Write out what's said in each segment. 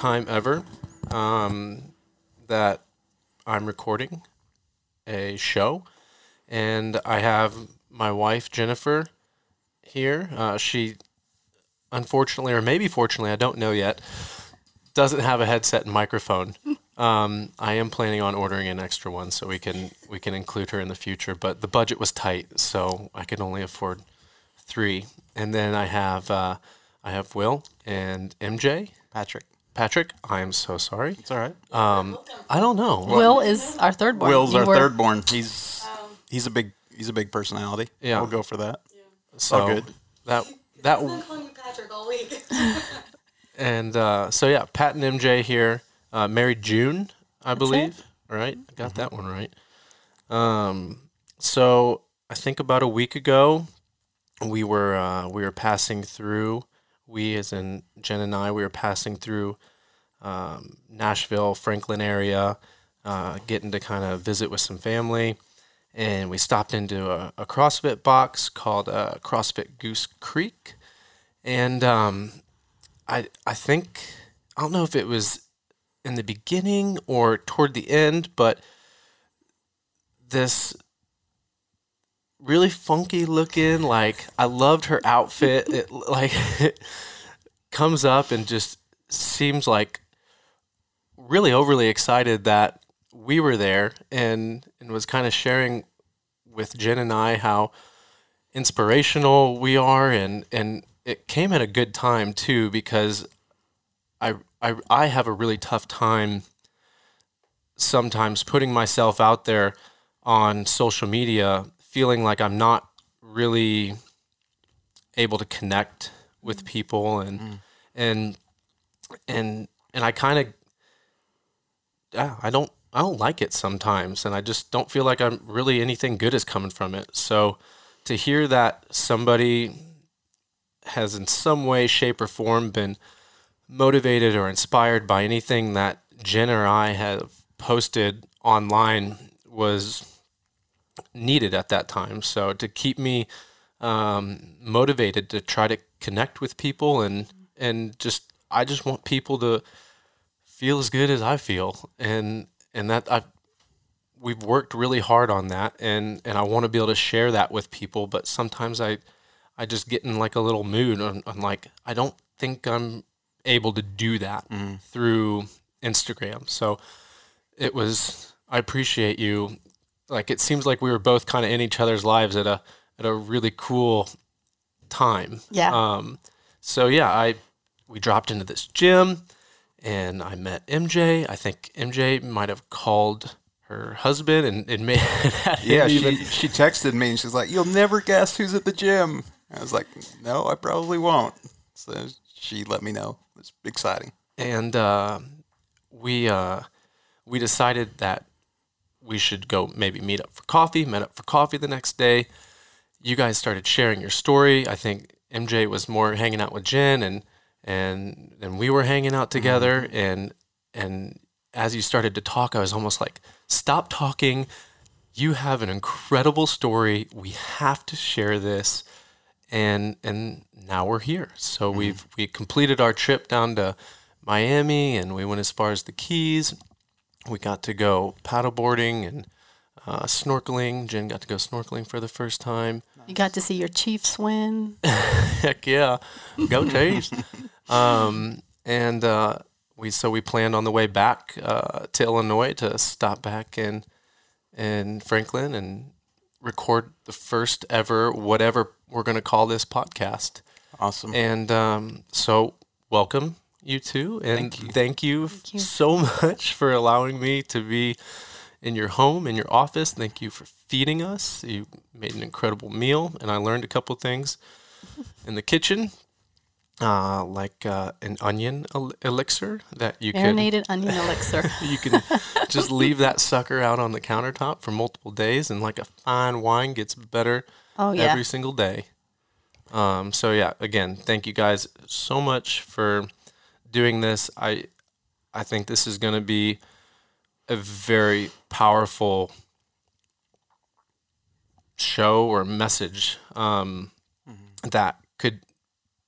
time ever um, that I'm recording a show, and I have my wife Jennifer here. Uh, she, unfortunately, or maybe fortunately, I don't know yet, doesn't have a headset and microphone. Um, I am planning on ordering an extra one so we can we can include her in the future. But the budget was tight, so I could only afford three. And then I have uh, I have Will and MJ. Patrick. Patrick, I am so sorry. It's all right. Um, I don't know. Will is our third born. Will's You our were- third born. He's he's a big he's a big personality. Yeah. we'll go for that. so all good. that that I've been calling you Patrick all week. and uh, so yeah, Pat and MJ here, uh, Mary June, I believe. Right, I got that one right. Um, so I think about a week ago, we were uh, we were passing through. We, as in Jen and I, we were passing through um, Nashville, Franklin area, uh, getting to kind of visit with some family, and we stopped into a, a CrossFit box called uh, CrossFit Goose Creek, and um, I I think I don't know if it was in the beginning or toward the end, but this really funky looking like I loved her outfit. It like it comes up and just seems like really overly excited that we were there and and was kind of sharing with Jen and I how inspirational we are and and it came at a good time too because I I I have a really tough time sometimes putting myself out there on social media feeling like I'm not really able to connect with people and mm. and and and I kind of yeah, I don't I don't like it sometimes and I just don't feel like I'm really anything good is coming from it. So to hear that somebody has in some way shape or form been motivated or inspired by anything that Jen or I have posted online was needed at that time. So to keep me um, motivated to try to connect with people and and just I just want people to feel as good as I feel and and that I we've worked really hard on that and and I want to be able to share that with people but sometimes I I just get in like a little mood on, on like I don't think I'm able to do that through Instagram. So it was I appreciate you. Like it seems like we were both kind of in each other's lives at a at a really cool time. Yeah. Um so yeah, I we dropped into this gym and I met MJ. I think MJ might have called her husband and, and made him Yeah, even she she texted me and she's like, "You'll never guess who's at the gym." I was like, "No, I probably won't." So she let me know. It's exciting. and uh, we uh, we decided that we should go maybe meet up for coffee. Met up for coffee the next day. You guys started sharing your story. I think MJ was more hanging out with Jen, and and and we were hanging out together. And and as you started to talk, I was almost like, "Stop talking! You have an incredible story. We have to share this." and and now we're here. So we've we completed our trip down to Miami, and we went as far as the Keys. We got to go paddleboarding and uh, snorkeling. Jen got to go snorkeling for the first time. You got to see your Chiefs win. Heck yeah, go Chiefs! um, and uh, we so we planned on the way back uh, to Illinois to stop back in in Franklin and record the first ever whatever we're going to call this podcast. Awesome. And um, so, welcome you two, and thank you, so much for allowing me to be in your home, in your office. Thank you for feeding us. You made an incredible meal, and I learned a couple things in the kitchen, uh, like uh, an onion el- elixir that you can Marinated onion elixir. you can just leave that sucker out on the countertop for multiple days, and like a fine wine gets better Oh, yeah. every single day. Um, so yeah, again, thank you guys so much for doing this. I I think this is going to be a very powerful show or message um, mm-hmm. that could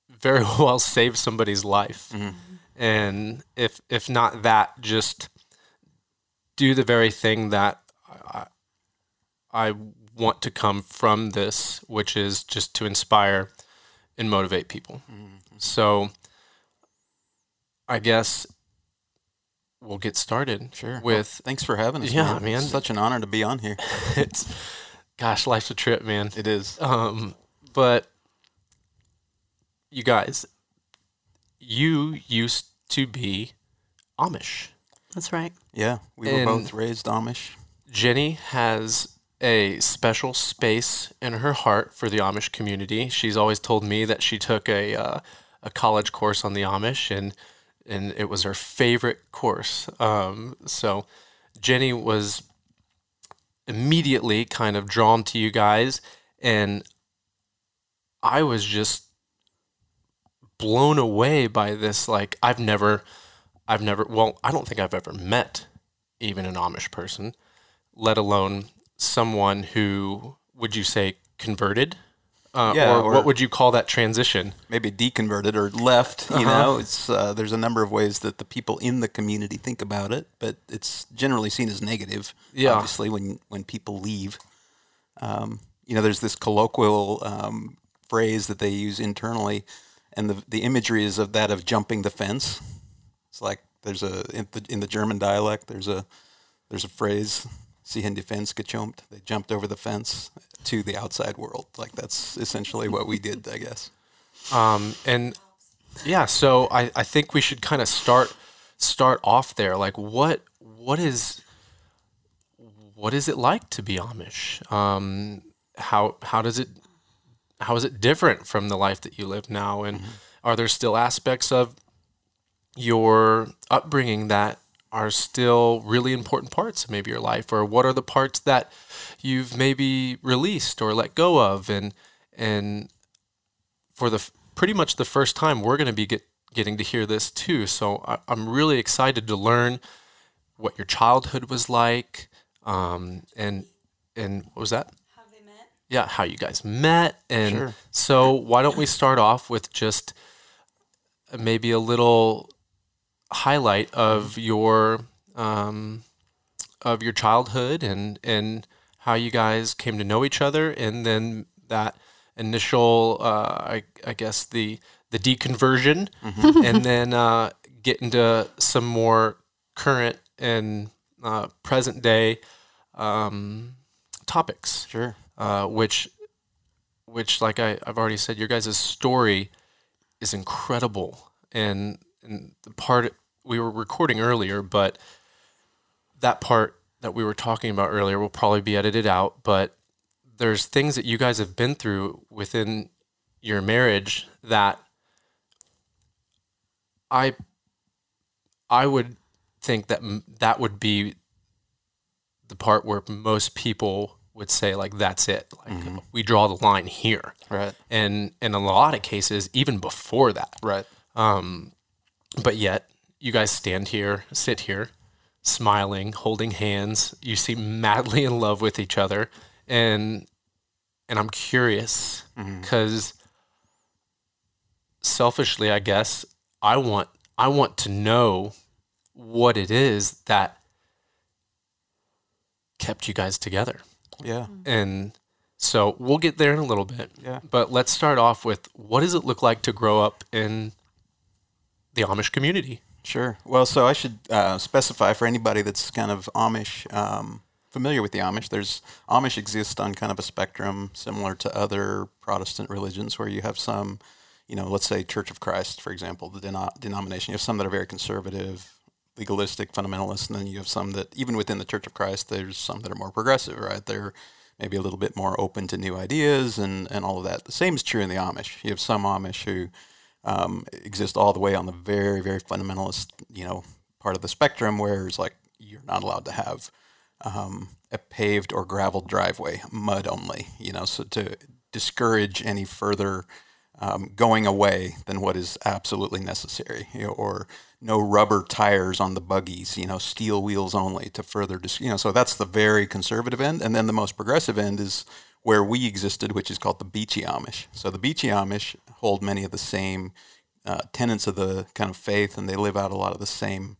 very well save somebody's life. Mm-hmm. and if if not that, just do the very thing that I, I want to come from this, which is just to inspire and motivate people. Mm-hmm. So, I guess we'll get started. Sure. Well, With thanks for having us. Yeah, man. man. It's such an honor to be on here. it's, gosh, life's a trip, man. It is. Um, but you guys, you used to be Amish. That's right. Yeah, we were both raised Amish. Jenny has a special space in her heart for the Amish community. She's always told me that she took a uh, a college course on the Amish and and it was her favorite course. Um, so Jenny was immediately kind of drawn to you guys and I was just blown away by this like I've never I've never well I don't think I've ever met even an Amish person let alone someone who would you say converted uh, Yeah, or, or- what would you call that transition maybe deconverted or left. You Uh-huh. know, it's uh, there's a number of ways that the people in the community think about it, but it's generally seen as negative. Yeah. obviously, when when people leave, um, you know, there's this colloquial um, phrase that they use internally, and the the imagery is of that of jumping the fence. It's like there's a in the, in the German dialect there's a there's a phrase. Sie haben die Fence gejumpt. They jumped over the fence to the outside world. Like that's essentially what we did, I guess. Um, and yeah, so I, I think we should kind of start start off there. Like, what what is what is it like to be Amish? Um, how how does it how is it different from the life that you live now? And are there still aspects of your upbringing that are still really important parts of maybe your life, or what are the parts that you've maybe released or let go of, and and for the pretty much the first time we're going to be get, getting to hear this too. So I, I'm really excited to learn what your childhood was like, um, and and what was that? How they met? Yeah, how you guys met, and Sure. so why don't we start off with just maybe a little highlight of your um, of your childhood and and how you guys came to know each other, and then that initial, uh, I, I guess the the deconversion, and then uh, get into some more current and uh, present day um, topics Sure. uh, which which like I, I've already said, your guys' story is incredible. And, and the part we were recording earlier, but that part that we were talking about earlier will probably be edited out. But there's things that you guys have been through within your marriage that I I would think that that would be the part where most people would say like that's it like mm-hmm. we draw the line here Right. and in a lot of cases even before that Right. Um, but yet you guys stand here sit here smiling holding hands you seem madly in love with each other and and i'm curious mm-hmm. because selfishly i guess i want i want to know what it is that kept you guys together Yeah. Mm-hmm. and so we'll get there in a little bit. Yeah. But let's start off with what does it look like to grow up in the Amish community? Sure. Well, so I should uh, specify for anybody that's kind of Amish, um, familiar with the Amish. There's Amish exist on kind of a spectrum similar to other Protestant religions, where you have some, you know, let's say Church of Christ, for example, the deno- denomination. You have some that are very conservative, legalistic, fundamentalist, and then you have some that, even within the Church of Christ, there's some that are more progressive, right? They're maybe a little bit more open to new ideas and, and all of that. The same is true in the Amish. You have some Amish who um, exist all the way on the very, very fundamentalist, you know, part of the spectrum where it's like you're not allowed to have um, a paved or graveled driveway, mud only, you know, so to discourage any further um, going away than what is absolutely necessary, you know, or no rubber tires on the buggies, you know, steel wheels only to further, dis- you know, so that's the very conservative end. And then the most progressive end is where we existed, which is called the Beachy Amish. So the Beachy Amish hold many of the same uh, tenets of the kind of faith, and they live out a lot of the same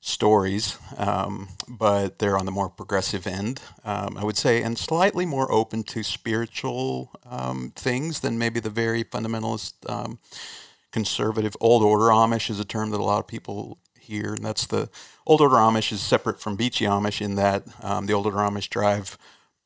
stories, um, but they're on the more progressive end, um, I would say, and slightly more open to spiritual um, things than maybe the very fundamentalist, um, conservative old order Amish is a term that a lot of people hear, and that's the old order Amish is separate from beachy Amish in that um, the old order Amish drive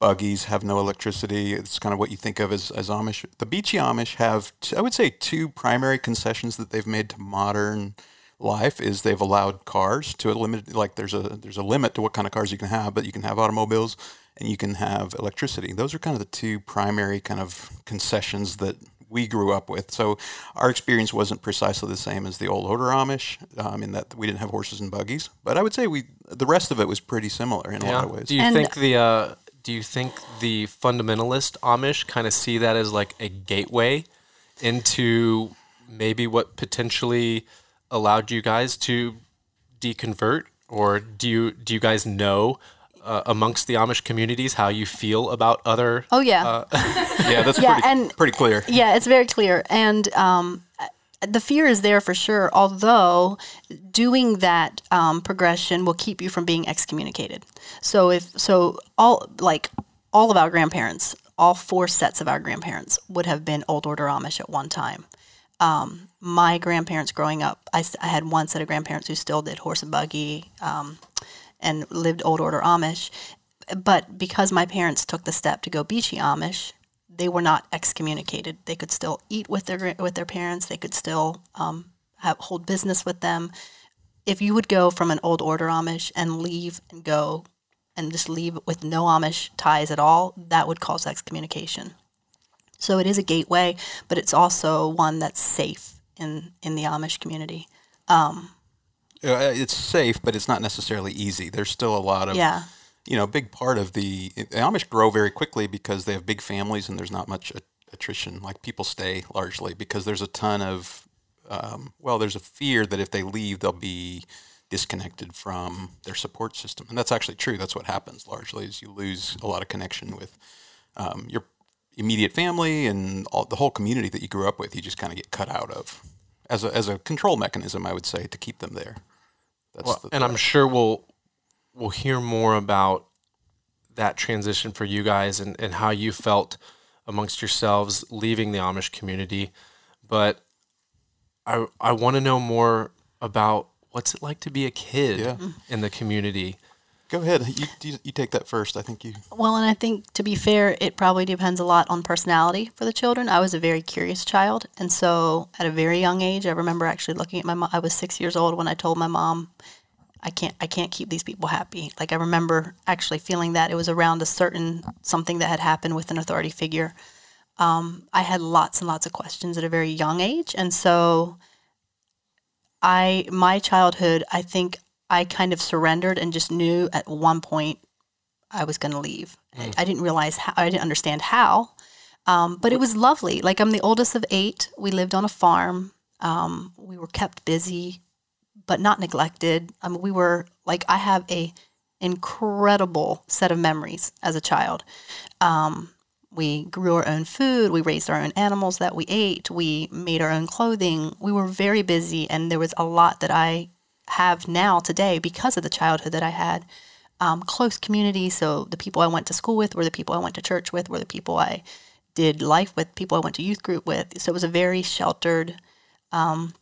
buggies, have no electricity. It's kind of what you think of as, as Amish. The beachy Amish have, t- I would say, two primary concessions that they've made to modern life is they've allowed cars to a limit like there's a there's a limit to what kind of cars you can have but you can have automobiles and you can have electricity those are kind of the two primary kind of concessions that we grew up with so our experience wasn't precisely the same as the old order amish um, in that we didn't have horses and buggies but i would say we the rest of it was pretty similar in a lot of ways Do you And- think the uh, do you think the fundamentalist Amish kind of see that as like a gateway into maybe what potentially allowed you guys to deconvert, or do you do you guys know uh, amongst the Amish communities how you feel about other? Oh yeah, yeah that's Yeah, pretty, and- pretty clear. yeah, it's very clear, and um, the fear is there for sure. Although doing that um, progression will keep you from being excommunicated. So if so, all like all of our grandparents, all four sets of our grandparents would have been old order Amish at one time. Um, my grandparents growing up, I had one set of grandparents who still did horse and buggy um, and lived old order Amish. But because my parents took the step to go beachy Amish, they were not excommunicated. They could still eat with their with their parents. They could still um, have, hold business with them. If you would go from an old order Amish and leave and go and just leave with no Amish ties at all, that would cause excommunication. So it is a gateway, but it's also one that's safe in in the Amish community. Uh, it's safe but it's not necessarily easy there's still a lot of Yeah. You know, a big part of the, the Amish grow very quickly because they have big families and there's not much attrition. Like people stay largely because there's a ton of, um, well, there's a fear that if they leave, they'll be disconnected from their support system, and that's actually true. That's what happens largely is you lose a lot of connection with um, your immediate family and all, the whole community that you grew up with. You just kind of get cut out of as a as a control mechanism, I would say, to keep them there. That's Well, the and I'm sure we'll we'll hear more about that transition for you guys and, and how you felt amongst yourselves leaving the Amish community. But I I want to know more about what's it like to be a kid Yeah. in the community. Go ahead. You, you, you take that first. I think you. Well, and I think to be fair, it probably depends a lot on personality for the children. I was a very curious child, and so at a very young age, I remember actually looking at my mom. I was six years old when I told my mom, "I can't, I can't keep these people happy." Like I remember actually feeling that it was around a certain something that had happened with an authority figure. Um, I had lots and lots of questions at a very young age, and so I my childhood, I think I kind of surrendered and just knew at one point I was going to leave. I, I didn't realize how, I didn't understand how, um, but it was lovely. Like I'm the oldest of eight. We lived on a farm. Um, we were kept busy, but not neglected. Mean, we were like I have a incredible set of memories as a child. Um, we grew our own food. We raised our own animals that we ate. We made our own clothing. We were very busy, and there was a lot that I have now today because of the childhood that I had. Um, close community. So the people I went to school with were the people I went to church with, were the people I did life with, people I went to youth group with. So it was a very sheltered um,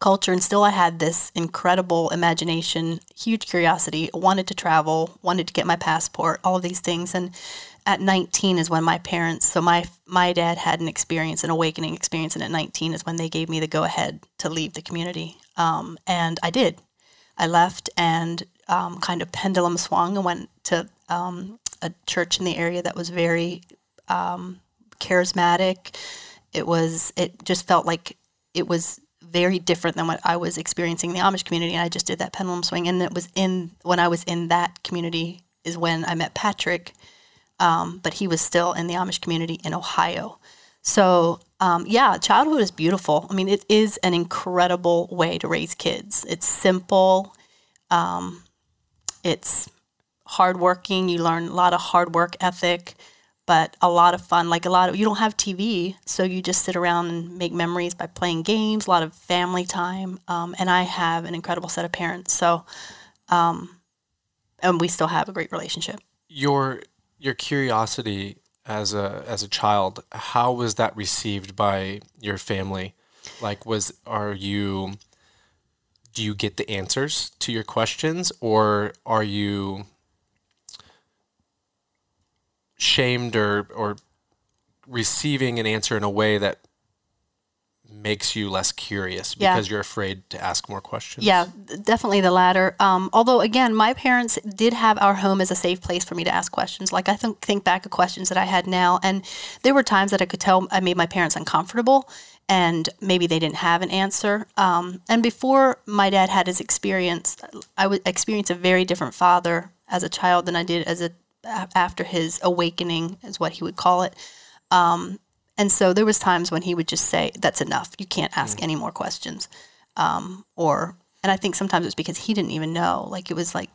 culture. And still, I had this incredible imagination, huge curiosity, wanted to travel, wanted to get my passport, all of these things. And at 19 is when my parents, so my my dad had an experience, an awakening experience, and at 19 is when they gave me the go ahead to leave the community. Um, and I did. I left and um, kind of pendulum swung and went to um, a church in the area that was very um, charismatic. It was. It just felt like it was very different than what I was experiencing in the Amish community. And I just did that pendulum swing, and it was in when I was in that community is when I met Patrick. Um, but he was still in the Amish community in Ohio. So um, yeah, childhood is beautiful. I mean, it is an incredible way to raise kids. It's simple. Um, it's hardworking. You learn a lot of hard work ethic. But a lot of fun. Like a lot of you don't have TV, so you just sit around and make memories by playing games. A lot of family time, um, and I have an incredible set of parents. So, um, and we still have a great relationship. Your your curiosity as a as a child, how was that received by your family? Like, was are you do you get the answers to your questions, or are you shamed or or receiving an answer in a way that makes you less curious Yeah. because you're afraid to ask more questions? Yeah, definitely the latter. Um, although, again, my parents did have our home as a safe place for me to ask questions. Like I think think back of questions that I had now, and there were times that I could tell I made my parents uncomfortable, and maybe they didn't have an answer. Um, and before my dad had his experience, I would experience a very different father as a child than I did as a after his awakening, is what he would call it. Um, and so there was times when he would just say, "That's enough. You can't ask any more questions." Um, or, and I think sometimes it's because he didn't even know. Like it was like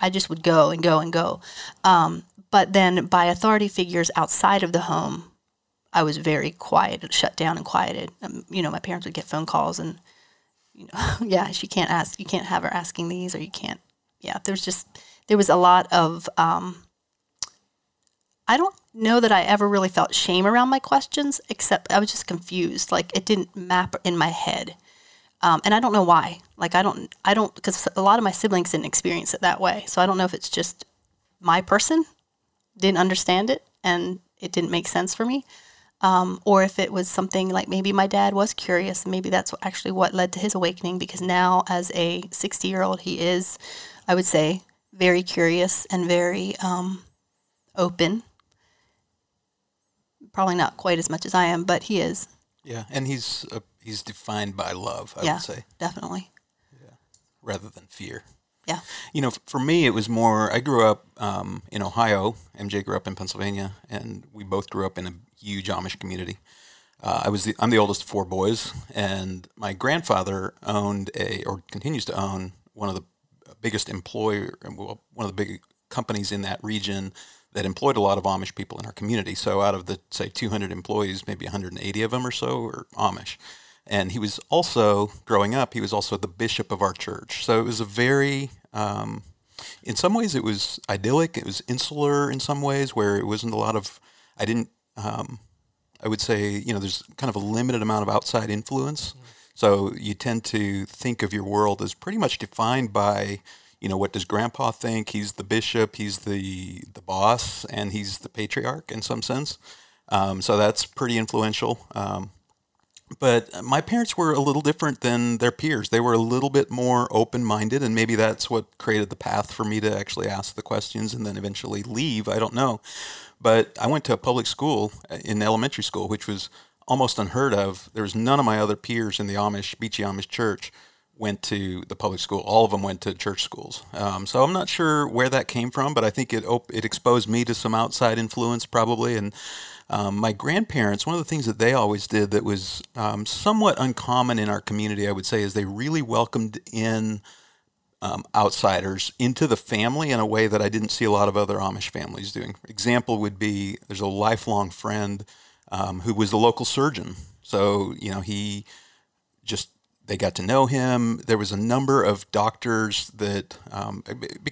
I just would go and go and go. Um, but then by authority figures outside of the home, I was very quiet, shut down and quieted. Um, you know, my parents would get phone calls and, you know, yeah, she can't ask, you can't have her asking these, or you can't. Yeah, there's just there was a lot of. Um, I don't know that I ever really felt shame around my questions, except I was just confused. Like it didn't map in my head, um, and I don't know why. Like I don't, I don't, because a lot of my siblings didn't experience it that way. So I don't know if it's just my person didn't understand it and it didn't make sense for me, um, or if it was something like maybe my dad was curious. Maybe that's actually what led to his awakening. Because now, as a sixty-year-old, he is, I would say, very curious and very um, open probably not quite as much as I am, but he is. Yeah, and he's uh, he's defined by love, I yeah, would say, definitely. rather than fear. Yeah. You know, for me, it was more. I grew up um, in Ohio. MJ grew up in Pennsylvania, and we both grew up in a huge Amish community. Uh, I was the, I'm the oldest of four boys, and my grandfather owned a or continues to own one of the biggest employer, well, one of the big companies in that region that employed a lot of Amish people in our community. So out of the say 200 employees, maybe 180 of them or so were Amish. And he was also growing up. He was also the bishop of our church. So it was a very, um, in some ways, it was idyllic. It was insular in some ways, where it wasn't a lot of. I didn't. Um, I would say, you know, there's kind of a limited amount of outside influence. So you tend to think of your world as pretty much defined by, you know, what does grandpa think? He's the bishop, he's the, the boss, and he's the patriarch in some sense. Um, so that's pretty influential. Um, but my parents were a little different than their peers. They were a little bit more open minded, and maybe that's what created the path for me to actually ask the questions and then eventually leave. I don't know. But I went to a public school uh, in elementary school, which was almost unheard of. There was none of my other peers in the Amish, Beachy Amish Church went to the public school. All of them went to church schools. Um, so I'm not sure where that came from, but I think it op- it exposed me to some outside influence probably. And um, my grandparents, one of the things that they always did that was um, somewhat uncommon in our community, I would say, is they really welcomed in um, outsiders into the family in a way that I didn't see a lot of other Amish families doing. Example would be there's a lifelong friend um, who was the local surgeon. So you know he just they got to know him. There was a number of doctors that, um,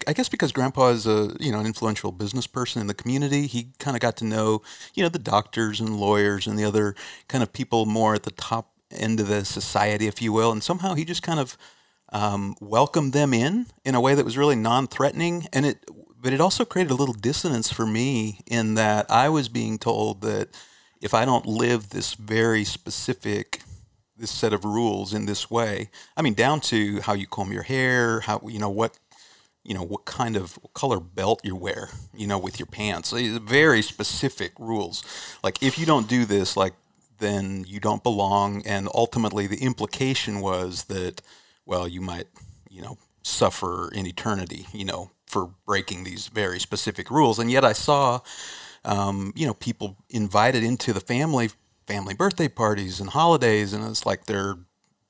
I guess, because Grandpa is a you know an influential business person in the community, he kind of got to know you know the doctors and lawyers and the other kind of people more at the top end of the society, if you will. And somehow he just kind of um, welcomed them in in a way that was really non-threatening, and it but it also created a little dissonance for me in that I was being told that if I don't live this very specific this set of rules in this way. I mean, down to how you comb your hair, how you know what you know what kind of color belt you wear, you know, with your pants. Very specific rules. Like if you don't do this, like then you don't belong. And ultimately, the implication was that well, you might you know suffer in eternity, you know, for breaking these very specific rules. And yet, I saw. Um, you know, people invited into the family family birthday parties and holidays, and it's like they're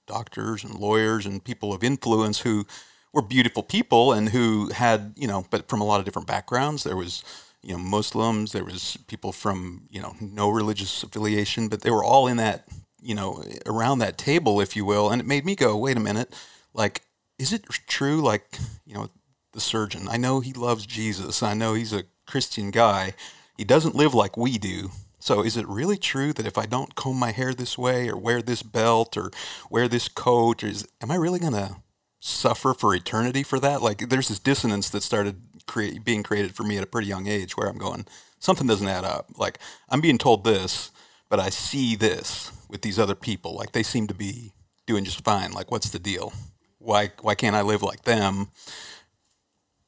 doctors and lawyers and people of influence who were beautiful people and who had, you know, but from a lot of different backgrounds. There was you know Muslims. There was people from you know no religious affiliation, but they were all in that you know around that table, if you will. And it made me go, wait a minute, like is it true? Like you know the surgeon. I know he loves Jesus. I know he's a Christian guy. He doesn't live like we do. So is it really true that if I don't comb my hair this way or wear this belt or wear this coat, is am I really going to suffer for eternity for that? Like there's this dissonance that started create, being created for me at a pretty young age where I'm going, something doesn't add up. Like I'm being told this, but I see this with these other people. Like they seem to be doing just fine. Like what's the deal? Why why can't I live like them?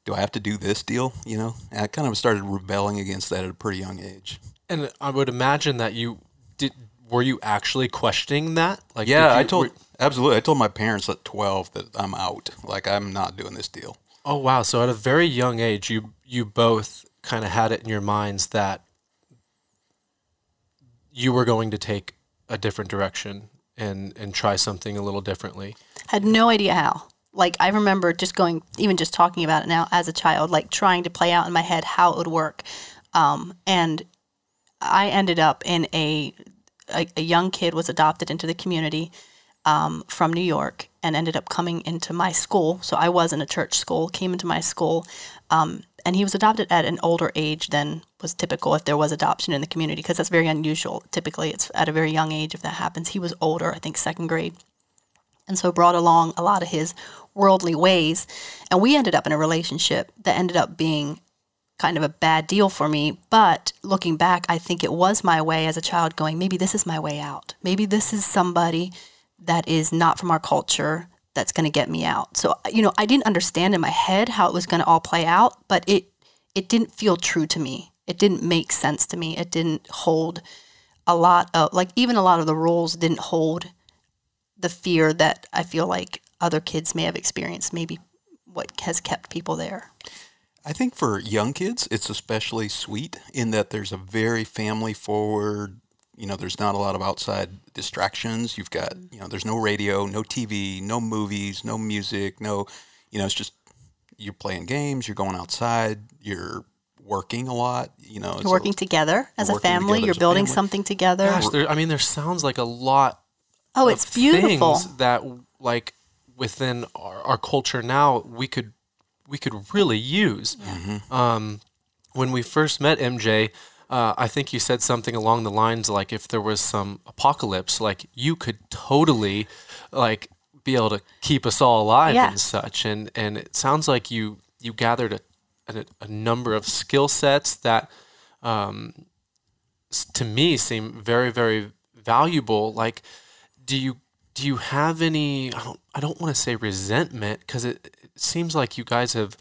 Do I have to do this deal? You know, and I kind of started rebelling against that at a pretty young age. And I would imagine that you did. Were you actually questioning that? Like, Yeah, you- I told were- absolutely. I told my parents at 12 that I'm out. Like I'm not doing this deal. oh wow! So at a very young age, you you both kind of had it in your minds that you were going to take a different direction and and try something a little differently. Had no idea how. Like I remember just going, even just talking about it now as a child, like trying to play out in my head how it would work. Um, and I ended up in a, a a young kid was adopted into the community um, from New York and ended up coming into my school. So I was in a church school, came into my school, um, and he was adopted at an older age than was typical if there was adoption in the community because that's very unusual. Typically, it's at a very young age if that happens. He was older, I think second grade and so brought along a lot of his worldly ways and we ended up in a relationship that ended up being kind of a bad deal for me but looking back i think it was my way as a child going maybe this is my way out. Maybe this is somebody that is not from our culture that's going to get me out. So you know i didn't understand in my head how it was going to all play out but it it didn't feel true to me. It didn't make sense to me. It didn't hold a lot of like even a lot of the rules didn't hold the fear that I feel like other kids may have experienced, maybe what has kept people there. I think for young kids, it's especially sweet in that there's a very family forward. You know, there's not a lot of outside distractions. You've got, mm-hmm. you know, there's no radio, no TV, no movies, no music, no, you know, it's just you're playing games, you're going outside, you're working a lot. You know, You're working together as a family, together you're building family. something together. Gosh, there, I mean, there sounds like a lot oh, of it's beautiful. things that like within our, our culture now we could we could really use. Um, when we first met MJ, uh, I think you said something along the lines like if there was some apocalypse, like you could totally like be able to keep us all alive Yeah. and such. And and it sounds like you you gathered a a, a number of skill sets that um, to me seem very very valuable. Like do you do you have any I don't I don't want to say resentment because it, it seems like you guys have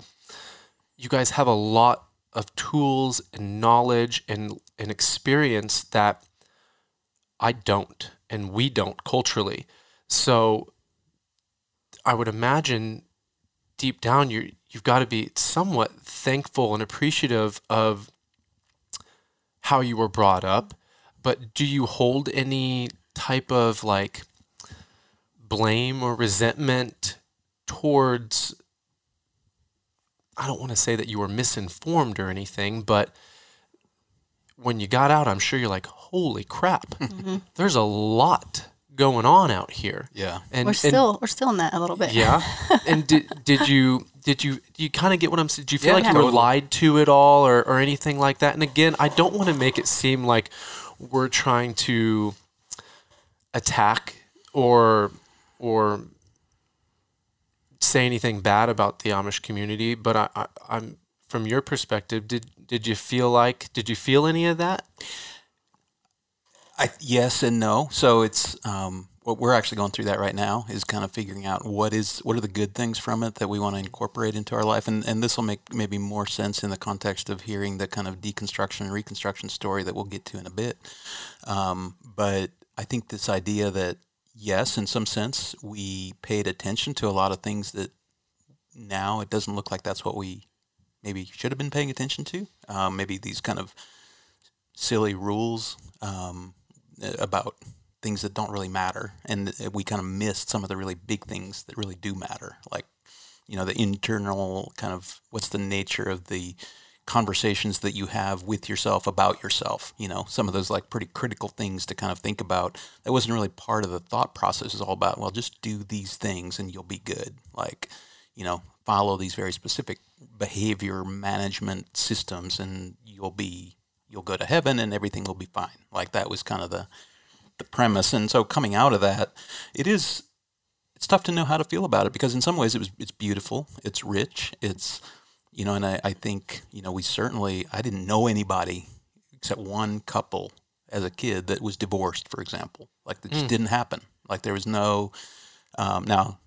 you guys have a lot of tools and knowledge and and experience that I don't and we don't culturally. So I would imagine deep down you you've got to be somewhat thankful and appreciative of how you were brought up. But do you hold any type of like blame or resentment towards I don't want to say that you were misinformed or anything, but when you got out, I'm sure you're like, holy crap, mm-hmm. there's a lot going on out here. Yeah. And, we're and- still we're still in that a little bit. yeah. and did did you did you do you kind of get what I'm saying? Do you feel Yeah, like you were lied to at all or or anything like that? And again, I don't want to make it seem like we're trying to attack or or say anything bad about the Amish community, but I, I I'm from your perspective, did did you feel like did you feel any of that? I, yes and no. So it's um, what we're actually going through that right now is kind of figuring out what is what are the good things from it that we want to incorporate into our life, and and this will make maybe more sense in the context of hearing the kind of deconstruction and reconstruction story that we'll get to in a bit. Um, but I think this idea that yes, in some sense, we paid attention to a lot of things that now it doesn't look like that's what we maybe should have been paying attention to. Um, maybe these kind of silly rules um, about things that don't really matter, and we kind of missed some of the really big things that really do matter, like you know the internal kind of what's the nature of the conversations that you have with yourself about yourself. You know, some of those like pretty critical things to kind of think about. That wasn't really part of the thought process. It's all about well, just do these things and you'll be good. Like, you know, follow these very specific behavior management systems and you'll be you'll go to heaven and everything will be fine. Like that was kind of the the premise. And so coming out of that, it is it's tough to know how to feel about it because in some ways it was it's beautiful, it's rich, it's you know, and I, I think, you know, we certainly I didn't know anybody except one couple as a kid that was divorced, for example. Like that just didn't happen. Like there was no um, now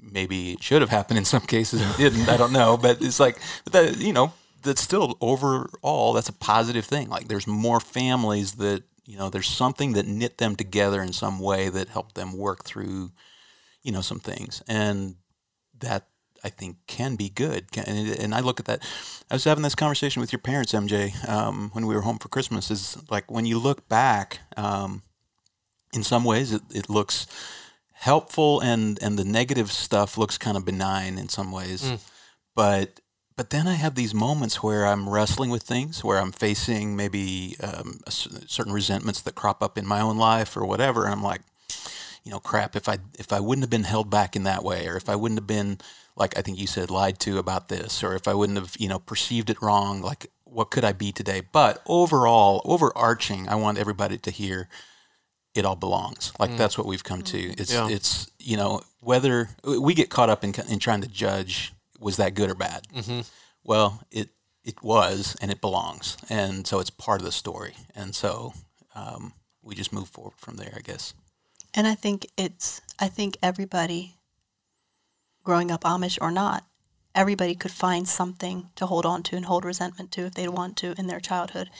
maybe it should have happened in some cases and didn't. I don't know, but it's like that. You know, that's still overall that's a positive thing. Like there's more families that you know there's something that knit them together in some way that helped them work through you know some things, and that I think can be good. And, and I look at that. I was having this conversation with your parents, MJ, um, when we were home for Christmas. Is like when you look back. Um, in some ways, it, it looks helpful, and and the negative stuff looks kind of benign in some ways. But but then I have these moments where I'm wrestling with things, where I'm facing maybe um, a certain resentments that crop up in my own life or whatever. And I'm like, you know, crap. If I if I wouldn't have been held back in that way, or if I wouldn't have been like I think you said lied to about this, or if I wouldn't have you know perceived it wrong, like what could I be today? But overall, overarching, I want everybody to hear it all belongs. Like mm. that's what we've come to. Mm. It's Yeah. it's you know whether we get caught up in in trying to judge was that good or bad. Mm-hmm. Well, it it was and it belongs, and so it's part of the story, and so um, we just move forward from there, I guess. And I think it's, I think everybody, growing up Amish or not, everybody could find something to hold on to and hold resentment to if they want to in their childhood.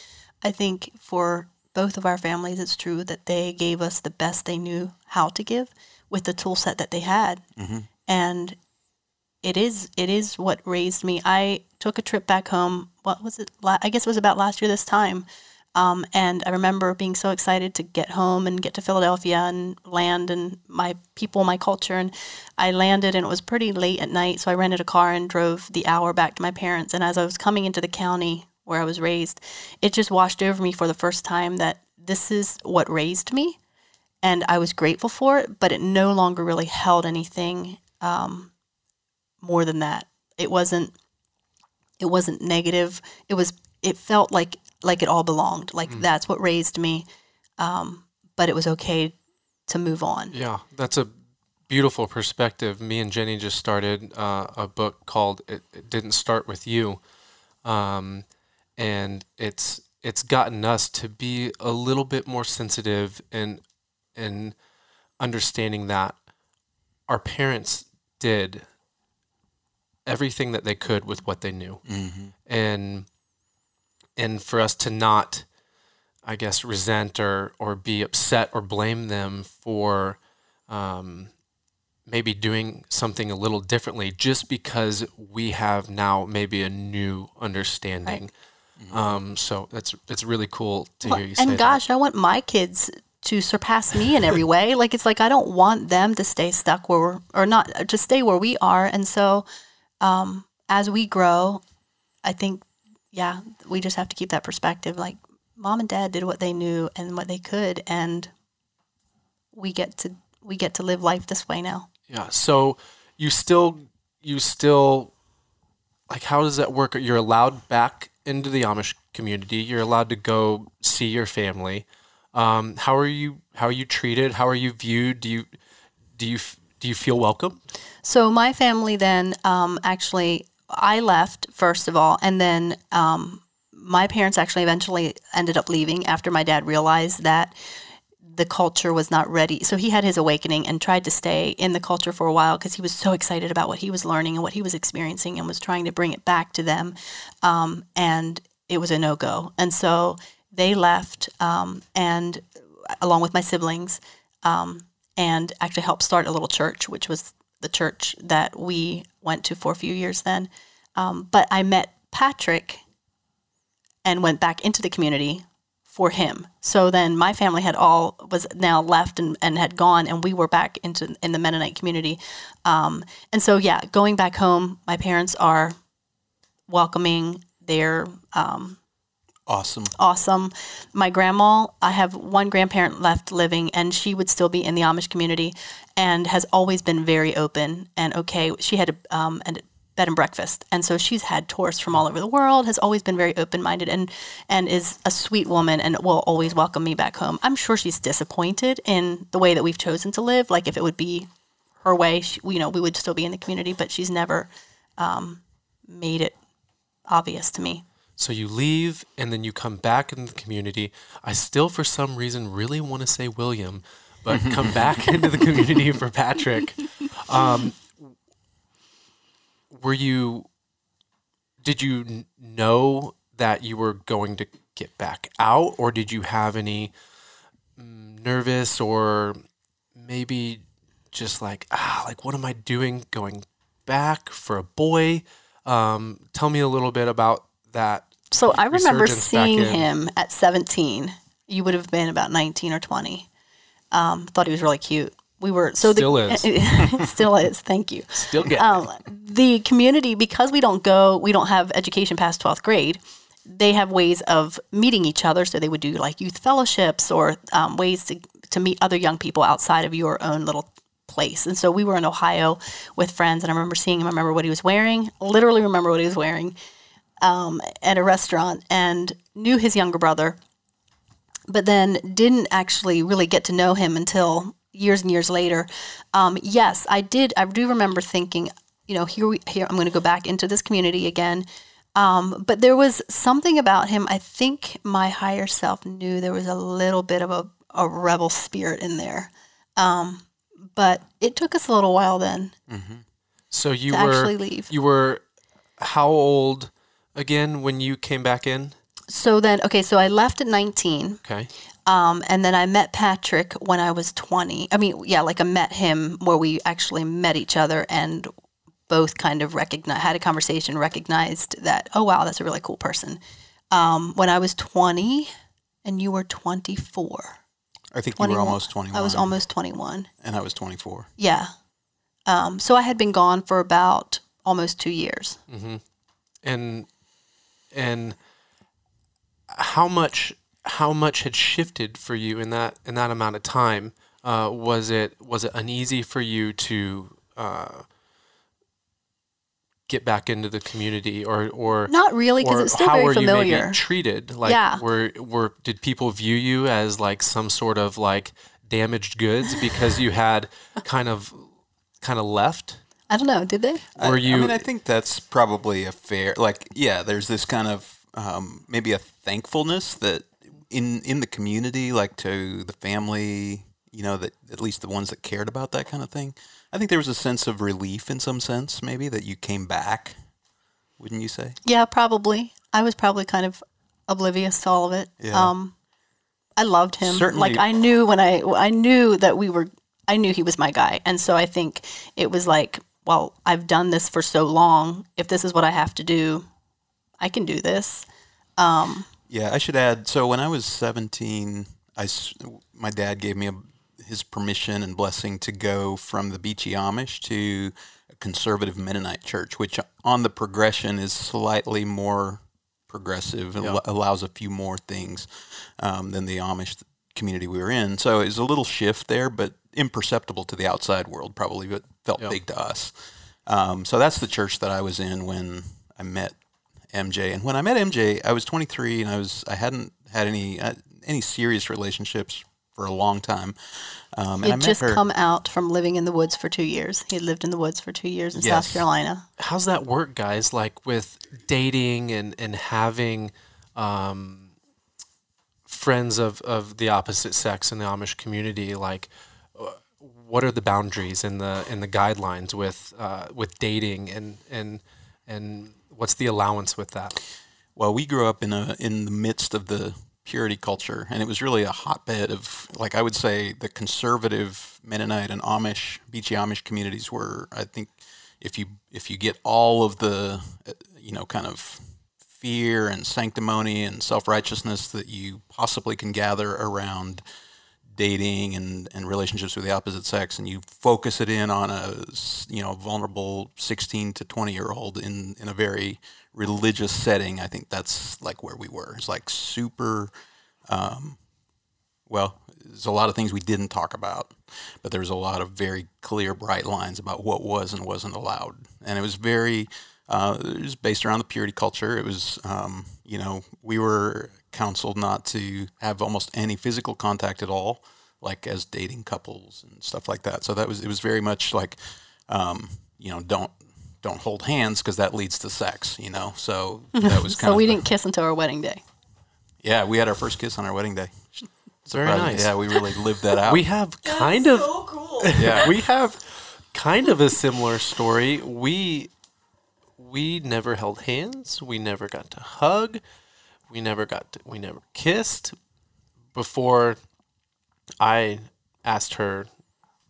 I think for both of our families, it's true that they gave us the best they knew how to give with the tool set that they had. Mm-hmm. And it is it is what raised me. I took a trip back home. What was it? I guess it was about last year this time. Um, and I remember being so excited to get home and get to Philadelphia and land and my people, my culture. And I landed and it was pretty late at night. So I rented a car and drove the hour back to my parents. And as I was coming into the county where I was raised, it just washed over me for the first time that this is what raised me. And I was grateful for it, but it no longer really held anything um, more than that. It wasn't. It wasn't negative. It was. It felt like like it all belonged. Like that's what raised me. Um, but it was okay to move on. Yeah, that's a beautiful perspective. Me and Jenny just started uh, a book called "It, it Didn't Start with You," um, and it's it's gotten us to be a little bit more sensitive and and understanding that our parents did everything that they could with what they knew, and and for us to not I guess, resent or or be upset or blame them for um, maybe doing something a little differently just because we have now maybe a new understanding. Um, so that's it's really cool to hear you say and that. gosh, I want my kids to surpass me in every way. Like it's like I don't want them to stay stuck where we're or not to stay where we are. And so, um, as we grow, I think, yeah, we just have to keep that perspective. Like mom and dad did what they knew and what they could, and we get to we get to live life this way now. Yeah. So you still you still like how does that work? You're allowed back into the Amish community. You're allowed to go see your family. Um, how are you how are you treated? How are you viewed? Do you do you do you feel welcome? So my family then um, actually I left first of all, and then um, my parents actually eventually ended up leaving after my dad realized that the culture was not ready. So he had his awakening and tried to stay in the culture for a while because he was so excited about what he was learning and what he was experiencing and was trying to bring it back to them. Um, and it was a no go. And so they left, um, and along with my siblings, um, and actually helped start a little church, which was the church that we went to for a few years then. Um, but I met Patrick and went back into the community for him. So then my family had all was now left and, and had gone, and we were back into in the Mennonite community. Um, and so yeah, going back home, my parents are welcoming. They're um, Awesome. awesome. My grandma, I have one grandparent left living, and she would still be in the Amish community, and has always been very open and okay. She had a, um, a bed and breakfast, and so she's had tourists from all over the world. Has always been very open minded, and and is a sweet woman, and will always welcome me back home. I'm sure she's disappointed in the way that we've chosen to live. Like if it would be her way, she, you know, we would still be in the community, but she's never um, made it obvious to me. So you leave and then you come back in the community. I still, for some reason, really want to say William, but come back into the community for Patrick. Um, were you, did you know that you were going to get back out, or did you have any mm, nervous or maybe just like, ah, like, what am I doing going back for a boy? Um, tell me a little bit about that So I remember seeing him at 17. You would have been about 19 or 20. Um, thought he was really cute. We were so Still the, is. still is. Thank you. Still get Um, the community because we don't go, we don't have education past 12th grade. They have ways of meeting each other. So they would do like youth fellowships or um, ways to to meet other young people outside of your own little place. And so we were in Ohio with friends, and I remember seeing him. I remember what he was wearing. Literally remember what he was wearing um, at a restaurant, and knew his younger brother, but then didn't actually really get to know him until years and years later. Um, yes, I did. I do remember thinking, you know, here we here I'm going to go back into this community again. Um, but there was something about him. I think my higher self knew there was a little bit of a, a rebel spirit in there. Um, but it took us a little while then. So you were actually leave. you were how old again when you came back in? So then, okay, so I left at 19. Okay. Um, and then I met Patrick when I was 20. I mean, yeah, like I met him where we actually met each other and both kind of recognized, had a conversation, recognized that, oh, wow, that's a really cool person. Um, when I was 20 and you were 24. I think you were almost 21. I was almost 21. And I was 24. Yeah. Um, so I had been gone for about almost two years. And and how much how much had shifted for you in that in that amount of time? Uh, was it was it uneasy for you to uh, get back into the community or or Not really, because it's still how very were you familiar. maybe treated? Like, Yeah. were were did people view you as like some sort of like damaged goods because you had kind of kind of left? I don't know, did they? I- Were I, you- mean, I think that's probably a fair. Like, yeah, there's this kind of um, maybe a thankfulness that in in the community, like to the family, you know, that at least the ones that cared about that kind of thing. I think there was a sense of relief in some sense, maybe that you came back. Wouldn't you say? Yeah, probably. I was probably kind of oblivious to all of it. Yeah. Um, I loved him. Certainly- Like I knew when I I knew that we were. I knew he was my guy, and so I think it was like, well, I've done this for so long. If this is what I have to do, I can do this. Yeah, I should add. So when I was 17, I s my dad gave me a, his permission and blessing to go from the Beachy Amish to a conservative Mennonite church, which on the progression is slightly more progressive and al- allows a few more things um, than the Amish community we were in. So it was a little shift there, but imperceptible to the outside world, probably, but felt Yeah. big to us. Um, so that's the church that I was in when I met MJ. And when I met MJ, I was 23 and I was I hadn't had any uh, any serious relationships for a long time. Um, He and I met just her. come out from living in the woods for two years. He had lived in the woods for two years in Yes. South Carolina. How's that work, guys? Like with dating and and having um, friends of of the opposite sex in the Amish community. Like, what are the boundaries and the and the guidelines with uh, with dating and and and what's the allowance with that? Well, we grew up in a in the midst of the purity culture, and it was really a hotbed of like I would say the conservative Mennonite and Amish Beachy Amish communities were. I think if you if you get all of the uh, you know kind of fear and sanctimony and self righteousness that you possibly can gather around dating and, and relationships with the opposite sex and you focus it in on a you know vulnerable 16 to 20 year old in in a very religious setting i think that's like where we were it's like super um, well there's a lot of things we didn't talk about but there was a lot of very clear bright lines about what was and wasn't allowed and it was very uh, it was based around the purity culture. It was, um, you know, we were counseled not to have almost any physical contact at all, like as dating couples and stuff like that. So that was it was very much like, um, you know, don't don't hold hands because that leads to sex. You know, so that was kind So of we the- didn't kiss until our wedding day. Yeah, we had our first kiss on our wedding day. It's very nice. Yeah, we really lived that out. We have kind of so cool. yeah, we have kind of a similar story. We we never held hands. We never got to hug. We never got to, we never kissed before I asked her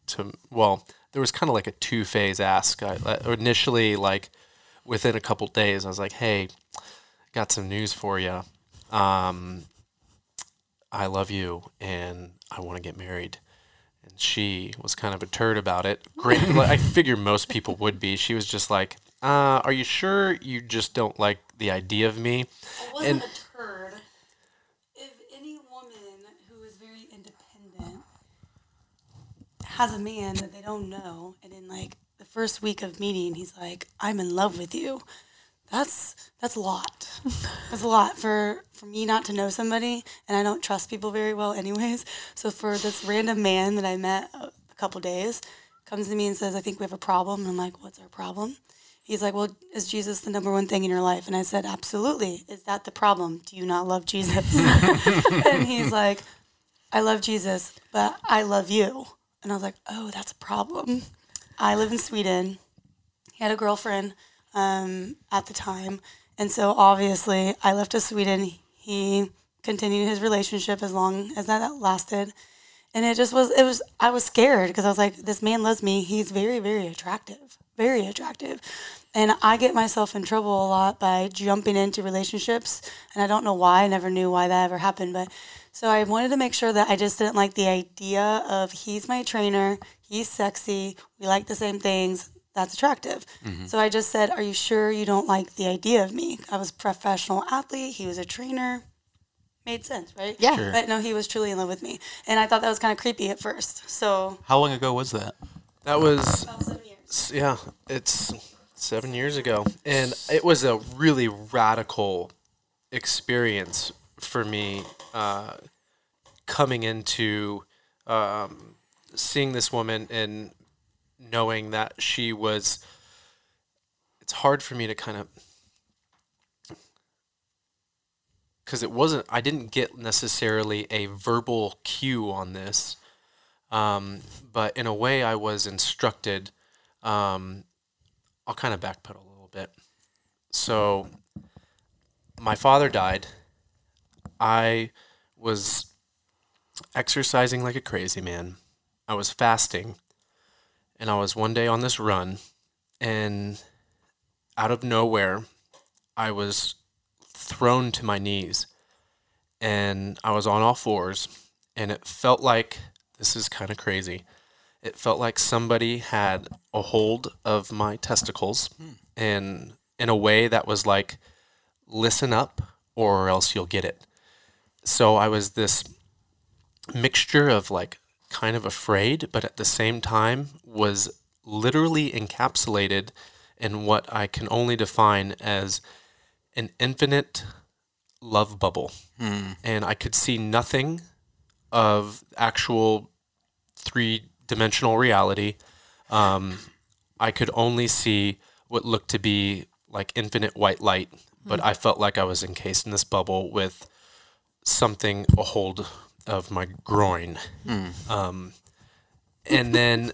to well, there was kind of like a two phase ask. I initially like within a couple days I was like, "Hey, got some news for you. Um I love you and I want to get married." and she was kind of a turd about it. Great, like, I figure most people would be. She was just like, uh, "Are you sure you just don't like the idea of me?" And- a turd. If any woman who is very independent has a man that they don't know, and in like the first week of meeting, he's like, "I'm in love with you," that's that's a lot. That's a lot for for me not to know somebody, and I don't trust people very well, anyways. So for this random man that I met a couple days comes to me and says, "I think we have a problem," and I'm like, "What's our problem?" He's like, Well, is Jesus the number one thing in your life? And I said, Absolutely. Is that the problem? Do you not love Jesus? and he's like, I love Jesus, but I love you. And I was like, Oh, that's a problem. I live in Sweden. He had a girlfriend um, at the time. And so obviously, I left to Sweden. He continued his relationship as long as that lasted. And it just was, it was, I was scared because I was like, this man loves me. He's very, very attractive, very attractive. And I get myself in trouble a lot by jumping into relationships. And I don't know why. I never knew why that ever happened. But so I wanted to make sure that I just didn't like the idea of he's my trainer, he's sexy, we like the same things. That's attractive. Mm-hmm. So I just said, Are you sure you don't like the idea of me? I was a professional athlete, he was a trainer. Made sense, right? Yeah. Sure. But no, he was truly in love with me. And I thought that was kind of creepy at first. So, How long ago was that? That was about seven years. yeah, it's seven years ago, and it was a really radical experience for me uh, coming into um, seeing this woman and knowing that she was. It's hard for me to kind of because it wasn't. I didn't get necessarily a verbal cue on this, um, but in a way, I was instructed. Um, I'll kind of backpedal a little bit. So, my father died. I was exercising like a crazy man. I was fasting, and I was one day on this run, and out of nowhere, I was thrown to my knees, and I was on all fours, and it felt like this is kind of crazy. It felt like somebody had a hold of my testicles, hmm. and in a way that was like, listen up, or else you'll get it. So I was this mixture of like kind of afraid, but at the same time was literally encapsulated in what I can only define as an infinite love bubble. And I could see nothing of actual three dimensional reality. Um, I could only see what looked to be like infinite white light, but I felt like I was encased in this bubble with something a hold of my groin. Um, and then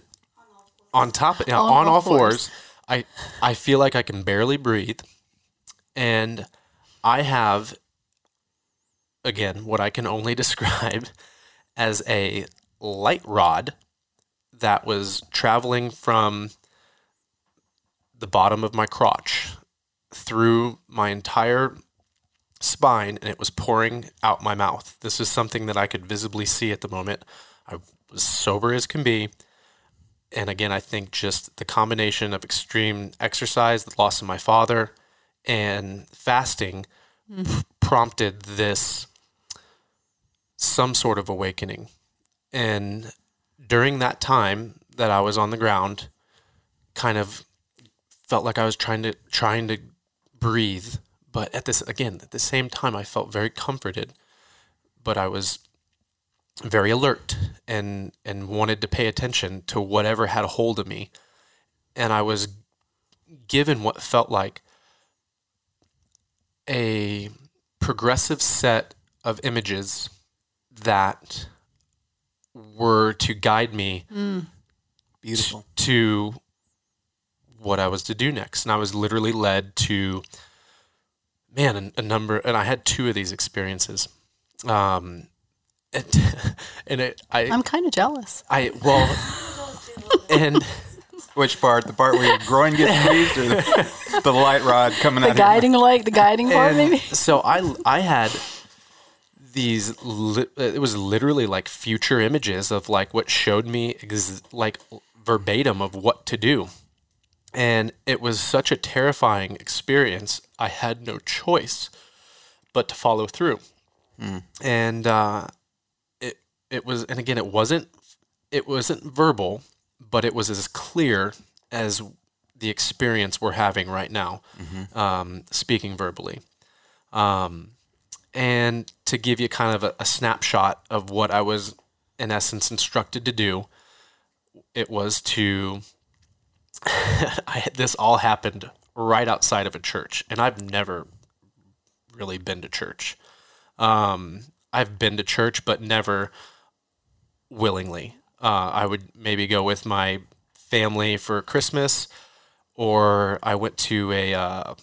on top of, On on, all all fours. fours, I I feel like I can barely breathe, and I have again what I can only describe as a light rod that was traveling from the bottom of my crotch through my entire spine and it was pouring out my mouth. This is something that I could visibly see at the moment. I was sober as can be. And again, I think just the combination of extreme exercise, the loss of my father, and fasting mm-hmm. prompted this some sort of awakening. And during that time that I was on the ground, kind of felt like I was trying to trying to breathe, but at this again, at the same time I felt very comforted, but I was very alert and and wanted to pay attention to whatever had a hold of me. And I was given what felt like a progressive set of images that were to guide me mm. Beautiful. to what I was to do next. And I was literally led to, man, a, a number, and I had two of these experiences. Um, and, and it, I, I'm kind of jealous. I, well, and Which part? The part where your groin gets squeezed, or the, the light rod coming The out? The your- guiding light, the guiding part, And maybe. So I I had these li- it was literally like future images of like what showed me ex- like verbatim of what to do. And it was such a terrifying experience. I had no choice but to follow through. And uh, it it was and again it wasn't it wasn't verbal, but it was as clear as the experience we're having right now, um, speaking verbally. Um, and to give you kind of a, a snapshot of what I was, in essence, instructed to do, it was to. I, this all happened right outside of a church, and I've never really been to church. Um, I've been to church, but never willingly. Uh, I would maybe go with my family for Christmas, or I went to a uh,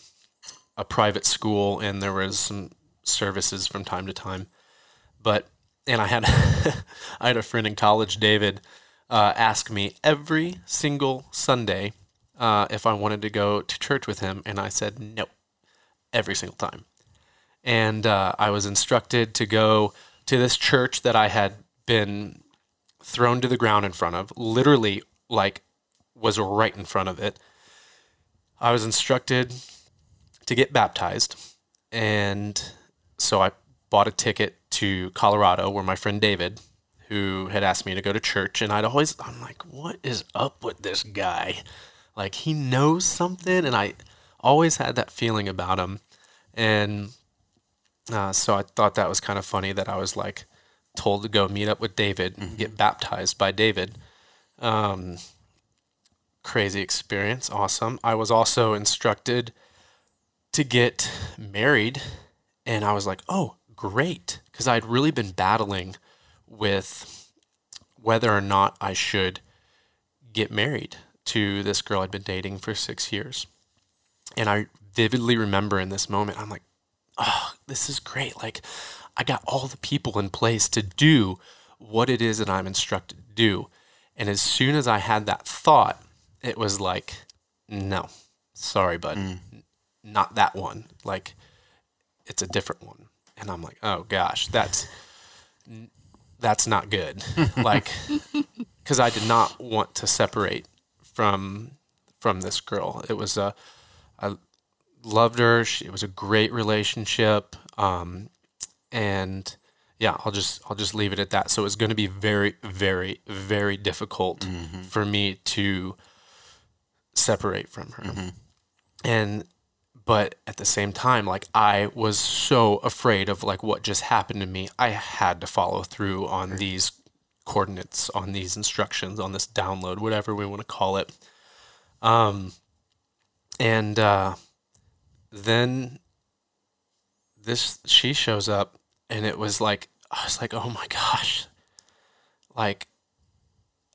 a private school, and there was some services from time to time. But and I had I had a friend in college, David, uh, ask me every single Sunday uh, if I wanted to go to church with him, and I said no, every single time. And uh, I was instructed to go to this church that I had been thrown to the ground in front of, literally like was right in front of it. I was instructed to get baptized, and so I bought a ticket to Colorado where my friend David, who had asked me to go to church, and I'd always I'm like, what is up with this guy? Like he knows something, and I always had that feeling about him, and uh, so I thought that was kind of funny that I was like told to go meet up with David and get baptized by David. Um, crazy experience, awesome. I was also instructed to get married, and I was like, oh, great, because I'd really been battling with whether or not I should get married to this girl I'd been dating for six years. And I vividly remember in this moment, I'm like, oh, this is great. Like, I got all the people in place to do what it is that I'm instructed to do. And as soon as I had that thought, it was like, no, sorry, bud, mm. N- not that one. Like, it's a different one. And I'm like, oh gosh, that's that's not good. like, because I did not want to separate from from this girl. It was a I loved her. She, it was a great relationship. Um, and yeah, I'll just I'll just leave it at that. So it's going to be very very very difficult for me to separate from her. And but at the same time like I was so afraid of like what just happened to me. I had to follow through on these coordinates, on these instructions, on this download, whatever we want to call it. Um and uh then this she shows up and it was like I was like, "Oh my gosh." Like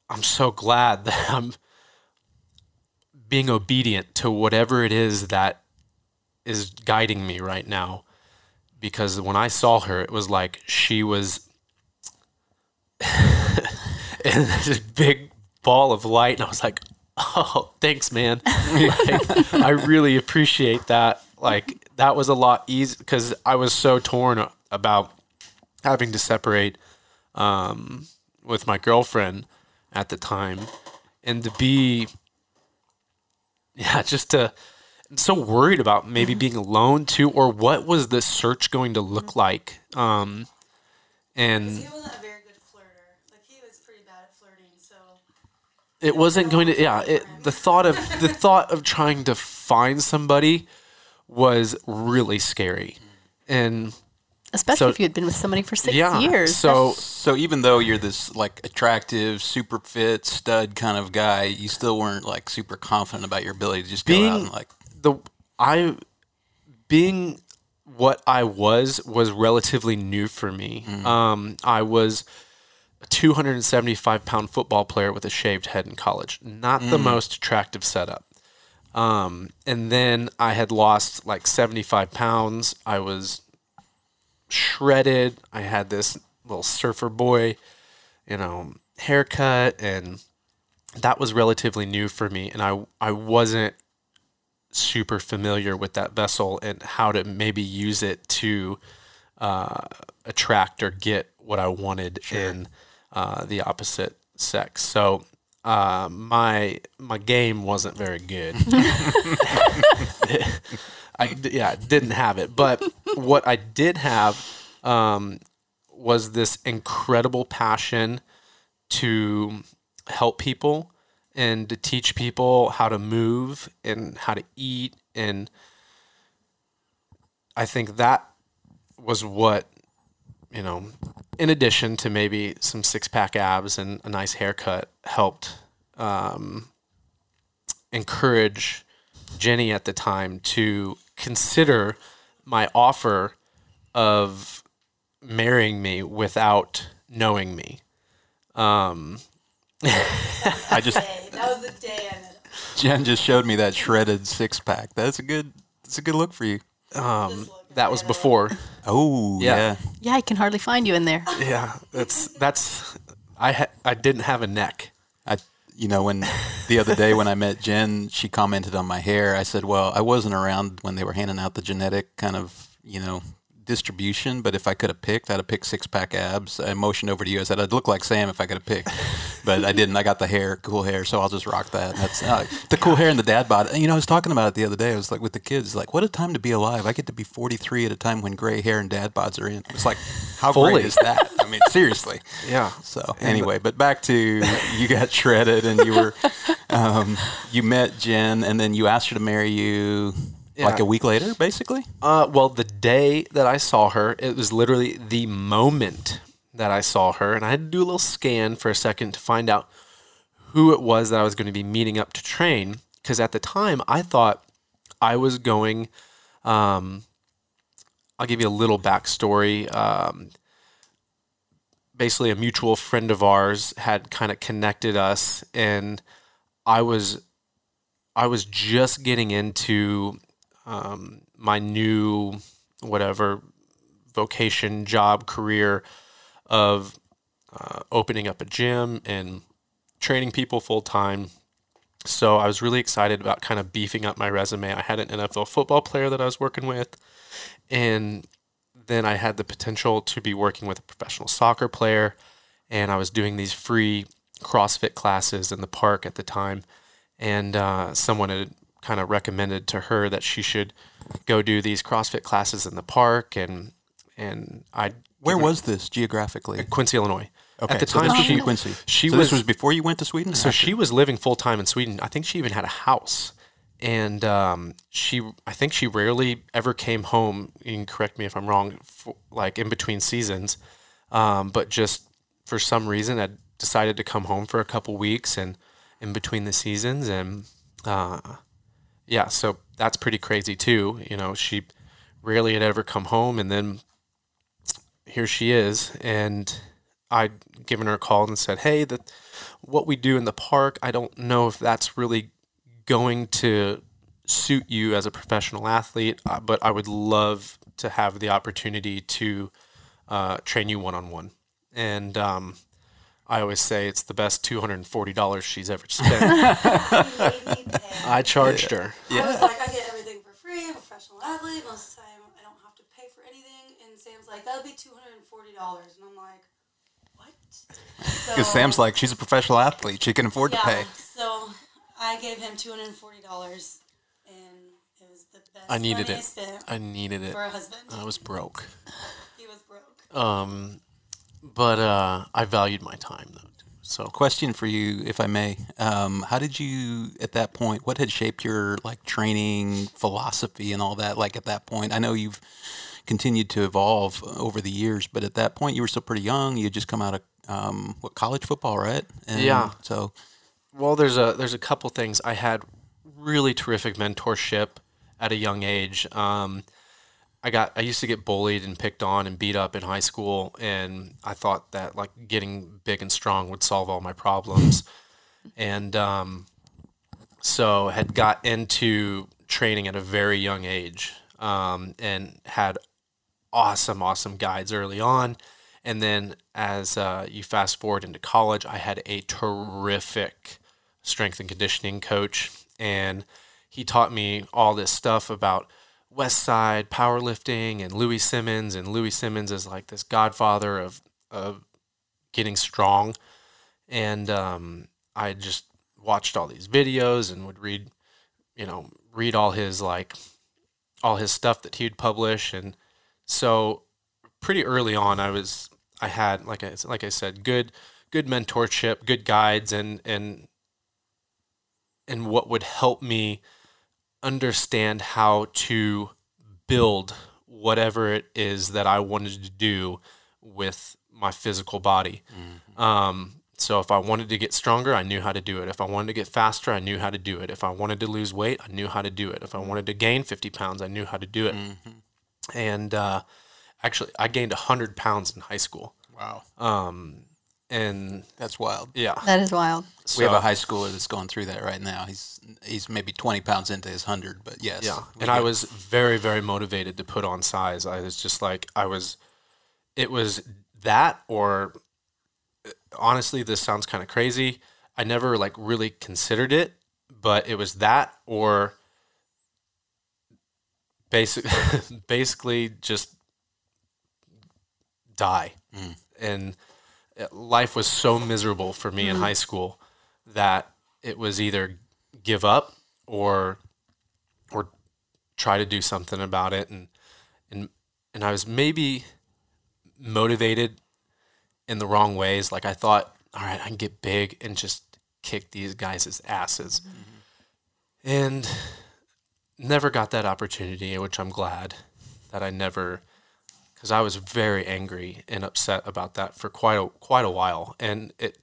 I'm so glad that I'm being obedient to whatever it is that is guiding me right now because when I saw her it was like she was in this big ball of light and I was like, "Oh, thanks, man." Like, I really appreciate that. Like that was a lot easy because I was so torn about having to separate um, with my girlfriend at the time, and to be, yeah, just to so worried about maybe being alone too, or what was the search going to look like? Um, and He wasn't a very good flirter. Like he was pretty bad at flirting. So it wasn't going to yeah it, the thought of the thought of trying to find somebody was really scary and Especially So- if you had been with somebody for six yeah years. so So even though you're this like attractive, super fit, stud kind of guy, you still weren't like super confident about your ability to just go out and like the i being what i was was relatively new for me. Um i was a 275 pound football player with a shaved head in college. Not the most attractive setup. Um and then i had lost like 75 pounds. I was shredded. I had this little surfer boy you know haircut and that was relatively new for me. And i i wasn't super familiar with that vessel and how to maybe use it to uh, attract or get what I wanted in uh, the opposite sex. So uh, my my game wasn't very good. I yeah didn't have it, but what I did have um, was this incredible passion to help people and to teach people how to move and how to eat. And I think that was what you know in addition to maybe some six pack abs and a nice haircut helped um, encourage Jenny at the time to consider my offer of marrying me without knowing me. Um, I just that was the day I met. Jen just showed me that shredded six pack. That's a good that's a good look for you. um, that was before Oh Yeah. yeah. yeah, I can hardly find you in there. Yeah, that's that's I ha- I didn't have a neck. I, you know, when the other day when I met Jen, she commented on my hair. I said, "Well, I wasn't around when they were handing out the genetic kind of, you know, distribution. But if I could have picked, I'd have picked six pack abs." I motioned over to you. I said, "I'd look like Sam if I could have picked," but I didn't. I got the hair, cool hair, so I'll just rock that. That's uh, the cool hair and the dad bod. You know, I was talking about it the other day. I was like with the kids, like, what a time to be alive. I get to be 43 at a time when gray hair and dad bods are in. It's like, how Fully. great is that? I mean, seriously. Yeah. So anyway, but back to you got shredded and you were um, you met Jen and then you asked her to marry you like a week later, basically. Uh, well, the day that I saw her, it was literally the moment that I saw her, and I had to do a little scan for a second to find out who it was that I was going to be meeting up to train. Because at the time, I thought I was going. Um, I'll give you a little backstory. Um, basically, a mutual friend of ours had kind of connected us, and I was, I was just getting into um, my new whatever vocation, job, career of uh, opening up a gym and training people full time. So I was really excited about kind of beefing up my resume. I had an NFL football player that I was working with, and then I had the potential to be working with a professional soccer player, and I was doing these free CrossFit classes in the park at the time, and uh, someone had kind of recommended to her that she should go do these CrossFit classes in the park, and and I Where was this geographically? Quincy, Illinois. Okay, at the so time, this was she in Quincy. she so was, this was before you went to Sweden. so she was living full time in Sweden. I think she even had a house, and um, she I think she rarely ever came home. You can correct me if I'm wrong. For, like in between seasons, um, but just for some reason, I decided to come home for a couple weeks and in between the seasons, and uh, yeah, so that's pretty crazy too. You know, she rarely had ever come home, and then here she is, and I'd given her a call and said, "Hey, that what we do in the park, I don't know if that's really going to suit you as a professional athlete, uh, but I would love to have the opportunity to uh, train you one on one." And um, I always say it's the best two hundred and forty dollars she's ever spent. He made me pay. I charged her. I was like, I get everything for free. I'm a professional athlete. Most of the time, I don't have to pay for anything. And Sam's like, that'll be two hundred and forty dollars, and I'm like, what? Because Sam's like, she's a professional athlete. She can afford yeah, to pay. So I gave him two hundred and forty dollars, and it was the best. I needed money I it. spent I needed it. for a husband. I was broke. he was broke. Um, but uh, I valued my time though. Too. So Question for you, if I may. Um, how did you, at that point, what had shaped your like training philosophy and all that? Like at that point, I know you've continued to evolve over the years, but at that point, you were still pretty young. You had just come out of um, what college football, right? And Yeah. So Well, there's a there's a couple things. I had really terrific mentorship at a young age. Um, I got I used to get bullied and picked on and beat up in high school, and I thought that like getting big and strong would solve all my problems, and um, so had got into training at a very young age, um, and had awesome awesome guides early on. And then as uh, you fast forward into college, I had a terrific strength and conditioning coach. And he taught me all this stuff about West Side powerlifting and Louie Simmons. And Louie Simmons is like this godfather of, of getting strong. And um, I just watched all these videos and would read, you know, read all his like, all his stuff that he'd publish. And so pretty early on, I was I had like I like I said, good good mentorship, good guides, and and and what would help me understand how to build whatever it is that I wanted to do with my physical body. Um, so if I wanted to get stronger, I knew how to do it. If I wanted to get faster, I knew how to do it. If I wanted to lose weight, I knew how to do it. If I wanted to gain 50 pounds, I knew how to do it. And uh, actually, I gained 100 pounds in high school. wow, And that's wild. yeah, That is wild. so, we have a high schooler that's going through that right now. He's he's maybe twenty pounds into his hundred, but yes, yeah. And I was very, very motivated to put on size. I was just like, I was, it was that, or honestly, this sounds kind of crazy. I never like really considered it, but it was that, or basic, basically just die. And uh, life was so miserable for me in mm-hmm. high school that it was either give up or or try to do something about it. And and and I was maybe motivated in the wrong ways. Like I thought all right I can get big and just kick these guys' asses. Mm-hmm. And never got that opportunity which I'm glad that I never because I was very angry and upset about that for quite a quite a while and it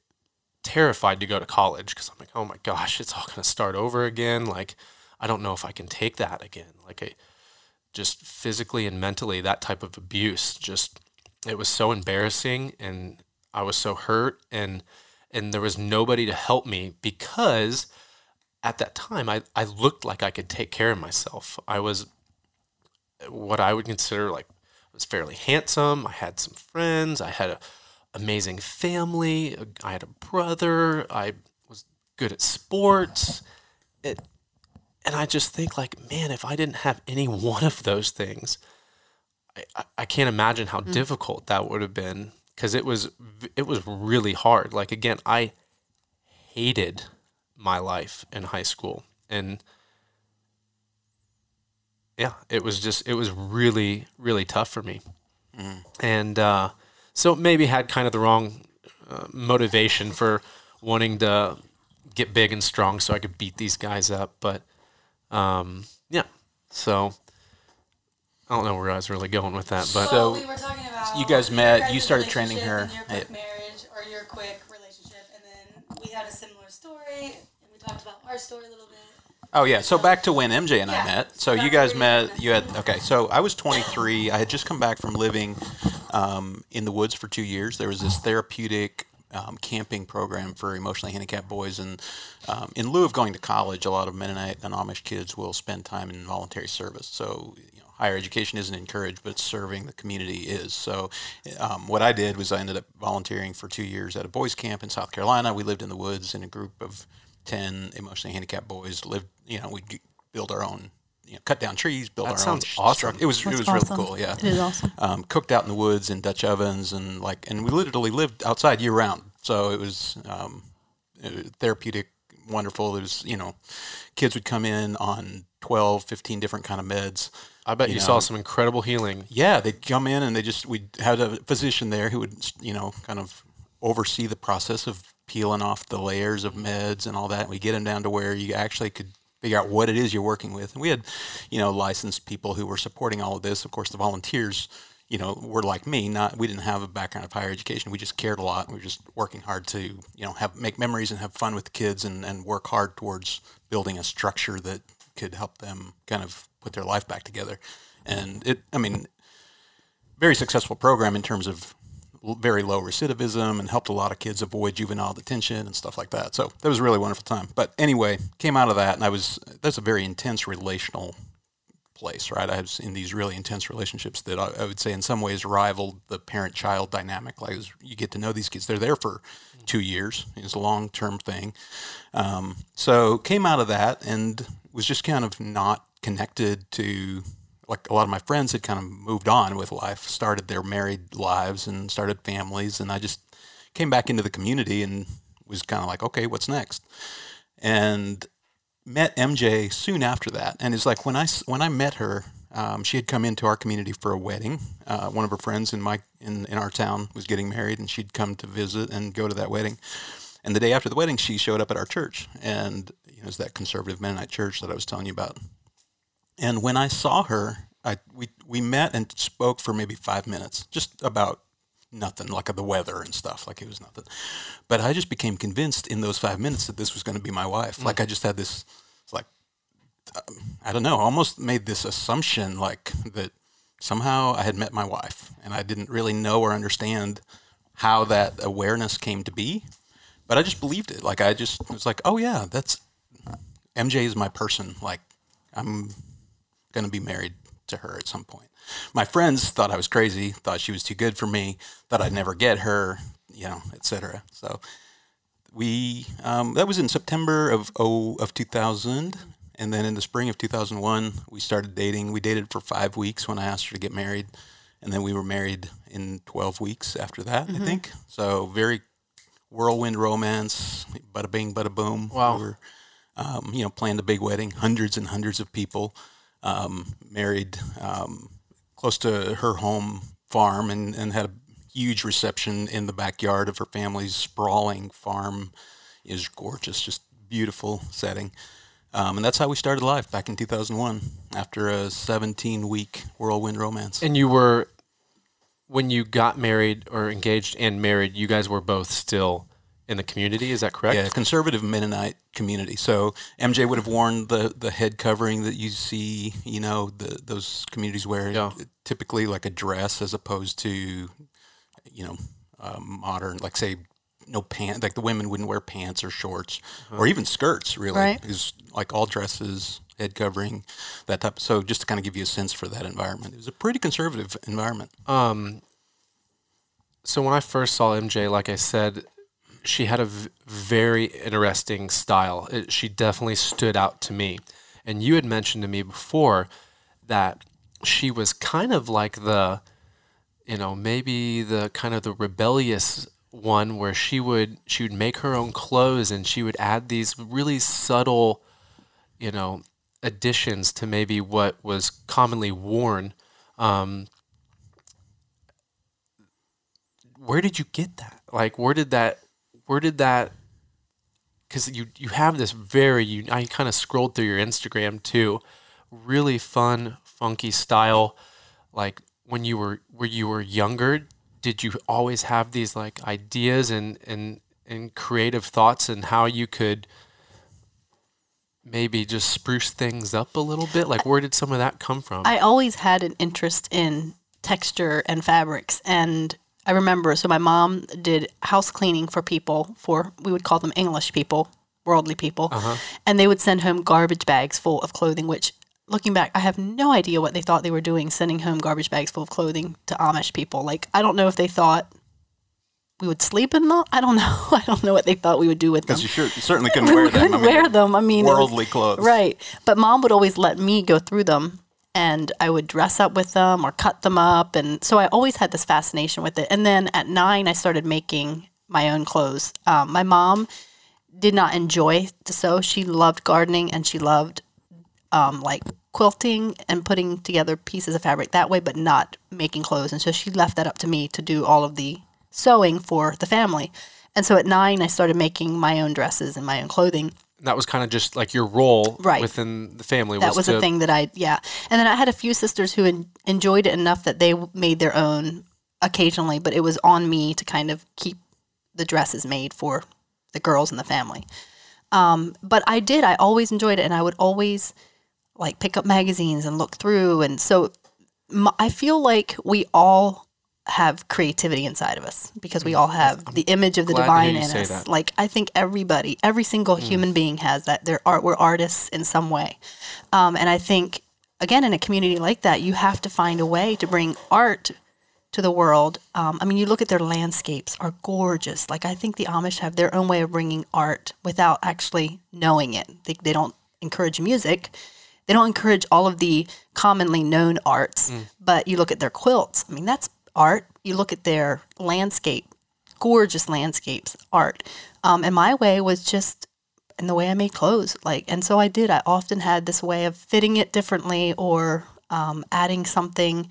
terrified to go to college because I'm like, oh my gosh, it's all to start over again. Like, I don't know if I can take that again. Like, I just physically and mentally, that type of abuse, just it was so embarrassing, and I was so hurt, and and there was nobody to help me because at that time I, I looked like I could take care of myself. I was what I would consider like was fairly handsome. I had some friends. I had an amazing family. I had a brother. I was good at sports. It, and I just think like, man, if I didn't have any one of those things, I, I, can't imagine how hmm. difficult that would have been because it was it was really hard. Like again, I hated my life in high school and yeah, it was just it was really really tough for me, and uh, so maybe had kind of the wrong uh, motivation for wanting to get big and strong so I could beat these guys up. But um, yeah, so I don't know where I was really going with that, but So- well, we were talking about you guys met, guys' you started training her and your quick at- marriage or your quick relationship, and then we had a similar story, and we talked about our story a little bit. Oh yeah, so back to when MJ and I met. So you guys met. you You had okay. So I was 23. I had just come back from living um, in the woods for two years. There was this therapeutic um, camping program for emotionally handicapped boys, and um, in lieu of going to college, a lot of Mennonite and Amish kids will spend time in voluntary service. So you know, higher education isn't encouraged, but serving the community is. So um, what I did was I ended up volunteering for two years at a boys' camp in South Carolina. We lived in the woods in a group of 10 emotionally handicapped boys lived you know we'd build our own you know, cut down trees, build That our sounds own awesome. struc- It was That's it was awesome. really cool. Yeah, It is awesome. um, cooked out in the woods in Dutch ovens and like, and we literally lived outside year round. So it was um, uh, therapeutic, wonderful. It was, you know, kids would come in on 12, 15 different kind of meds. I bet you, you saw some incredible healing. Yeah, they'd come in and they just, we had a physician there who would, you know, kind of oversee the process of peeling off the layers of meds and all that. And We get them down to where you actually could figure out what it is you're working with. And we had, you know, licensed people who were supporting all of this. Of course, the volunteers, you know, were like me. Not we didn't have a background of higher education. We just cared a lot. We were just working hard to, you know, have make memories and have fun with the kids and, and work hard towards building a structure that could help them kind of put their life back together. And it, I mean, very successful program in terms of very low recidivism and helped a lot of kids avoid juvenile detention and stuff like that. So that was a really wonderful time. But anyway, came out of that and I was that's a very intense relational place, right? I was in these really intense relationships that I, I would say in some ways rivaled the parent-child dynamic. Like was- you get to know these kids; they're there for two years. It's a long-term thing. Um, so came out of that and was just kind of not connected to like a lot of my friends had kind of moved on with life, started their married lives and started families, and I just came back into the community and was kind of like, okay, what's next? And met MJ soon after that, and it's like when I when I met her, um, she had come into our community for a wedding. Uh, one of her friends in my in, in our town was getting married, and she'd come to visit and go to that wedding. And the day after the wedding, she showed up at our church, and you know, it's that conservative Mennonite church that I was telling you about. And when I saw her, I we we met and spoke for maybe five minutes, just about nothing, like the weather and stuff, like it was nothing. But I just became convinced in those five minutes that this was going to be my wife. Like I just had this, like um, I don't know, almost made this assumption like that somehow I had met my wife, and I didn't really know or understand how that awareness came to be, but I just believed it. Like I just was like, oh yeah, that's MJ is my person. Like I'm going to be married to her at some point. My friends thought I was crazy, thought she was too good for me, thought I'd never get her, you know, etc. So we um, that was in September of oh, of 2000, and then in the spring of 2001 we started dating. We dated for five weeks when I asked her to get married, and then we were married in 12 weeks after that. I think so. Very whirlwind romance, bada bing, bada boom. Wow. We were, um, you know, planned a big wedding, hundreds and hundreds of people, um, married um, close to her home farm, and, and had a huge reception in the backyard of her family's sprawling farm. It was gorgeous, just beautiful setting. Um, and that's how we started life back in 2001 after a 17 week whirlwind romance. And you were, when you got married or engaged and married, you guys were both still in the community. Is that correct? Yeah, conservative Mennonite community. So MJ would have worn the the head covering that you see, you know, the those communities wear Yeah. typically like a dress as opposed to, you know, um, modern, like say no pants. like the women wouldn't wear pants or shorts or even skirts really. Right. It was like all dresses, head covering, that type. So just to kind of give you a sense for that environment, it was a pretty conservative environment. Um, so when I first saw MJ, like I said, she had a v- very interesting style. It, she definitely stood out to me. And you had mentioned to me before that she was kind of like the, you know, maybe the kind of the rebellious one where she would she would make her own clothes and she would add these really subtle, you know, additions to maybe what was commonly worn. Um, where did you get that? Like, where did that, where did that, because you, you have this very, you, I kind of scrolled through your Instagram too, really fun, funky style. Like when you were, where you were younger, did you always have these like ideas and, and, and creative thoughts and how you could maybe just spruce things up a little bit? Like, where did some of that come from? I always had an interest in texture and fabrics. And I remember, so my mom did house cleaning for people, for we would call them English people, worldly people. Uh-huh. And they would send home garbage bags full of clothing, which looking back, I have no idea what they thought they were doing sending home garbage bags full of clothing to Amish people. Like, I don't know if they thought we would sleep in them. I don't know. I don't know what they thought we would do with them. Because you, sure, you certainly couldn't we wear them. couldn't I mean, wear them. I mean, it was- worldly clothes. Right. But mom would always let me go through them and I would dress up with them or cut them up. And so I always had this fascination with it. And then at nine, I started making my own clothes. Um, my mom did not enjoy to sew. She loved gardening and she loved um, like quilting and putting together pieces of fabric that way, but not making clothes. And so she left that up to me to do all of the sewing for the family. And so at nine, I started making my own dresses and my own clothing. That was kind of just like your role Right. within the family. That was to, a thing that I, yeah. And then I had a few sisters who en- enjoyed it enough that they made their own occasionally, but it was on me to kind of keep the dresses made for the girls in the family. Um, but I did, I always enjoyed it, and I would always like pick up magazines and look through. And so m- I feel like we all have creativity inside of us because we all have the image of the glad to hear divine in us. that. Like I think everybody, every single human being has that. They're art. We're artists in some way, um, and I think again in a community like that, you have to find a way to bring art to the world. Um, I mean, you look at their landscapes are gorgeous. Like I think the Amish have their own way of bringing art without actually knowing it. They, they don't encourage music. They don't encourage all of the commonly known arts, but you look at their quilts. I mean, that's art. You look at their landscape, gorgeous landscapes, art. Um, and my way was just in the way I made clothes. Like, and so I did. I often had this way of fitting it differently or um, adding something.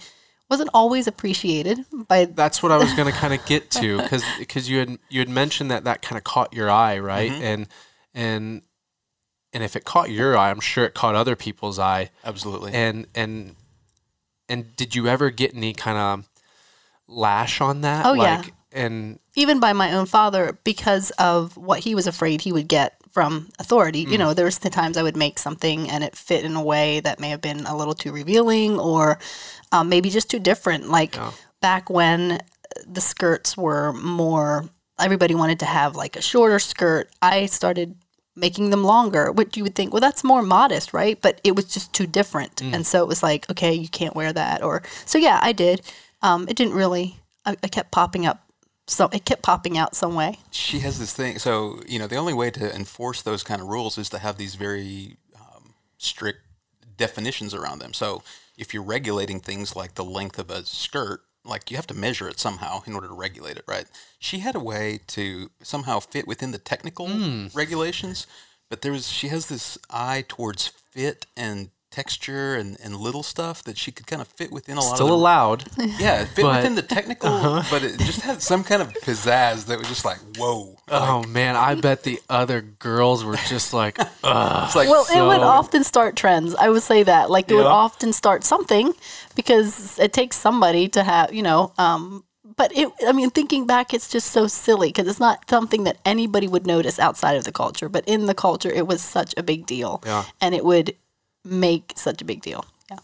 Wasn't always appreciated by that's what I was going to kind of get to because because you had you had mentioned that that kind of caught your eye, right? Mm-hmm. And and and if it caught your eye, I'm sure it caught other people's eye. Absolutely. And and and did you ever get any kind of lash on that? Oh, yeah. And even by my own father because of what he was afraid he would get from authority. Mm. You know, there was the times I would make something and it fit in a way that may have been a little too revealing or um, maybe just too different. Like back when the skirts were more, everybody wanted to have like a shorter skirt. I started making them longer, which you would think, well, that's more modest, right? But it was just too different. Mm. And so it was like, okay, you can't wear that. Or, so yeah, I did. Um, it didn't really, I, I kept popping up. So it kept popping out some way. she has this thing. So you know, the only way to enforce those kind of rules is to have these very um, strict definitions around them. So if you're regulating things like the length of a skirt, like you have to measure it somehow in order to regulate it, right? She had a way to somehow fit within the technical regulations, but there was she has this eye towards fit and texture and, and little stuff that she could kind of fit within a lot still of the allowed. yeah, it fit But- within the technical, but it just had some kind of pizzazz that was just like, whoa. oh man, I bet the other girls were just like, Ugh. Like, Well, it would often start trends. I would say that. Like, it would often start something because it takes somebody to have, you know, um, but it, I mean, thinking back, it's just so silly because it's not something that anybody would notice outside of the culture. But in the culture, it was such a big deal. Yeah. And it would make such a big deal. Yeah.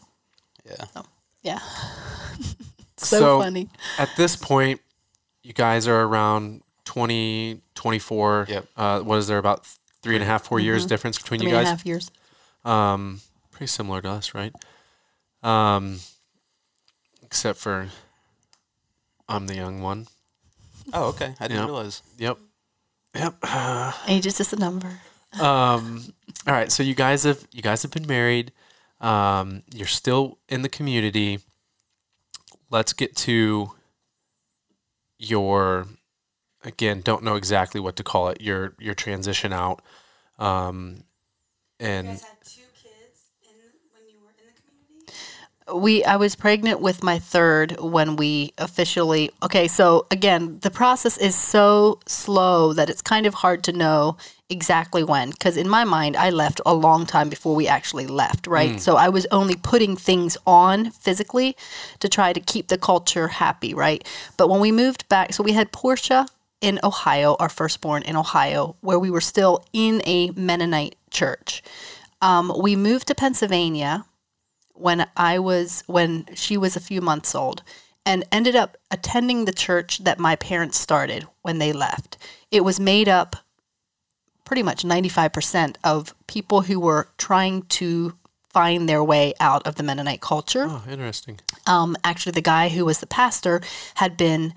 yeah. So, Yeah. so, So- funny. at this point, you guys are around 20, 24. Yep. Uh, what is there about three and a half, four years difference between Three you guys? half years. Um, pretty similar to us, right? Um, except for I'm the young one. Oh, okay. I didn't Yeah. realize. Yep. Yep. Age is just a number. Um, all right. So you guys have you guys have been married. Um, you're still in the community. Let's get to your again. Don't know exactly what to call it. Your your transition out. Um, You and guys had two kids in when you were in the community. We i was pregnant with my third when we officially okay so again the process is so slow that it's kind of hard to know exactly when because in my mind i left a long time before we actually left right? So i was only putting things on physically to try to keep the culture happy right? But when we moved back so we had portia in ohio our firstborn in ohio where we were still in a mennonite church. Um, we moved to pennsylvania when I was when she was a few months old and ended up attending the church that my parents started when they left. It was made up pretty much 95% of people who were trying to find their way out of the Mennonite culture. oh, interesting. Um, actually, the guy who was the pastor had been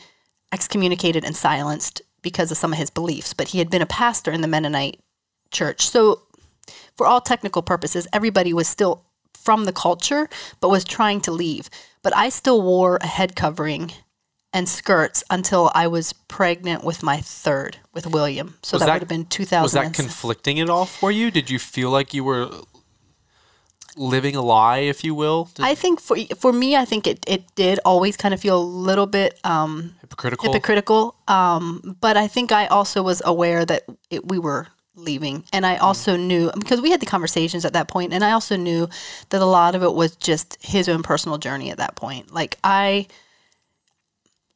excommunicated and silenced because of some of his beliefs, but he had been a pastor in the Mennonite church. So, for all technical purposes, everybody was still from the culture, but was trying to leave. But I still wore a head covering and skirts until I was pregnant with my third, with William. So that, that- would have been 2000. Was that conflicting at all for you? Did you feel like you were living a lie, if you will? Did- I think for for me, I think it, it did always kind of feel a little bit um, hypocritical? hypocritical. Um, but I think I also was aware that it, we were leaving, and I mm. also knew because we had the conversations at that point, and I also knew that a lot of it was just his own personal journey at that point. Like I,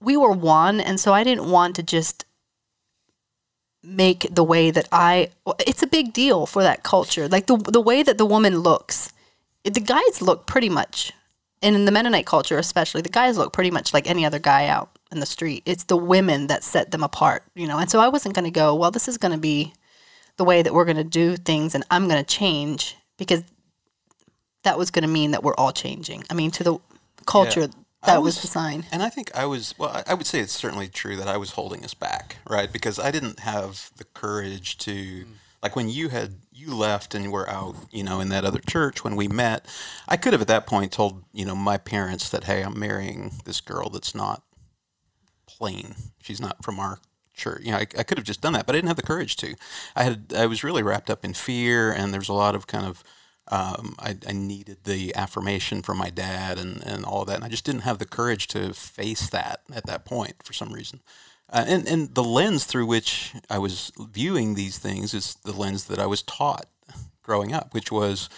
we were one, and so I didn't want to just make the way that I. It's a big deal for that culture, like the the way that the woman looks. The guys look pretty much and in the Mennonite culture, especially, the guys look pretty much like any other guy out in the street. It's the women that set them apart, you know. And so I wasn't going to go, well, this is going to be the way that we're going to do things, and I'm going to change because that was going to mean that we're all changing. I mean, to the culture, Yeah. that I was, the sign. And I think I was, well, I- I would say it's certainly true that I was holding us back, right? Because I didn't have the courage to, mm. like when you had, you left and you were out, you know, in that other church when we met, I could have at that point told, you know, my parents that, hey, I'm marrying this girl that's not plain. She's not from our church. You know, I, I could have just done that, but I didn't have the courage to. I had, I was really wrapped up in fear, and there's a lot of kind of, um, I, I needed the affirmation from my dad and, and all of that, and I just didn't have the courage to face that at that point for some reason. Uh, and and the lens through which I was viewing these things is the lens that I was taught growing up, which was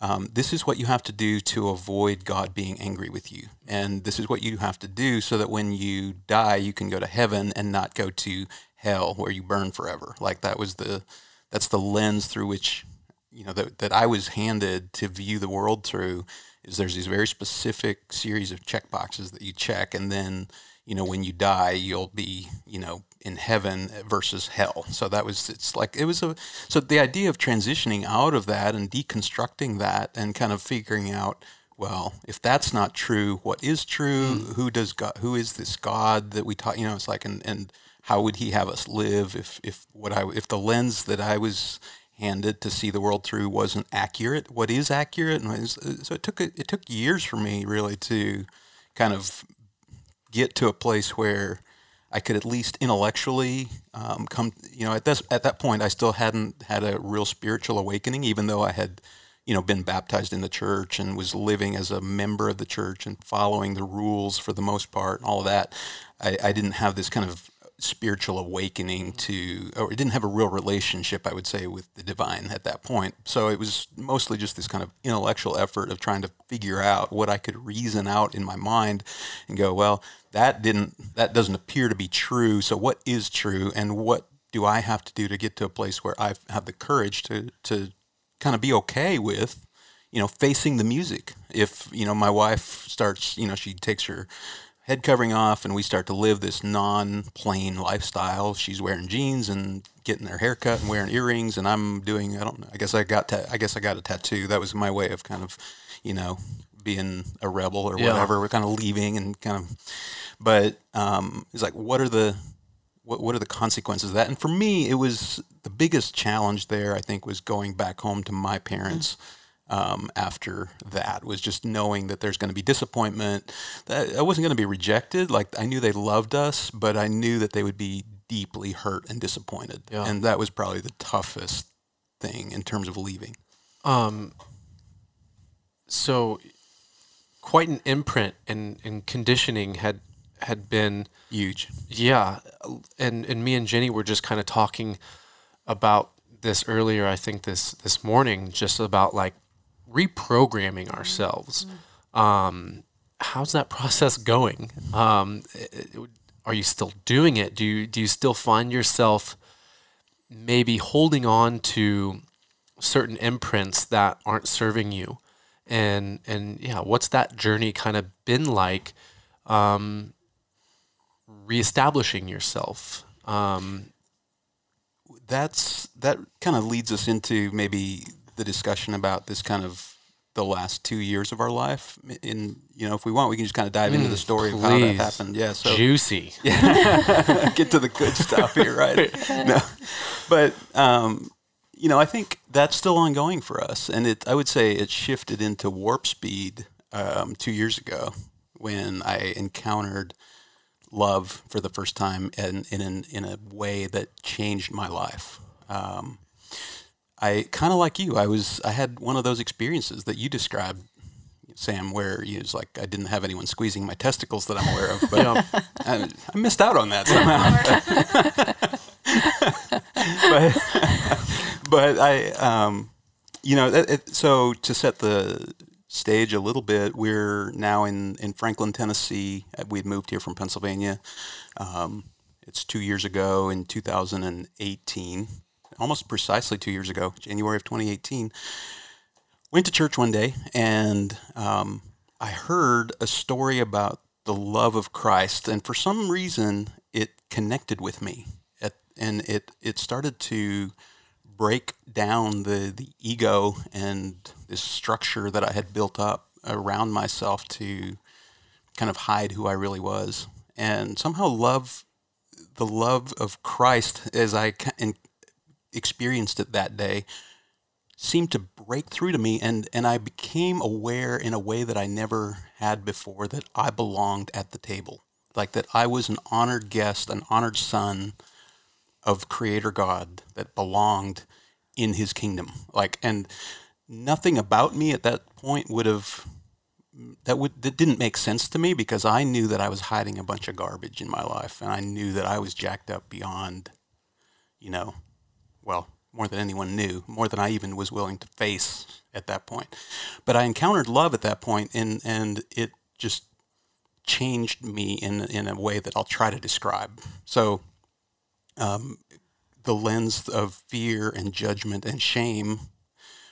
um, this is what you have to do to avoid God being angry with you. And this is what you have to do so that when you die, you can go to heaven and not go to hell where you burn forever. Like that was the, that's the lens through which, you know, that, that I was handed to view the world through is there's these very specific series of check boxes that you check. And then, you know, when you die, you'll be, you know, in heaven versus hell. So that was, it's like, it was a, so the idea of transitioning out of that and deconstructing that and kind of figuring out, well, if that's not true, what is true? Mm. Who does God, who is this God that we taught, you know, it's like, and, and how would he have us live if, if what I, if the lens that I was handed to see the world through wasn't accurate, what is accurate? And was, uh, so it took, it took years for me really to kind of get to a place where I could at least intellectually um, come. You know, at this at that point, I still hadn't had a real spiritual awakening, even though I had, you know, been baptized in the church and was living as a member of the church and following the rules for the most part and all of that. I, I didn't have this kind of spiritual awakening to, or it didn't have a real relationship, I would say, with the divine at that point. So it was mostly just this kind of intellectual effort of trying to figure out what I could reason out in my mind and go, well, that didn't, that doesn't appear to be true. So what is true, and what do I have to do to get to a place where I have the courage to to kind of be okay with, you know, facing the music. If you know my wife starts, you know, she takes her head covering off and we start to live this non-plain lifestyle. She's wearing jeans and getting her hair cut and wearing earrings and i'm doing i don't know i guess i got ta- i guess i got a tattoo. That was my way of kind of you know being a rebel or Yeah. whatever we're kind of leaving and kind of but um it's like what are the what, what are the consequences of that? And for me it was the biggest challenge there i think was going back home to my parents um, after that was just knowing that there's going to be disappointment. That I wasn't going to be rejected. Like I knew they loved us, but I knew that they would be deeply hurt and disappointed. Yeah. And that was probably the toughest thing in terms of leaving. Um, so quite an imprint and, and conditioning had had been Huge. yeah and and me and jenny were just kind of talking about this earlier i think this this morning just about like reprogramming ourselves. Um how's that process going? Um are you still doing it? Do you do you still find yourself maybe holding on to certain imprints that aren't serving you? And and yeah what's that journey kind of been like um reestablishing yourself? Um that's that kind of leads us into maybe the discussion about this kind of the last two years of our life. In you know, if we want, we can just kind of dive into the story of how that happened. Yeah, so Juicy. get to the good stuff here, right? No, but um, you know, I think that's still ongoing for us, and it. I would say it shifted into warp speed um, two years ago when I encountered love for the first time in in in a way that changed my life. Um, I kind of like you. I was I had one of those experiences that you described. Sam, where you was like I didn't have anyone squeezing my testicles that I'm aware of, but I, I missed out on that somehow. but but I um, you know it, it, so to set the stage a little bit, we're now in in Franklin, Tennessee. Uh, We had moved here from Pennsylvania. Um, it's two years ago in 2018, almost precisely two years ago, January of 2018. Went to church one day and um, I heard a story about the love of Christ, and for some reason, it connected with me, At, and it it started to break down the the ego and this structure that I had built up around myself to kind of hide who I really was, and somehow love the love of Christ as I experienced it that day seemed to break through to me and and I became aware in a way that I never had before that I belonged at the table. Like that I was an honored guest an honored son of creator God that belonged in his kingdom. Like and nothing about me at that point would have that would that didn't make sense to me because I knew that I was hiding a bunch of garbage in my life and I knew that I was jacked up beyond you know well more than anyone knew more than I even was willing to face at that point but I encountered love at that point and and it just changed me in in a way that I'll try to describe so um, the lens of fear and judgment and shame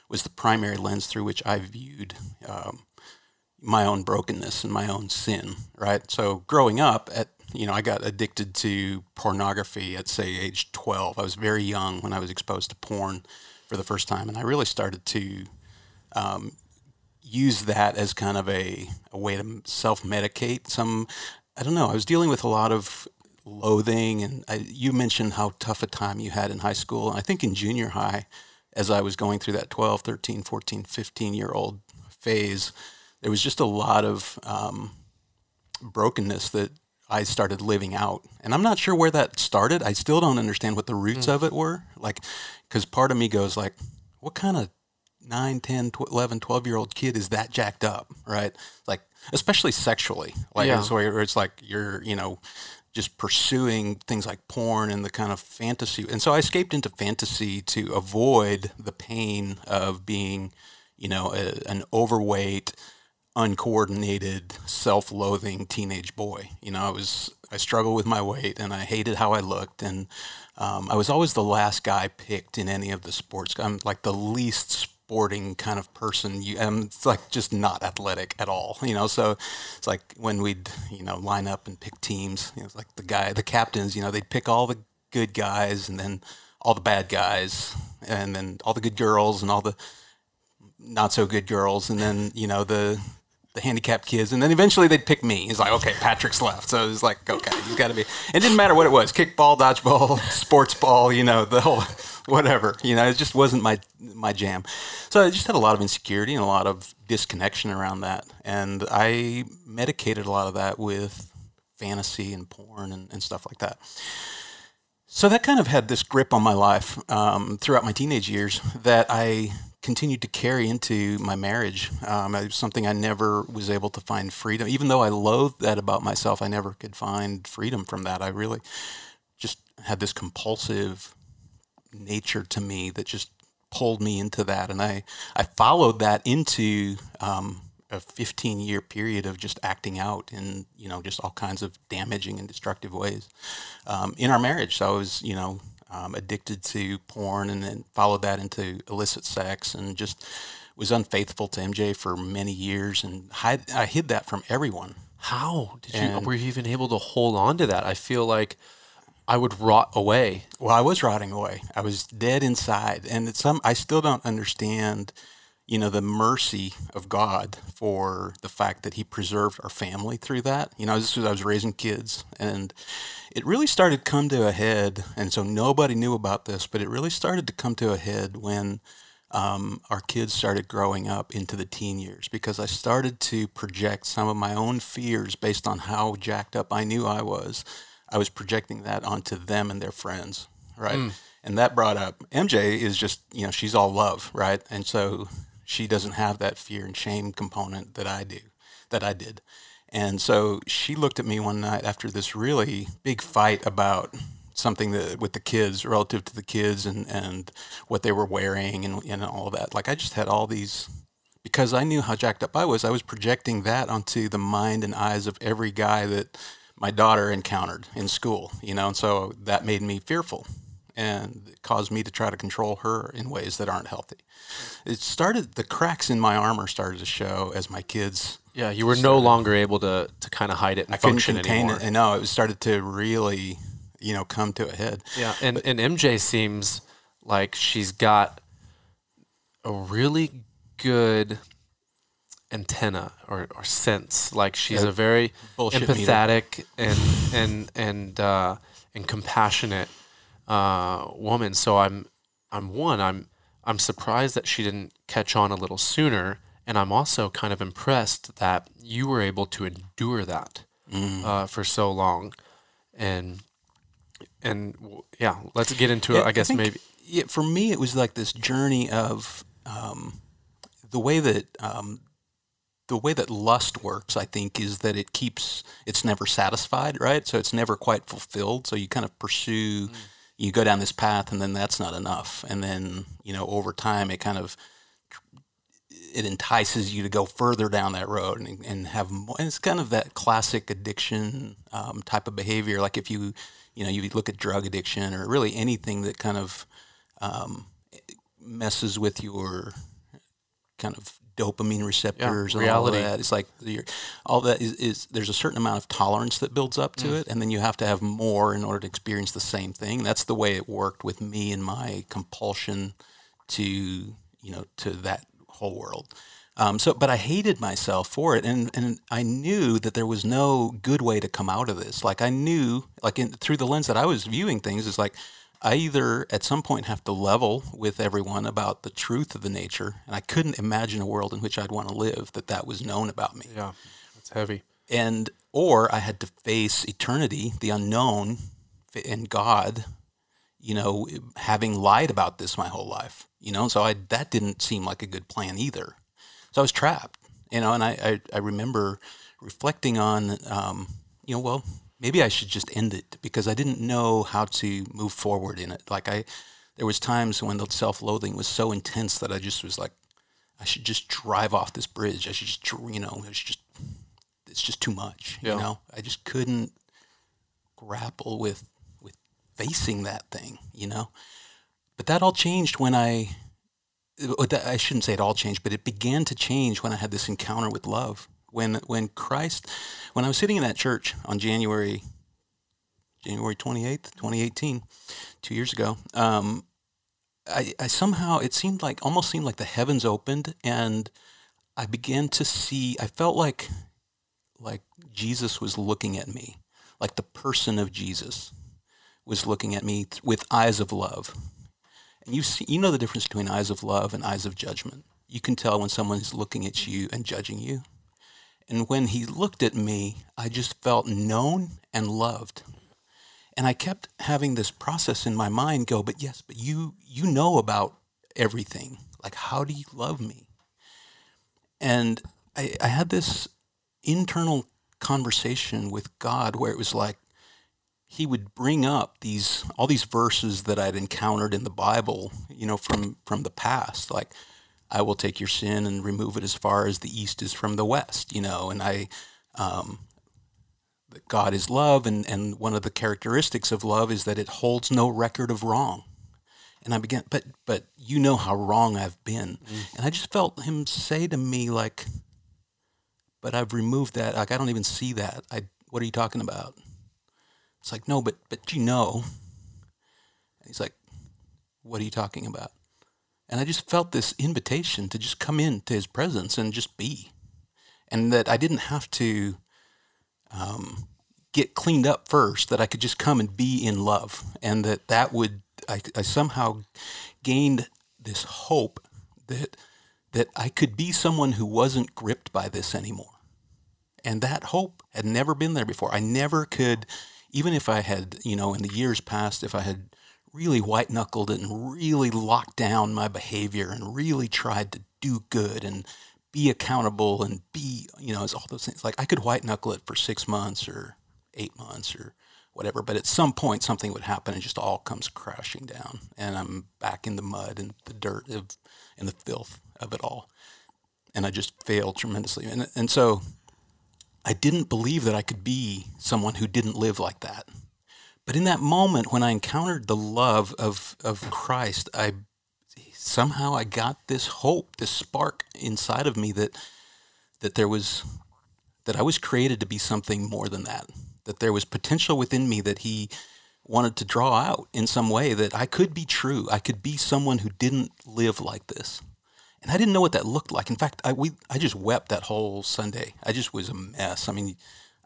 was the primary lens through which I viewed um, my own brokenness and my own sin, right? So growing up at you know, I got addicted to pornography at say age 12. I was very young when I was exposed to porn for the first time and I really started to um, use that as kind of a, a way to self-medicate some I don't know, I was dealing with a lot of loathing and I, you mentioned how tough a time you had in high school and I think in junior high as I was going through that 12, 13, 14, 15 year old phase, there was just a lot of um, brokenness that I started living out. And I'm not sure where that started. I still don't understand what the roots hmm. of it were. Like, because part of me goes like, what kind of 9, 10, 12, 11, 12 year old kid is that jacked up, right? Like, especially sexually. Like, Yeah. it's where it's like you're, you know, just pursuing things like porn and the kind of fantasy. And so I escaped into fantasy to avoid the pain of being, you know, a, an overweight, uncoordinated, self-loathing teenage boy. You know, I was I struggled with my weight and I hated how I looked and um, I was always the last guy picked in any of the sports. I'm like the least sporting kind of person. You, I'm it's like just not athletic at all. You know, so it's like when we'd you know line up and pick teams. You know, it's like the guy, the captains. You know, they'd pick all the good guys and then all the bad guys and then all the good girls and all the not so good girls and then you know the the handicapped kids and then eventually they'd pick me. He's like okay patrick's left. So it's like okay he's got to be. It didn't matter what it was kickball dodgeball sports ball you know the whole whatever you know it just wasn't my my jam. So i just had a lot of insecurity and a lot of disconnection around that and i medicated a lot of that with fantasy and porn and, and stuff like that. So that kind of had this grip on my life um, throughout my teenage years that I continued to carry into my marriage. Um, it was something I never was able to find freedom. Even though I loathed that about myself, I never could find freedom from that. I really just had this compulsive nature to me that just pulled me into that, and I I followed that into um, a 15 year period of just acting out in you know just all kinds of damaging and destructive ways um, in our marriage. So I was you know um, addicted to porn, and then followed that into illicit sex, and just was unfaithful to MJ for many years, and hide, I hid that from everyone. How did you were you even able to hold on to that? I feel like I would rot away. Well, I was rotting away. I was dead inside, and it's some. I still don't understand. you know, the mercy of God for the fact that He preserved our family through that. You know, this was I was raising kids, and it really started to come to a head. And so nobody knew about this, but it really started to come to a head when um, our kids started growing up into the teen years because I started to project some of my own fears based on how jacked up I knew I was. I was projecting that onto them and their friends, right? And that brought up MJ is just, you know, she's all love, right? And so she doesn't have that fear and shame component that I do, that I did. And so she looked at me one night after this really big fight about something that with the kids relative to the kids and, and what they were wearing and, and all that. Like I just had all these because I knew how jacked up I was, I was projecting that onto the mind and eyes of every guy that my daughter encountered in school, you know, and so that made me fearful and caused me to try to control her in ways that aren't healthy. It started, the cracks in my armor started to show as my kids. Yeah, you were no longer able to to kind of hide it and I couldn't contain anymore. it. And no, it started to really, you know, come to a head. Yeah, and and MJ seems like she's got a really good antenna or, or sense. Like she's a very Bullshit meter. empathetic and and and uh, and compassionate uh, woman. So I'm I'm one I'm I'm surprised that she didn't catch on a little sooner, and I'm also kind of impressed that you were able to endure that Mm. uh, for so long, and and yeah, let's get into it. Yeah, I guess think, maybe Yeah, for me, it was like this journey of um, the way that um, the way that lust works. I think is that it keeps it's never satisfied, right? So it's never quite fulfilled. So you kind of pursue, you go down this path, and then that's not enough, and then you know over time it kind of it entices you to go further down that road and, and have more. And it's kind of that classic addiction um, type of behavior. Like if you, you know, you look at drug addiction or really anything that kind of um, messes with your kind of dopamine receptors and reality. all that. It's like all that is, is there's a certain amount of tolerance that builds up to it, and then you have to have more in order to experience the same thing. That's the way it worked with me and my compulsion to you know to that whole world. Um, so, but I hated myself for it, and and I knew that there was no good way to come out of this. Like I knew, like in, through the lens that I was viewing things, is like I either at some point have to level with everyone about the truth of the nature, and I couldn't imagine a world in which I'd want to live that that was known about me yeah, it's heavy. and or I had to face eternity, the unknown, and God, you know, having lied about this my whole life, you know. So I that didn't seem like a good plan either. So I was trapped, you know. And I I, I remember reflecting on, um, you know, well, maybe I should just end it because I didn't know how to move forward in it. Like I, there was times when the self-loathing was so intense that I just was like, I should just drive off this bridge. I should just, you know, it's just it's just too much. Yeah. You know, I just couldn't grapple with with facing that thing. You know, but that all changed when I. I shouldn't say it all changed, but it began to change when I had this encounter with love. When when Christ, when I was sitting in that church on January January twenty eighth, twenty eighteen, two years ago. Um, I, I somehow it seemed like almost seemed like the heavens opened and I began to see. I felt like like Jesus was looking at me, like the person of Jesus was looking at me th- with eyes of love. And you see, you know the difference between eyes of love and eyes of judgment. You can tell when someone is looking at you and judging you. And when he looked at me, I just felt known and loved. And I kept having this process in my mind go, but yes, but you you know about everything. Like how do you love me? And I, I had this internal conversation with God where it was like he would bring up these all these verses that I'd encountered in the Bible, you know, from from the past, like I will take your sin and remove it as far as the east is from the west, you know, and I um, that God is love, and, and one of the characteristics of love is that it holds no record of wrong. And I began, but but you know how wrong I've been, and I just felt him say to me like, "But I've removed that. Like I don't even see that. I what are you talking about?" It's like no, but but you know. And he's like, "What are you talking about?" And I just felt this invitation to just come into his presence and just be. And that I didn't have to um, get cleaned up first, that I could just come and be in love. And that that would, I, I somehow gained this hope that, that I could be someone who wasn't gripped by this anymore. And that hope had never been there before. I never could, even if I had, you know, in the years past, if I had really white knuckled it and really locked down my behavior and really tried to do good and be accountable and be, you know, it's all those things. Like I could white knuckle it for six months or eight months or whatever, but at some point something would happen and just all comes crashing down, and I'm back in the mud and the dirt of and the filth of it all, and I just failed tremendously, and and so I didn't believe that I could be someone who didn't live like that. But in that moment when I encountered the love of, of Christ, I somehow I got this hope, this spark inside of me that that there was that I was created to be something more than that. That there was potential within me that he wanted to draw out in some way that I could be true. I could be someone who didn't live like this. And I didn't know what that looked like. In fact, I we I just wept that whole Sunday. I just was a mess. I mean,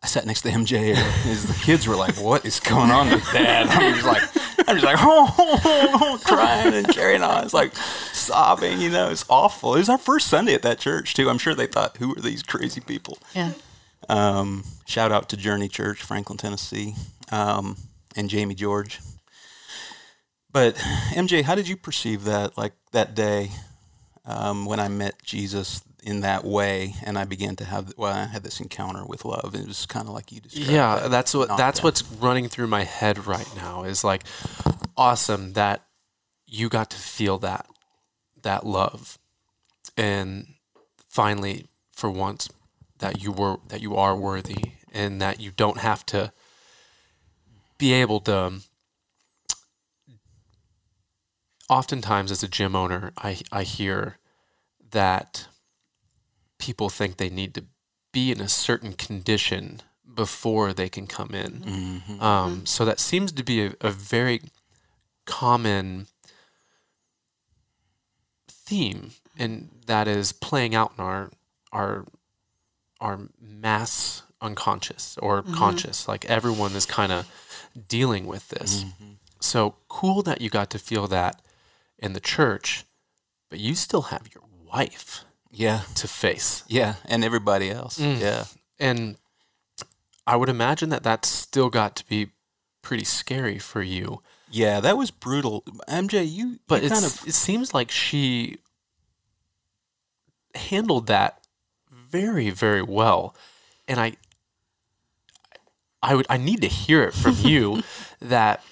I sat next to MJ, and the kids were like, "What is going on with Dad?" I'm just like, I'm just like, oh, oh, oh, crying and carrying on. It's like sobbing. You know, it's awful. It was our first Sunday at that church too. I'm sure they thought, "Who are these crazy people?" Yeah. Um, shout out to Journey Church, Franklin, Tennessee, um, and Jamie George. But MJ, how did you perceive that? Like that day um, when I met Jesus in that way, and I began to have well, I had this encounter with love. It was kind of like you described. yeah that that's what that's knockdown. what's running through my head right now is like awesome that you got to feel that that love and finally for once that you were that you are worthy and that you don't have to be able to um, oftentimes as a gym owner i i hear that people think they need to be in a certain condition before they can come in. Mm-hmm. Um, so that seems to be a, a very common theme, and that is playing out in our our our mass unconscious or conscious. Like everyone is kind of dealing with this. So cool that you got to feel that in the church, but you still have your wife yeah, to face. yeah, and everybody else. Mm. Yeah, And I would imagine that that's still got to be pretty scary for you. yeah, that was brutal. MJ, you But you kind of it seems like she handled that very, very well. And I, I would, I need to hear it from you that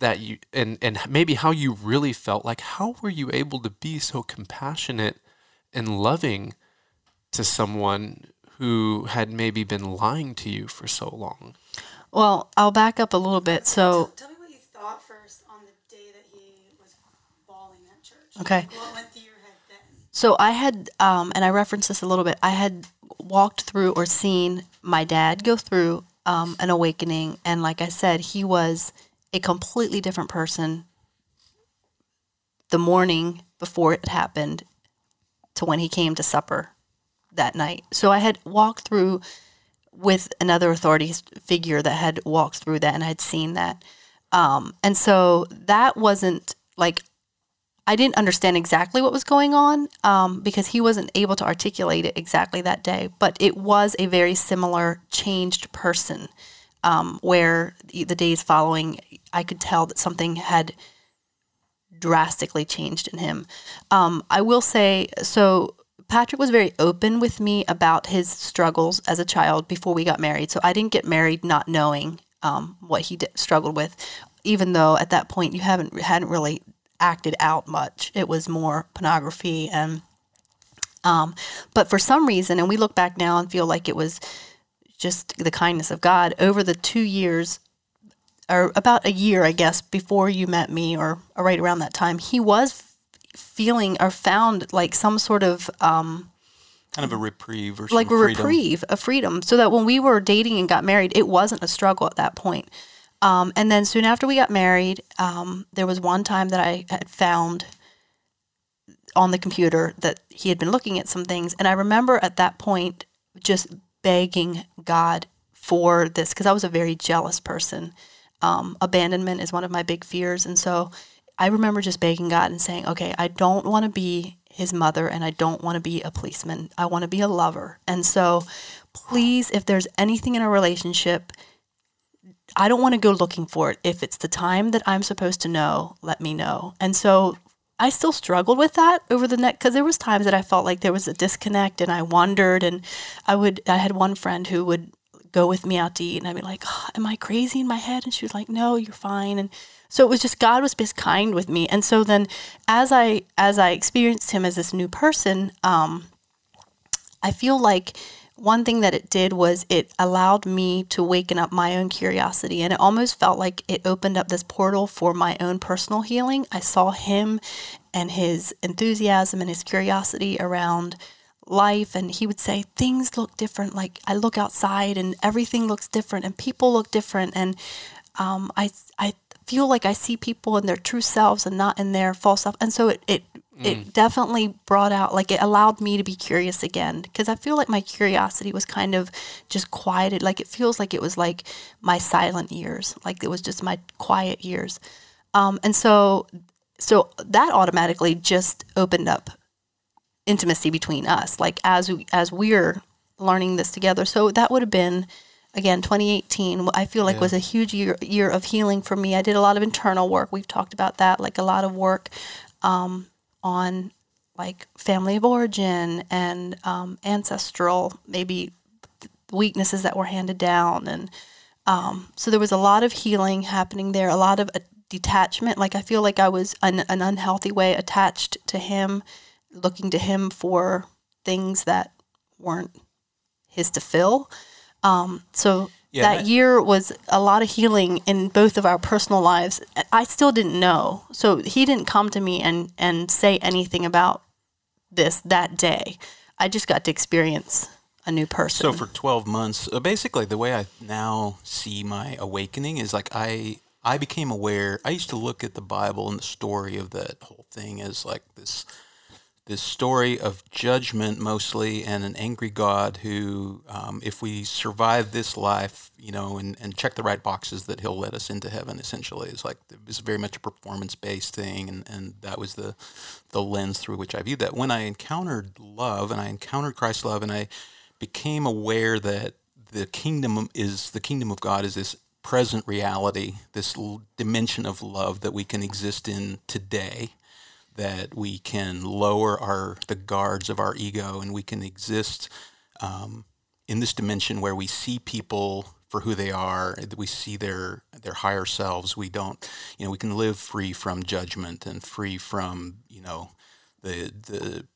that you and and maybe how you really felt. Like, how were you able to be so compassionate and loving to someone who had maybe been lying to you for so long? Well, I'll back up a little bit. So, Tell me what you thought first on the day that he was bawling at church. Okay. What went through your head then? so I had, um, and I referenced this a little bit. I had walked through or seen my dad go through um, an awakening, and like I said, he was a completely different person the morning before it happened to when he came to supper that night. So I had walked through with another authority figure that had walked through that and I had seen that. Um, and so that wasn't like I didn't understand exactly what was going on um, because he wasn't able to articulate it exactly that day. But it was a very similar changed person um, where the the days following, I could tell that something had drastically changed in him. Um, I will say, so Patrick was very open with me about his struggles as a child before we got married. So I didn't get married not knowing um, what he struggled with, even though at that point you haven't hadn't really acted out much. It was more pornography and. Um, but for some reason, and we look back now and feel like it was just the kindness of God over the two years or about a year, I guess, before you met me, or, or right around that time, he was feeling or found like some sort of um, kind of a reprieve or like a freedom. reprieve, a freedom, so that when we were dating and got married, it wasn't a struggle at that point. Um, and then soon after we got married, um, there was one time that I had found on the computer that he had been looking at some things. And I remember at that point just begging God for this because I was a very jealous person. Um, abandonment is one of my big fears. And so I remember just begging God and saying, okay, I don't want to be his mother and I don't want to be a policeman. I want to be a lover. And so please, if there's anything in a relationship, I don't want to go looking for it. If it's the time that I'm supposed to know, let me know. And so I still struggled with that over the next because there was times that I felt like there was a disconnect and I wondered and I would I had one friend who would go with me out to eat and I'd be like, oh, am I crazy in my head? And she was like, no, you're fine. And so it was just God was just kind with me. And so then as I as I experienced him as this new person, um, I feel like one thing that it did was it allowed me to waken up my own curiosity and it almost felt like it opened up this portal for my own personal healing. I saw him and his enthusiasm and his curiosity around life and he would say things look different. Like I look outside and everything looks different and people look different and um, I I feel like I see people in their true selves and not in their false self. And so it, it it definitely brought out like it allowed me to be curious again because i feel like my curiosity was kind of just quieted. Like it feels like it was like my silent years. Like it was just my quiet years. Um, and so so that automatically just opened up intimacy between us like as we as we're learning this together. So that would have been again 2018 i feel like was a huge year year of healing for me. I did a lot of internal work. We've talked about that like a lot of work um, on like family of origin and um, ancestral maybe weaknesses that were handed down and um, so there was a lot of healing happening there a lot of uh, detachment. Like i feel like i was an, an unhealthy way attached to him looking to him for things that weren't his to fill um, so Yeah, that that- year was a lot of healing in both of our personal lives. I still didn't know. So he didn't come to me and, and say anything about this that day. I just got to experience a new person. So for 12 months, uh, basically the way I now see my awakening is like I I became aware. I used to look at the Bible and the story of that whole thing as like this this story of judgment mostly and an angry God who, um, if we survive this life, you know, and, and check the right boxes, that He'll let us into heaven. Essentially, it's like it was very much a performance based thing, and, and that was the the lens through which I viewed that. When I encountered love and I encountered Christ's love, and I became aware that the kingdom is the kingdom of God is this present reality, this dimension of love that we can exist in today that we can lower our the guards of our ego and we can exist um, in this dimension where we see people for who they are we see their their higher selves. We don't you know we can live free from judgment and free from you know the the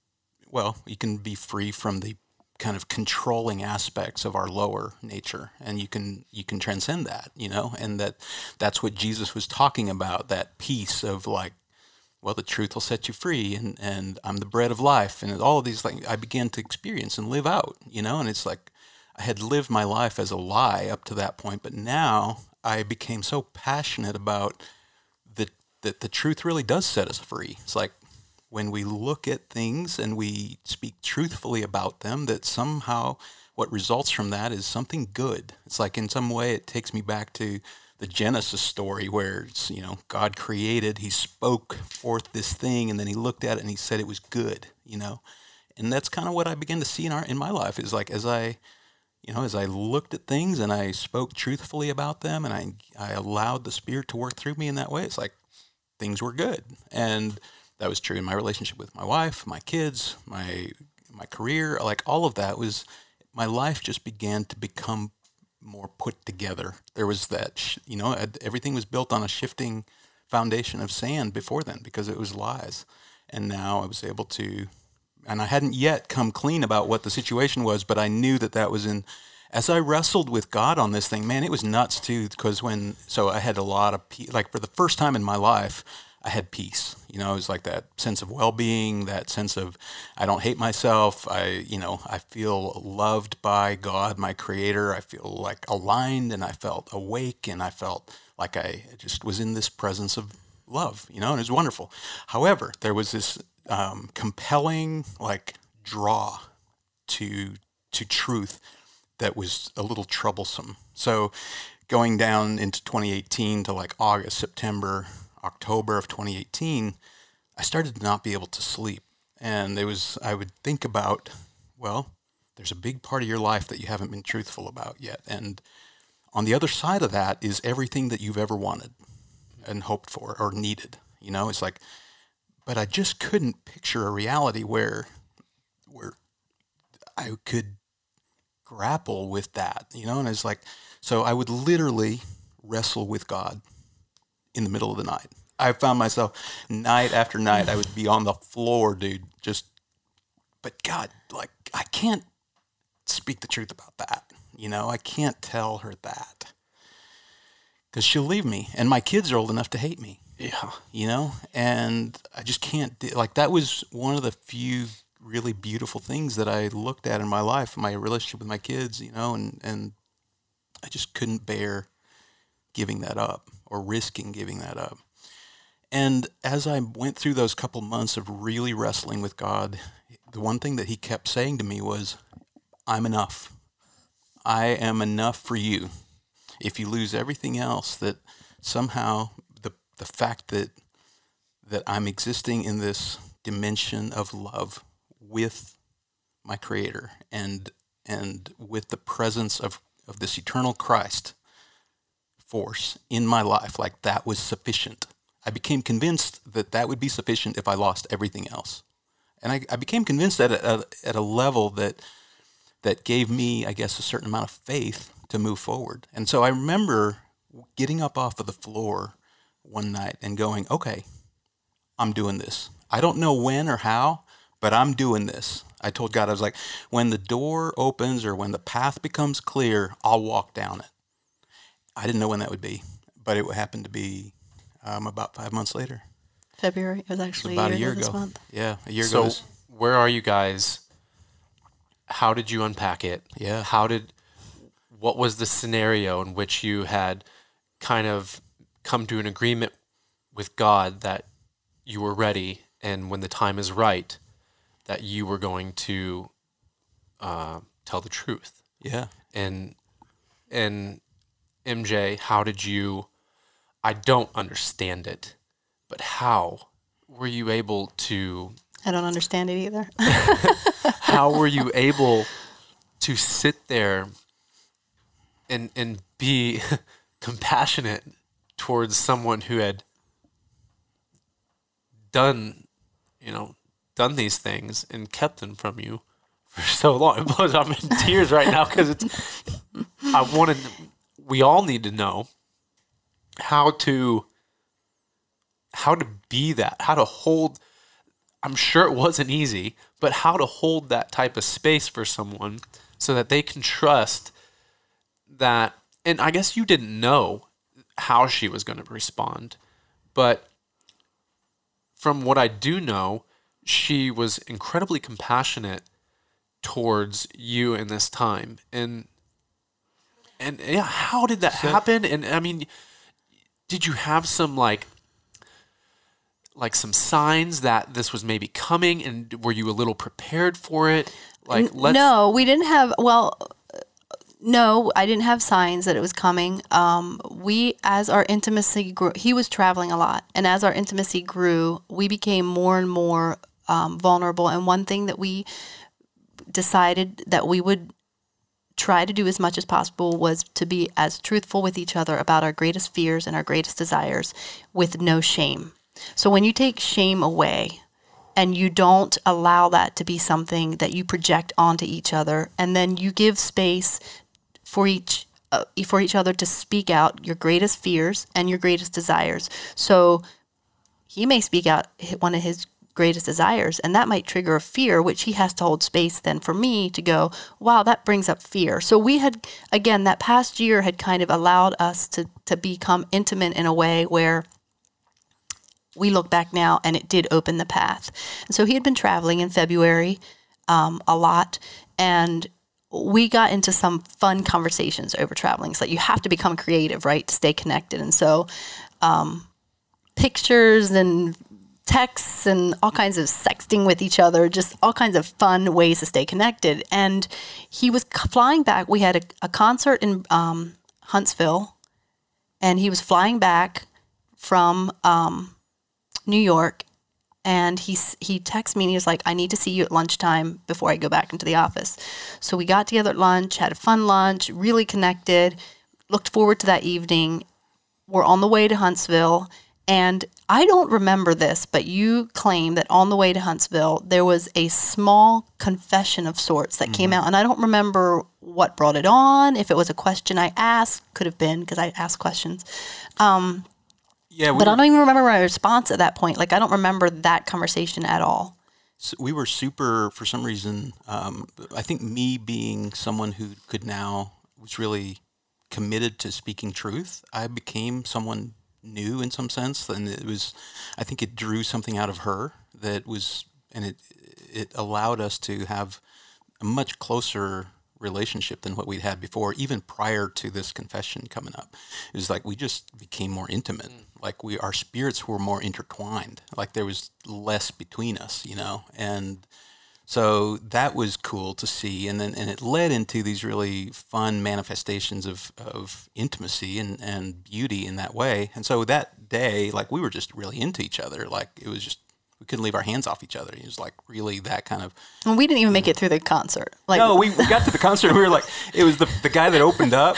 well you can be free from the kind of controlling aspects of our lower nature and you can you can transcend that you know and that that's what Jesus was talking about that peace of like well, the truth will set you free, and, and I'm the bread of life, and all of these things I began to experience and live out, you know, and it's like I had lived my life as a lie up to that point, but now I became so passionate about that that the truth really does set us free. It's like when we look at things and we speak truthfully about them, that somehow what results from that is something good. It's like in some way it takes me back to the Genesis story where it's, you know God created, He spoke forth this thing, and then He looked at it and He said it was good. You know, and that's kind of what I began to see in our in my life is like as I, you know, as I looked at things and I spoke truthfully about them, and I I allowed the Spirit to work through me in that way. It's like things were good, and that was true in my relationship with my wife, my kids, my my career, like all of that was my life just began to become more put together. There was that, sh- you know, everything was built on a shifting foundation of sand before then because it was lies. And now I was able to, and I hadn't yet come clean about what the situation was, but I knew that that was in, as I wrestled with God on this thing, man, it was nuts too. Because when, so I had a lot of, like for the first time in my life, I had peace. You know, it was like that sense of well-being, that sense of I don't hate myself. I, you know, I feel loved by God, my creator. I feel like aligned and I felt awake and I felt like I just was in this presence of love, you know, and it was wonderful. However, there was this um, compelling like draw to to truth that was a little troublesome. So going down into 2018 to like August, September, October of 2018, I started to not be able to sleep. And it was I would think about, well, there's a big part of your life that you haven't been truthful about yet. And on the other side of that is everything that you've ever wanted and hoped for or needed. You know, it's like but I just couldn't picture a reality where where I could grapple with that, you know, and it's like so I would literally wrestle with God in the middle of the night. I found myself night after night I would be on the floor, dude, just but God, like I can't speak the truth about that. You know, I can't tell her that. Cuz she'll leave me and my kids are old enough to hate me. Yeah. You know, and I just can't do, like that was one of the few really beautiful things that I looked at in my life, my relationship with my kids, you know, and and I just couldn't bear giving that up or risking giving that up. And as I went through those couple months of really wrestling with God, the one thing that he kept saying to me was, I'm enough. I am enough for you. If you lose everything else, that somehow the the fact that that I'm existing in this dimension of love with my creator and and with the presence of, of this eternal Christ force in my life, like that was sufficient. I became convinced that that would be sufficient if I lost everything else. And I, I became convinced at a, at a level that that gave me, I guess, a certain amount of faith to move forward. And so I remember getting up off of the floor one night and going, okay, I'm doing this. I don't know when or how, but I'm doing this. I told God, I was like, when the door opens or when the path becomes clear, I'll walk down it. I didn't know when that would be, but it happened to be um, about five months later. February. It was It was actually about a a year this ago. month. Yeah, a year So ago. this- where are you guys? How did you unpack it? Yeah. How did what was the scenario in which you had kind of come to an agreement with God that you were ready and when the time is right that you were going to uh, tell the truth yeah. and and MJ, how did you? I don't understand it, but how were you able to? I don't understand it either. How were you able to sit there and and be compassionate towards someone who had done, you know, done these things and kept them from you for so long? It blows- I'm in tears right now because it's. I wanted. We all need to know how to how to be that, how to hold. I'm sure it wasn't easy, but how to hold that type of space for someone so that they can trust that. And I guess you didn't know how she was going to respond, but from what I do know, she was incredibly compassionate towards you in this time. And and yeah, how did that happen? And I mean, did you have some like like some signs that this was maybe coming and were you a little prepared for it? Like let's no, we didn't have. Well, uh, no, I didn't have signs that it was coming. Um, we, as our intimacy grew, he was traveling a lot, and as our intimacy grew, we became more and more um, vulnerable. And one thing that we decided that we would try to do as much as possible was to be as truthful with each other about our greatest fears and our greatest desires with no shame. So when you take shame away, and you don't allow that to be something that you project onto each other and then you give space for each uh, for each other to speak out your greatest fears and your greatest desires so he may speak out one of his greatest desires and that might trigger a fear which he has to hold space then for me to go wow that brings up fear so we had again that past year had kind of allowed us to to become intimate in a way where we look back now and it did open the path. And so he had been traveling in February um, a lot, and we got into some fun conversations over traveling. So you have to become creative, right, to stay connected. And so um, pictures and texts and all kinds of sexting with each other, just all kinds of fun ways to stay connected. And he was flying back. We had a, a concert in um, Huntsville, and he was flying back from um, New York. And he he texted me and he was like, "I need to see you at lunchtime before I go back into the office." So we got together at lunch, had a fun lunch, really connected. Looked forward to that evening. We're on the way to Huntsville, and I don't remember this, but you claim that on the way to Huntsville there was a small confession of sorts that came out, and I don't remember what brought it on. If it was a question I asked, could have been because I asked questions. Yeah, we But I don't even remember my response at that point. Like I don't remember that conversation at all. s- we were super for some reason. Um, I think me being someone who could now was really committed to speaking truth. I became someone new in some sense, and it was. I think it drew something out of her that was, and it it allowed us to have a much closer relationship than what we'd had before, even prior to this confession coming up. It was like we just became more intimate. Mm. Like we, our spirits were more intertwined. Like there was less between us, you know, and so that was cool to see. And then, and it led into these really fun manifestations of, of intimacy and, and beauty in that way. And so that day, like we were just really into each other. Like it was just, we couldn't leave our hands off each other. It was like really that kind of And we didn't even make it through the concert. Like no, we, we got to the concert and we were like, it was the, the guy that opened up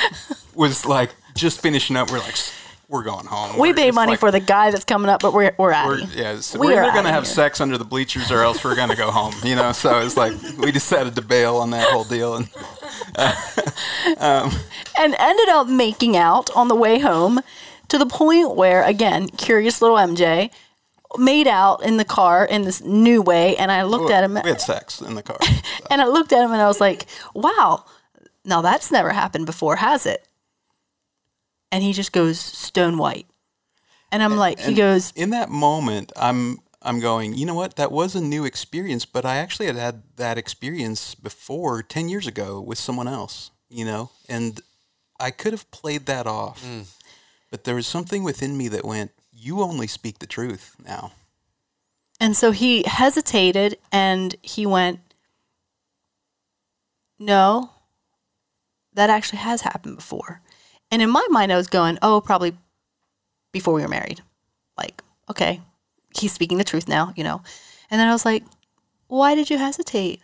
was like just finishing up. We're like, "S- we're going home. we We're paid money like, for the guy that's coming up, but we're we're out. We're, yeah, so We we're either going to have here. sex under the bleachers or else we're going to go home. You know, so it's like we decided to bail on that whole deal. And uh, um, and ended up making out on the way home to the point where, again, curious little MJ made out in the car in this new way. And I looked at him we had sex in the car. and I looked at him and I was like, wow, now that's never happened before, has it? And he just goes stone white. And I'm like, he goes, in that moment, I'm I'm going. You know what? That was a new experience, but I actually had had that experience before ten years ago with someone else. You know, and I could have played that off, mm. but there was something within me that went. You only speak the truth now. And so he hesitated and he went, No, that actually has happened before. And in my mind, I was going, Oh, probably before we were married. Like, okay, he's speaking the truth now, you know. And then I was like, Why did you hesitate?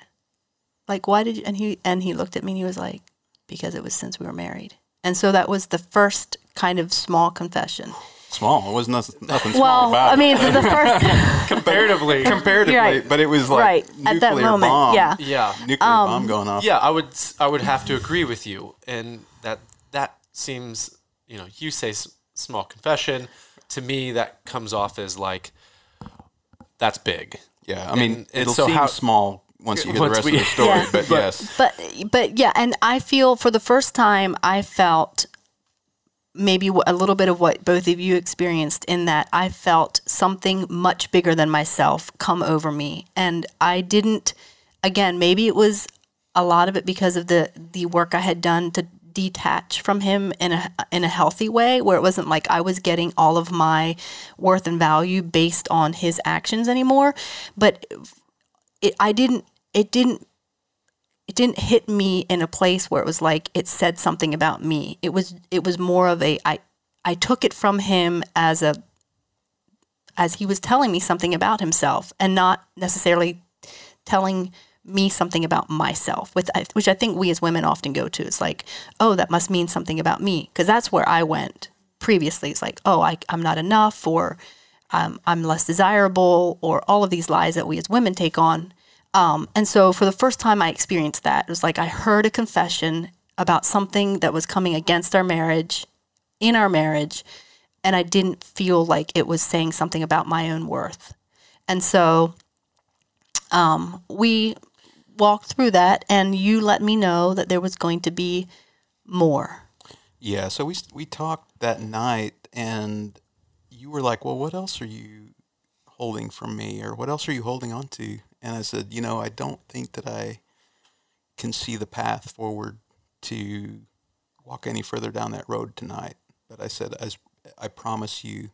Like, why did you? And he and he looked at me and he was like, Because it was since we were married. And so that was the first kind of small confession. Small. It was nothing, nothing small Well, about I it. mean, the first, comparatively. comparatively, right. but it was like Right. nuclear At that moment, bomb. yeah. Um, yeah, nuclear bomb going off. yeah. I would I would have to agree with you, and that that seems you know you say s- small confession to me that comes off as like that's big. Yeah, I mean, And- and it'll so seem how- small once you hear Once the rest we- of the story, Yeah. but, yes, But but yeah, and I feel for the first time I felt maybe a little bit of what both of you experienced in that I felt something much bigger than myself come over me and I didn't again maybe it was a lot of it because of the the work I had done to detach from him in a in a healthy way where it wasn't like I was getting all of my worth and value based on his actions anymore but it I didn't it didn't it didn't hit me in a place where it was like it said something about me. It was it was more of a I I took it from him as a as he was telling me something about himself and not necessarily telling me something about myself with which I think we as women often go to. It's like, "Oh, that must mean something about me," because that's where I went previously. It's like, "Oh, I I'm not enough or um, I'm less desirable or all of these lies that we as women take on um, and so for the first time I experienced that, it was like I heard a confession about something that was coming against our marriage, in our marriage, and I didn't feel like it was saying something about my own worth. And so um, we walked through that, and you let me know that there was going to be more. yeah. So we we talked that night, and you were like, "Well, what else are you holding from me, or what else are you holding on to?" And I said, "You know, I don't think that I can see the path forward to walk any further down that road tonight." But I said, "As I promise you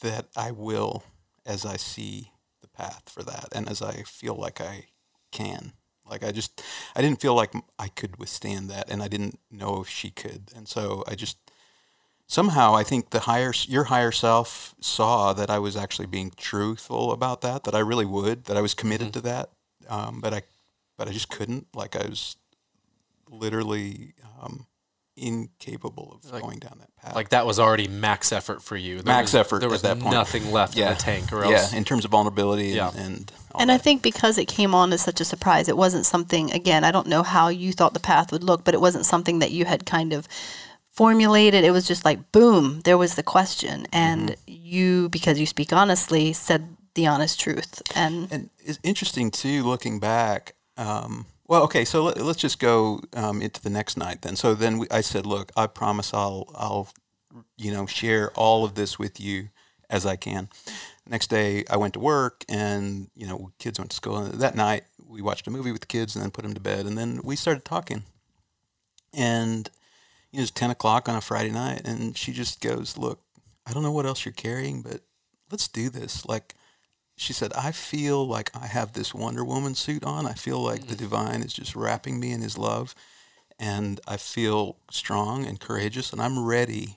that I will as I see the path for that and as I feel like I can. Like I just, I didn't feel like I could withstand that, and I didn't know if she could, and so I just somehow I think the higher your higher self saw that I was actually being truthful about that, that I really would, that I was committed Mm-hmm. to that, um, but I, but I just couldn't. Like I was literally um, incapable of going down that path. Like that was already max effort for you. There Max was- effort There at was that point. nothing left in the tank, or yeah, in terms of vulnerability and, Yeah. and all And I think because it came on as such a surprise, it wasn't something, again, I don't know how you thought the path would look, but it wasn't something that you had kind of formulated. It was just like, boom, there was the question. And Mm-hmm. you, because you speak honestly, said the honest truth. And And it's interesting too, looking back. Um, well, okay, so let, let's just go um, into the next night then. So then we, I said, look, I promise I'll, I'll, you know, share all of this with you as I can. Next day, I went to work, and you know, kids went to school. And that night, we watched a movie with the kids, and then put them to bed, and then we started talking. And you know, ten o'clock on a Friday night, and she just goes, "Look, I don't know what else you're carrying, but let's do this. Like, she said, I feel like I have this Wonder Woman suit on. I feel like the mm. divine is just wrapping me in his love. And I feel strong and courageous. And I'm ready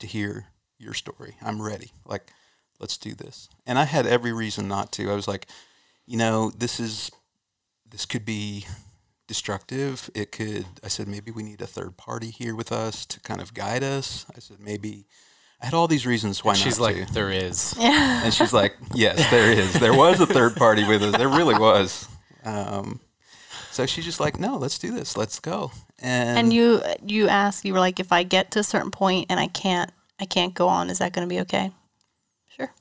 to hear your story. I'm ready. Like, let's do this. And I had every reason not to. I was like, you know, this is, this could be destructive. It could, I said, maybe we need a third party here with us to kind of guide us. I said, maybe. I had all these reasons why She's not She's like, to. there is. And she's like, yes, there is. There was a third party with us. There really was. Um, so she's just like, no, let's do this. Let's go. And, and you you asked, you were like, if I get to a certain point and I can't I can't go on, is that going to be okay? Sure.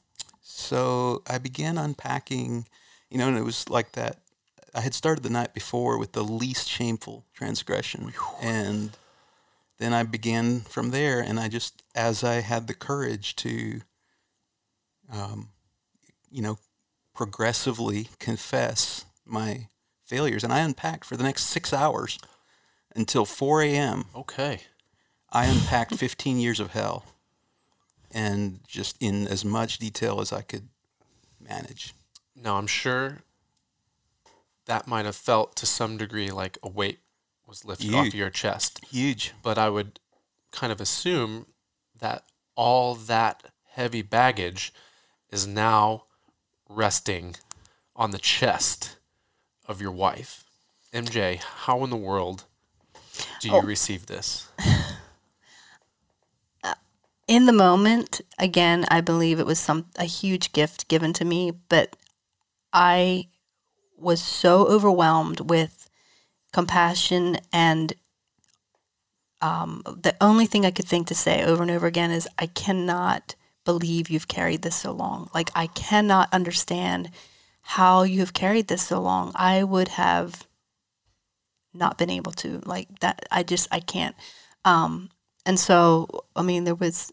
so I began unpacking, you know, and it was like that. I had started the night before with the least shameful transgression. And then I began from there. And I just, as I had the courage to, um, you know, progressively confess my failures, and I unpacked for the next six hours until 4 a.m. Okay. I unpacked 15 years of hell and just in as much detail as I could manage. Now I'm sure that might have felt to some degree like a weight was lifted off Huge. your chest. Huge. But I would kind of assume that all that heavy baggage is now resting on the chest of your wife. MJ, how in the world do you oh. receive this? in the moment again i believe it was some a huge gift given to me but i was so overwhelmed with compassion and um, the only thing i could think to say over and over again is i cannot believe you've carried this so long. Like i cannot understand how you have carried this so long. I would have not been able to like that i just i can't. Um, and so i mean there was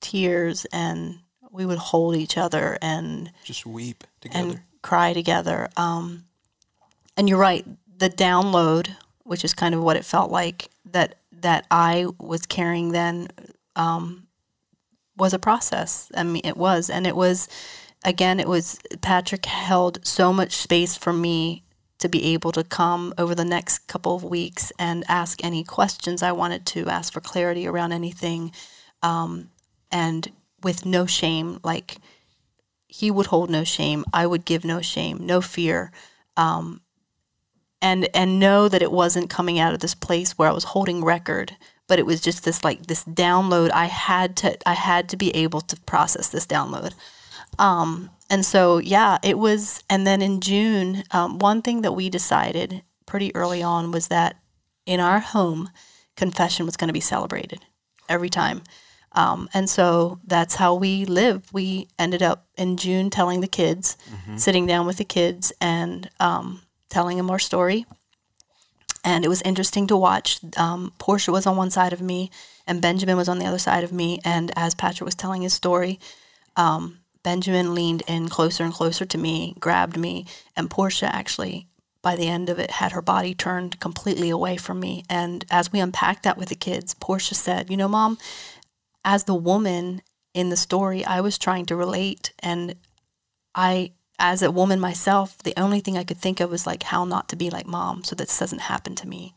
tears and we would hold each other and Just weep together. and cry together. Um, and you're right the download which is kind of what it felt like that that i was carrying then um, was a process. I mean it was and it was again it was patrick held so much space for me to be able to come over the next couple of weeks and ask any questions i wanted to ask for clarity around anything um, and with no shame like he would hold no shame. I would give no shame no fear um, and and know that it wasn't coming out of this place where i was holding record but it was just this like this download. I had to i had to be able to process this download. Um, and so yeah it was and then in june um, one thing that we decided pretty early on was that in our home confession was going to be celebrated every time. Um, and so that's how we live. We ended up in June telling the kids, sitting down with the kids and um, telling them our story. And it was interesting to watch. Um, Portia was on one side of me, and Benjamin was on the other side of me. And as Patrick was telling his story, um, Benjamin leaned in closer and closer to me, grabbed me, and Portia actually, by the end of it, had her body turned completely away from me. And as we unpacked that with the kids, Portia said, "You know, Mom, as the woman in the story, I was trying to relate and I, as a woman myself, the only thing I could think of was like how not to be like mom so this doesn't happen to me.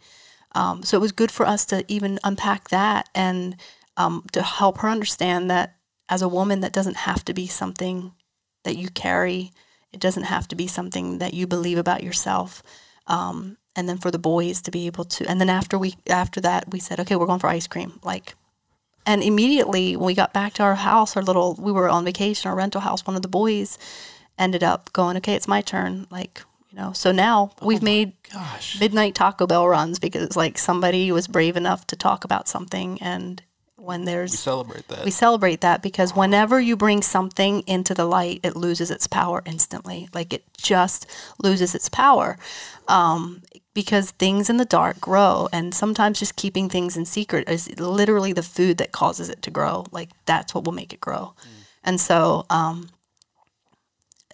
Um, so it was good for us to even unpack that and um, to help her understand that as a woman, that doesn't have to be something that you carry. It doesn't have to be something that you believe about yourself. Um, and then for the boys to be able to, and then after we after that, we said, okay, we're going for ice cream. Like, and immediately when we got back to our house, our little, we were on vacation, our rental house. One of the boys ended up going, okay, it's my turn. Like, you know, so now we've made Gosh. midnight Taco Bell runs because like somebody was brave enough to talk about something and when there's We celebrate that. we celebrate that because whenever you bring something into the light, it loses its power instantly. Like it just loses its power um, because things in the dark grow, and sometimes just keeping things in secret is literally the food that causes it to grow. Like that's what will make it grow. And so, um,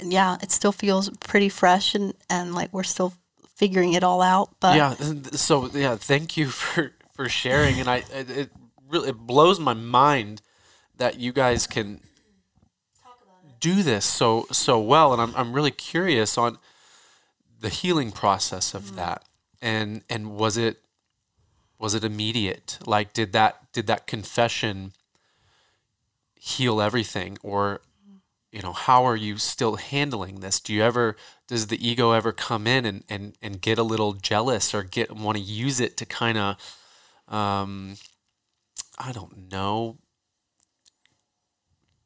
yeah, it still feels pretty fresh, and and like we're still figuring it all out. But yeah so yeah thank you for for sharing and i it, it really it blows my mind that you guys can do this so so well and i'm, I'm really curious on the healing process of mm. that and and was it was it immediate like did that did that confession heal everything or you know how are you still handling this? Do you ever does the ego ever come in and and, and get a little jealous or get want to use it to kind of um i don't know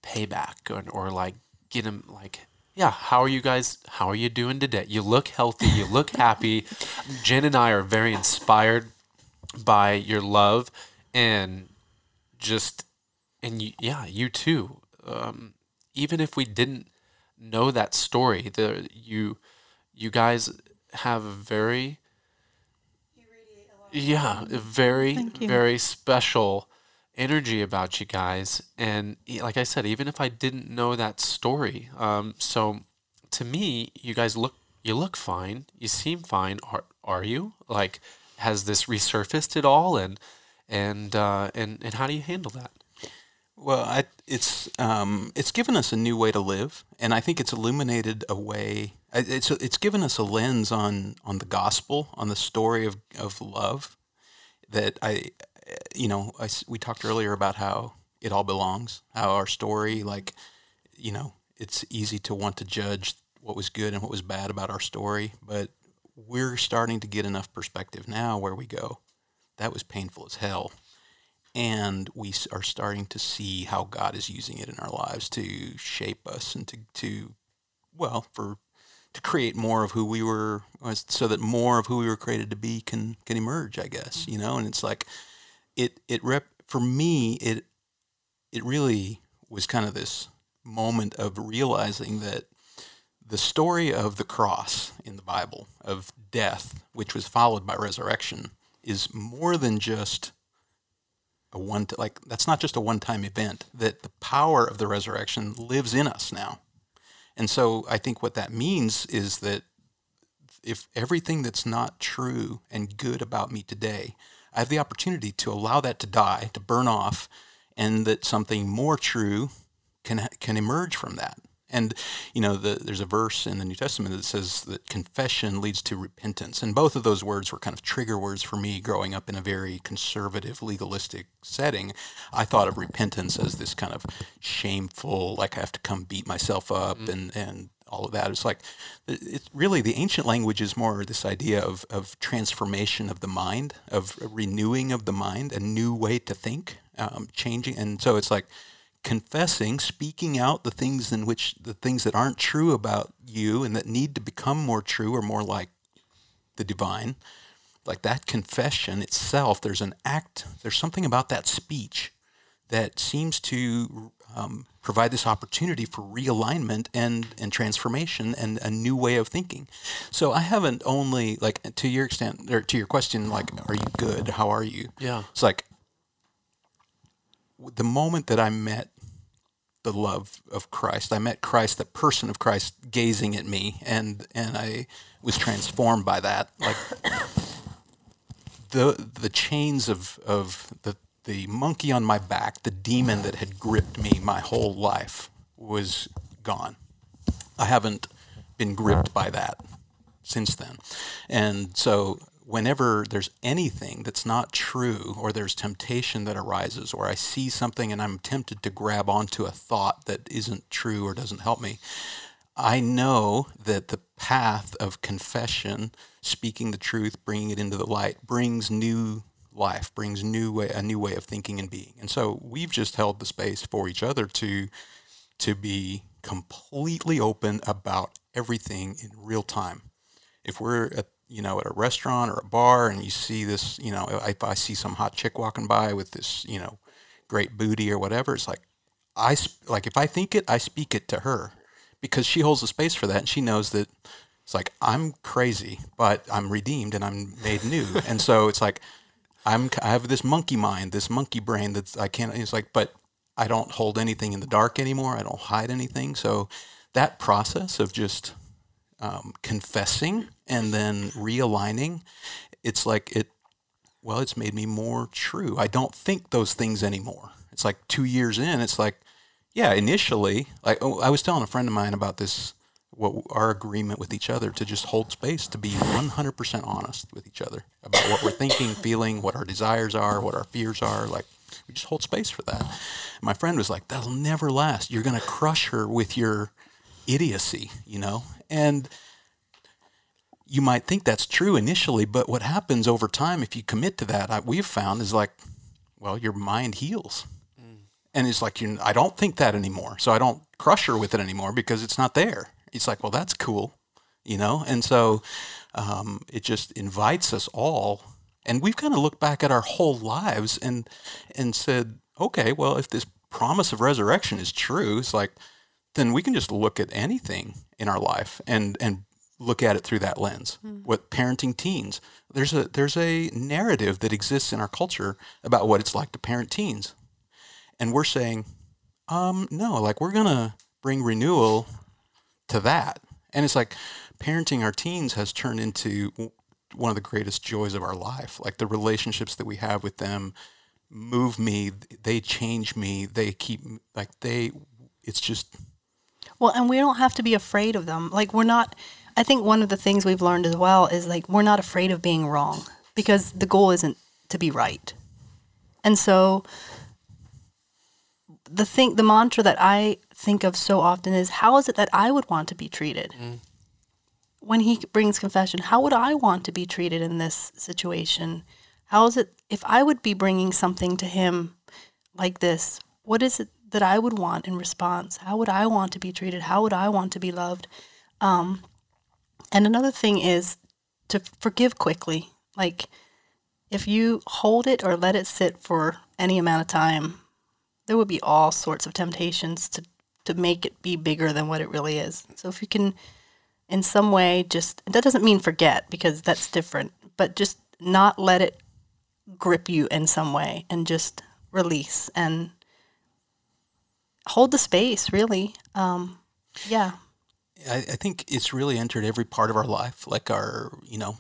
payback or, or like get him like yeah how are you guys how are you doing today? You look healthy you look happy. Jen and i are very inspired by your love and just and you, yeah you too. Um, even if we didn't know that story the you you guys have a very yeah very very special energy about you guys. And like i said even if i didn't know that story um, so to me you guys look you look fine. You seem fine. Are, are you? Like has this resurfaced at all? And and uh, and and how do you handle that Well, I, it's um, it's given us a new way to live, and I think it's illuminated a way. It's it's given us a lens on on the gospel, on the story of of love. That I, you know, I we talked earlier about how it all belongs. How our story, like, you know, it's easy to want to judge what was good and what was bad about our story, but we're starting to get enough perspective now where we go, that was painful as hell and we are starting to see how God is using it in our lives to shape us and to, to well, for to create more of who we were, uh, so that more of who we were created to be can can emerge. I guess you know, and it's like it it rep for me it it really was kind of this moment of realizing that the story of the cross in the Bible of death, which was followed by resurrection, is more than just a one t- like that's not just a one-time event that the power of the resurrection lives in us now. And so i think what that means is that if everything that's not true and good about me today i have the opportunity to allow that to die to burn off and that something more true can can emerge from that and you know the, there's a verse in the new testament that says that confession leads to repentance. And both of those words were kind of trigger words for me growing up in a very conservative legalistic setting. I thought of repentance as this kind of shameful like i have to come beat myself up and and all of that. It's like it's really the ancient language is more this idea of, of transformation of the mind of renewing of the mind a new way to think um, changing. And so it's like confessing, speaking out the things in which the things that aren't true about you and that need to become more true or more like the divine, like that confession itself, there's an act, there's something about that speech that seems to um, provide this opportunity for realignment and, and transformation and a new way of thinking. So I haven't only like to your extent or to your question, like, are you good? How are you? Yeah. It's like the moment that I met the love of Christ, I met Christ, the person of Christ, gazing at me, and and I was transformed by that. Like the the chains of of the the monkey on my back, the demon that had gripped me my whole life, was gone. I haven't been gripped by that since then. And so whenever there's anything that's not true or there's temptation that arises or I see something and I'm tempted to grab onto a thought that isn't true or doesn't help me, I know that the path of confession, speaking the truth, bringing it into the light, brings new life, brings new way, a new way of thinking and being. And so we've just held the space for each other to to be completely open about everything in real time. If we're at you know at a restaurant or a bar and you see this, you know, if I see some hot chick walking by with this, you know, great booty or whatever, it's like I like if I think it, I speak it to her because she holds the space for that and she knows that it's like I'm crazy, but I'm redeemed and I'm made new. and so it's like I'm I have this monkey mind, this monkey brain that I can't. It's like, but I don't hold anything in the dark anymore. I don't hide anything. So that process of just um, confessing and then realigning, it's like it. Well, it's made me more true. I don't think those things anymore. It's like two years in. It's like yeah, initially, like oh, I was telling a friend of mine about this, what our agreement with each other to just hold space, to be 100% honest with each other about what we're thinking, feeling, what our desires are, what our fears are. Like we just hold space for that. My friend was like, "That'll never last. You're going to crush her with your idiocy," you know, and you might think that's true initially, but what happens over time if you commit to that, we've found is like, well, your mind heals and it's like, you I don't think that anymore. So I don't crush her with it anymore because it's not there. It's like, well, that's cool, you know? And so um, it just invites us all. And we've kind of looked back at our whole lives and, and said, okay, well, if this promise of resurrection is true, it's like, then we can just look at anything in our life and, and look at it through that lens. Mm. What parenting teens, there's a there's a narrative that exists in our culture about what it's like to parent teens. And we're saying, um, no, like we're going to bring renewal to that. And it's like parenting our teens has turned into one of the greatest joys of our life. Like the relationships that we have with them move me, they change me, they keep, like, they, it's just. Well, and we don't have to be afraid of them. Like, we're not, I think one of the things we've learned as well is like, we're not afraid of being wrong because the goal isn't to be right. And so the thing, the mantra that I think of so often is, how is it that I would want to be treated? Mm. When he brings confession, how would I want to be treated in this situation? How is it if I would be bringing something to him like this? What is it that I would want in response? How would I want to be treated? How would I want to be loved? Um, and another thing is to forgive quickly. Like if you hold it or let it sit for any amount of time, there would be all sorts of temptations to to make it be bigger than what it really is. So if you can in some way just that doesn't mean forget because that's different, but just not let it grip you in some way and just release and hold the space really um, yeah I, I think it's really entered every part of our life like our you know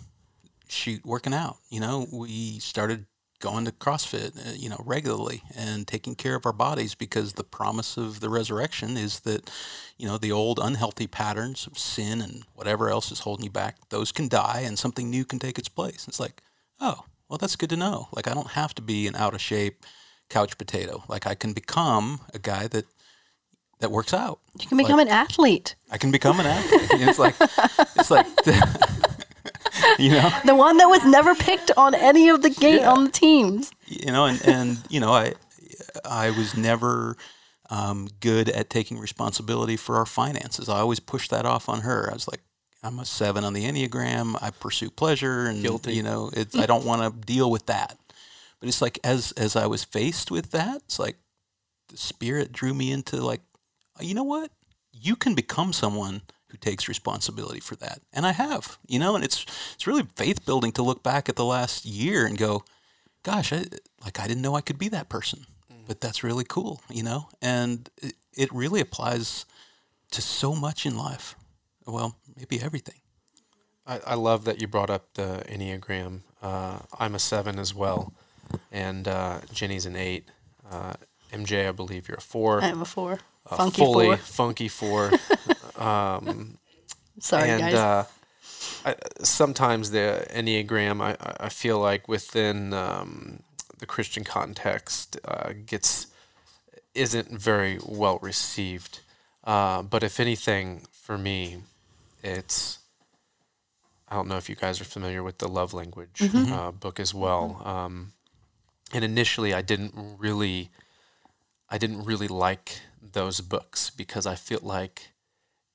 shoot working out you know we started going to CrossFit, uh, you know, regularly and taking care of our bodies because the promise of the resurrection is that, you know, the old unhealthy patterns of sin and whatever else is holding you back, those can die and something new can take its place. It's like, oh, well, that's good to know. Like, I don't have to be an out of shape couch potato. Like, I can become a guy that that works out. You can become like, an athlete. I can become an athlete. it's like it's like you know, the one that was never picked on any of the game yeah. on the teams. You know, and and you know, I I was never um, good at taking responsibility for our finances. I always pushed that off on her. I was like, I'm a seven on the enneagram. I pursue pleasure, and Guilty. you know, it's, I don't want to deal with that. But it's like as as I was faced with that, it's like the spirit drew me into like, you know what, you can become someone who takes responsibility for that. And I have, you know, and it's it's really faith building to look back at the last year and go, gosh, I, like I didn't know I could be that person. But that's really cool, you know? And it, it really applies to so much in life. Well, maybe everything. I, I love that you brought up the Enneagram. Uh, I'm a seven as well, and uh, Jenny's an eight. Uh, MJ, I believe you're a four. I'm a four. Funky fully four. funky four. Um, Sorry, and guys. uh, I, sometimes the enneagram, I, I- feel like within um, the Christian context, uh, gets isn't very well received. Uh, but if anything, for me, it's I don't know if you guys are familiar with the love language uh, book as well. Um, and initially, I didn't really, I didn't really like those books because I feel like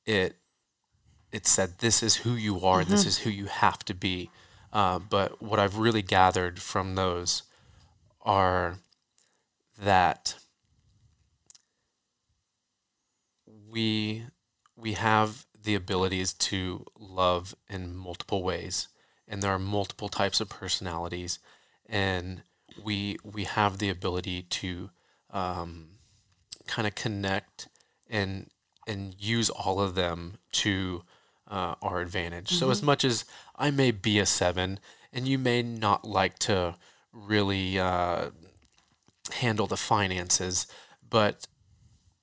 it it said this is who you are, this is who you have to be. Uh, but what I've really gathered from those are that we we have the abilities to love in multiple ways, and there are multiple types of personalities, and we we have the ability to um, kind of connect and and use all of them to uh, our advantage. So as much as I may be a seven, and you may not like to really uh, handle the finances, but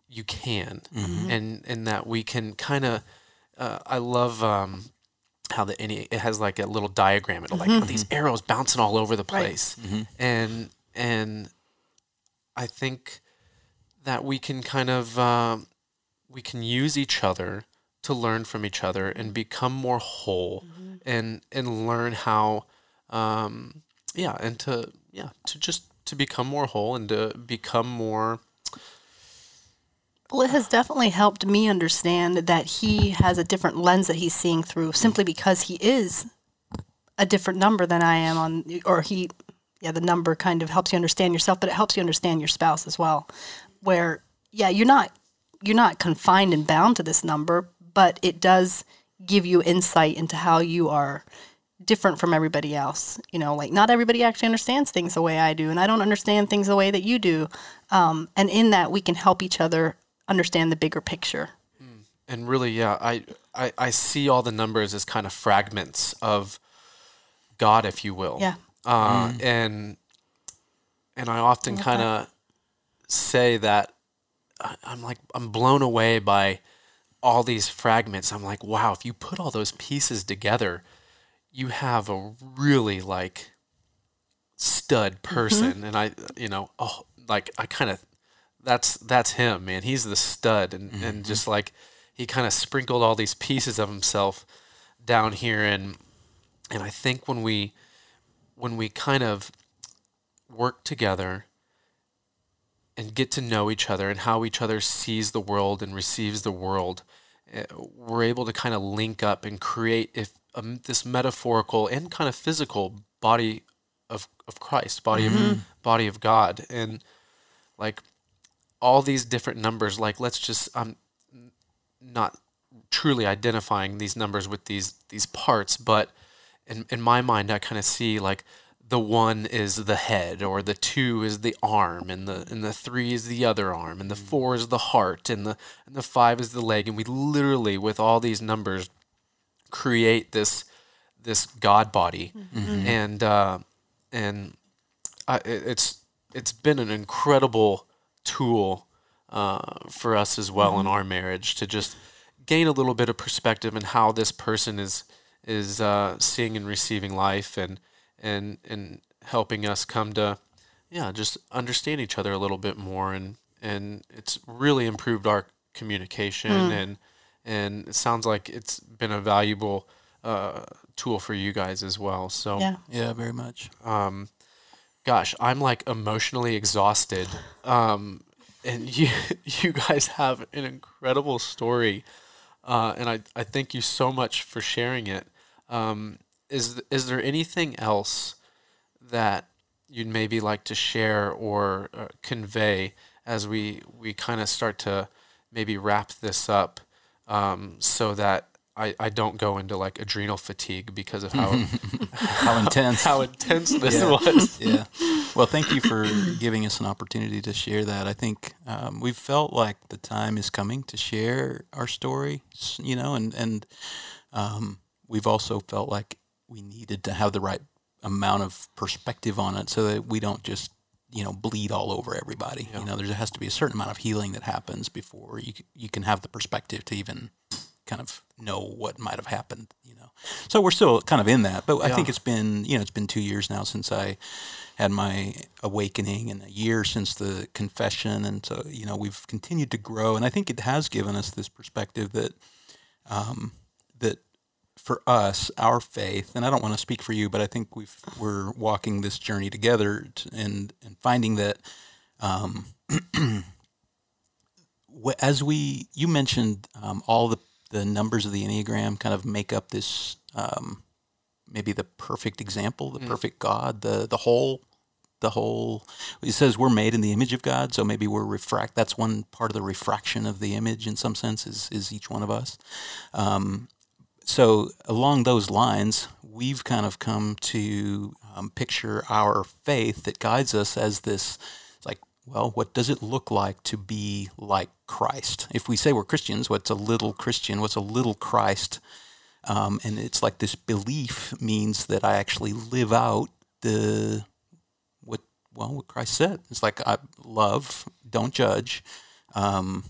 you can, and and that we can kind of. Uh, I love um, how the any it has like a little diagram. It'll like these arrows bouncing all over the place, and and I think that we can kind of um, we can use each other to learn from each other and become more whole and and learn how um, yeah and to yeah to just to become more whole and to become more Well, it has definitely helped me understand that he has a different lens that he's seeing through simply because he is a different number than I am on, or he, yeah, the number kind of helps you understand yourself, but it helps you understand your spouse as well. Where, yeah, you're not, you're not confined and bound to this number, but it does give you insight into how you are different from everybody else. You know, like not everybody actually understands things the way I do, and I don't understand things the way that you do. Um, and in that, we can help each other understand the bigger picture. and really yeah I, I i see all the numbers as kind of fragments of god if you will Yeah. uh, and and i often kind of say that i'm like i'm blown away by all these fragments. I'm like wow if you put all those pieces together you have a really like stud mm-hmm. person. And i you know oh like i kind of that's that's him man. He's the stud. And and mm-hmm. just like he kind of sprinkled all these pieces of himself down here. And and i think when we when we kind of work together and get to know each other and how each other sees the world and receives the world eh, we're able to kind of link up and create if um, this metaphorical and kind of physical body of, of Christ, body of body of God, and like all these different numbers. Like let's just I'm not truly identifying these numbers with these these parts, but in in my mind, I kind of see like the one is the head, or the two is the arm, and the and the three is the other arm, and the four is the heart, and the and the five is the leg, and we literally with all these numbers create this this God body, and uh, and I, it- it's it's been an incredible tool uh, for us as well in our marriage to just gain a little bit of perspective in how this person is is uh, seeing and receiving life. And and and helping us come to yeah just understand each other a little bit more and and it's really improved our communication and and it sounds like it's been a valuable uh, tool for you guys as well so Yeah. Yeah, very much. um, gosh, I'm like emotionally exhausted. Um, and you, you guys have an incredible story, uh, and I, I thank you so much for sharing it. Um, is is there anything else that you'd maybe like to share or uh, convey as we we kind of start to maybe wrap this up, um, so that I, I don't go into like adrenal fatigue because of how How intense. how intense this Yeah. was. yeah. Well, thank you for giving us an opportunity to share that. I think um, we've felt like the time is coming to share our story, you know, and and um, we've also felt like we needed to have the right amount of perspective on it, so that we don't just you know bleed all over everybody. You know, there has to be a certain amount of healing that happens before you you can have the perspective to even kind of know what might have happened. You know, so we're still kind of in that. But I think it's been you know it's been two years now since I had my awakening and a year since the confession and so you know we've continued to grow and i think it has given us this perspective that um, for us our faith and i don't want to speak for you but i think we've we're walking this journey together to, and and finding that um, as we you mentioned um, all the the numbers of the enneagram kind of make up this um, maybe the perfect example, the mm. perfect God, the the whole the whole it says we're made in the image of God, so maybe we're refract that's one part of the refraction of the image in some sense is is each one of us. Um, so along those lines, we've kind of come to um, picture our faith that guides us as this like well, what does it look like to be like Christ? If we say we're Christians, what's a little Christian? What's a little Christ? Um, and it's like this belief means that I actually live out the what well what Christ said. It's like I love, don't judge, um,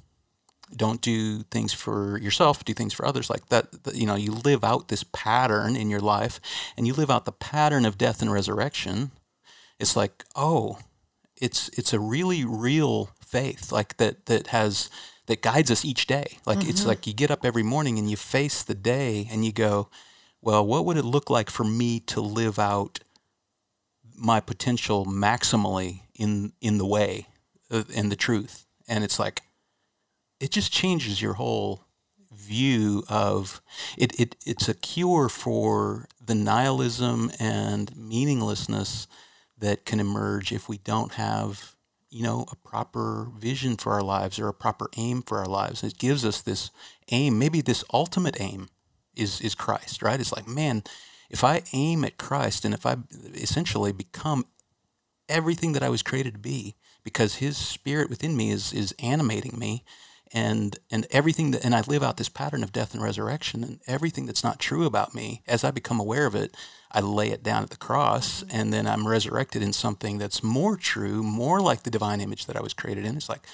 don't do things for yourself, do things for others. Like that, you know, you live out this pattern in your life, and you live out the pattern of death and resurrection. It's like oh, it's it's a really real faith like that that has that guides us each day. Like mm-hmm. it's like you get up every morning and you face the day and you go, well, what would it look like for me to live out my potential maximally in in the way in the truth? And it's like it just changes your whole view of it, it it's a cure for the nihilism and meaninglessness that can emerge if we don't have you know a proper vision for our lives or a proper aim for our lives. It gives us this aim maybe this ultimate aim is is christ right? It's like man if i aim at christ and if i essentially become everything that i was created to be because his spirit within me is is animating me and and everything that and I live out this pattern of death and resurrection and everything that's not true about me as I become aware of it I lay it down at the cross and then I'm resurrected in something that's more true more like the divine image that I was created in. It's like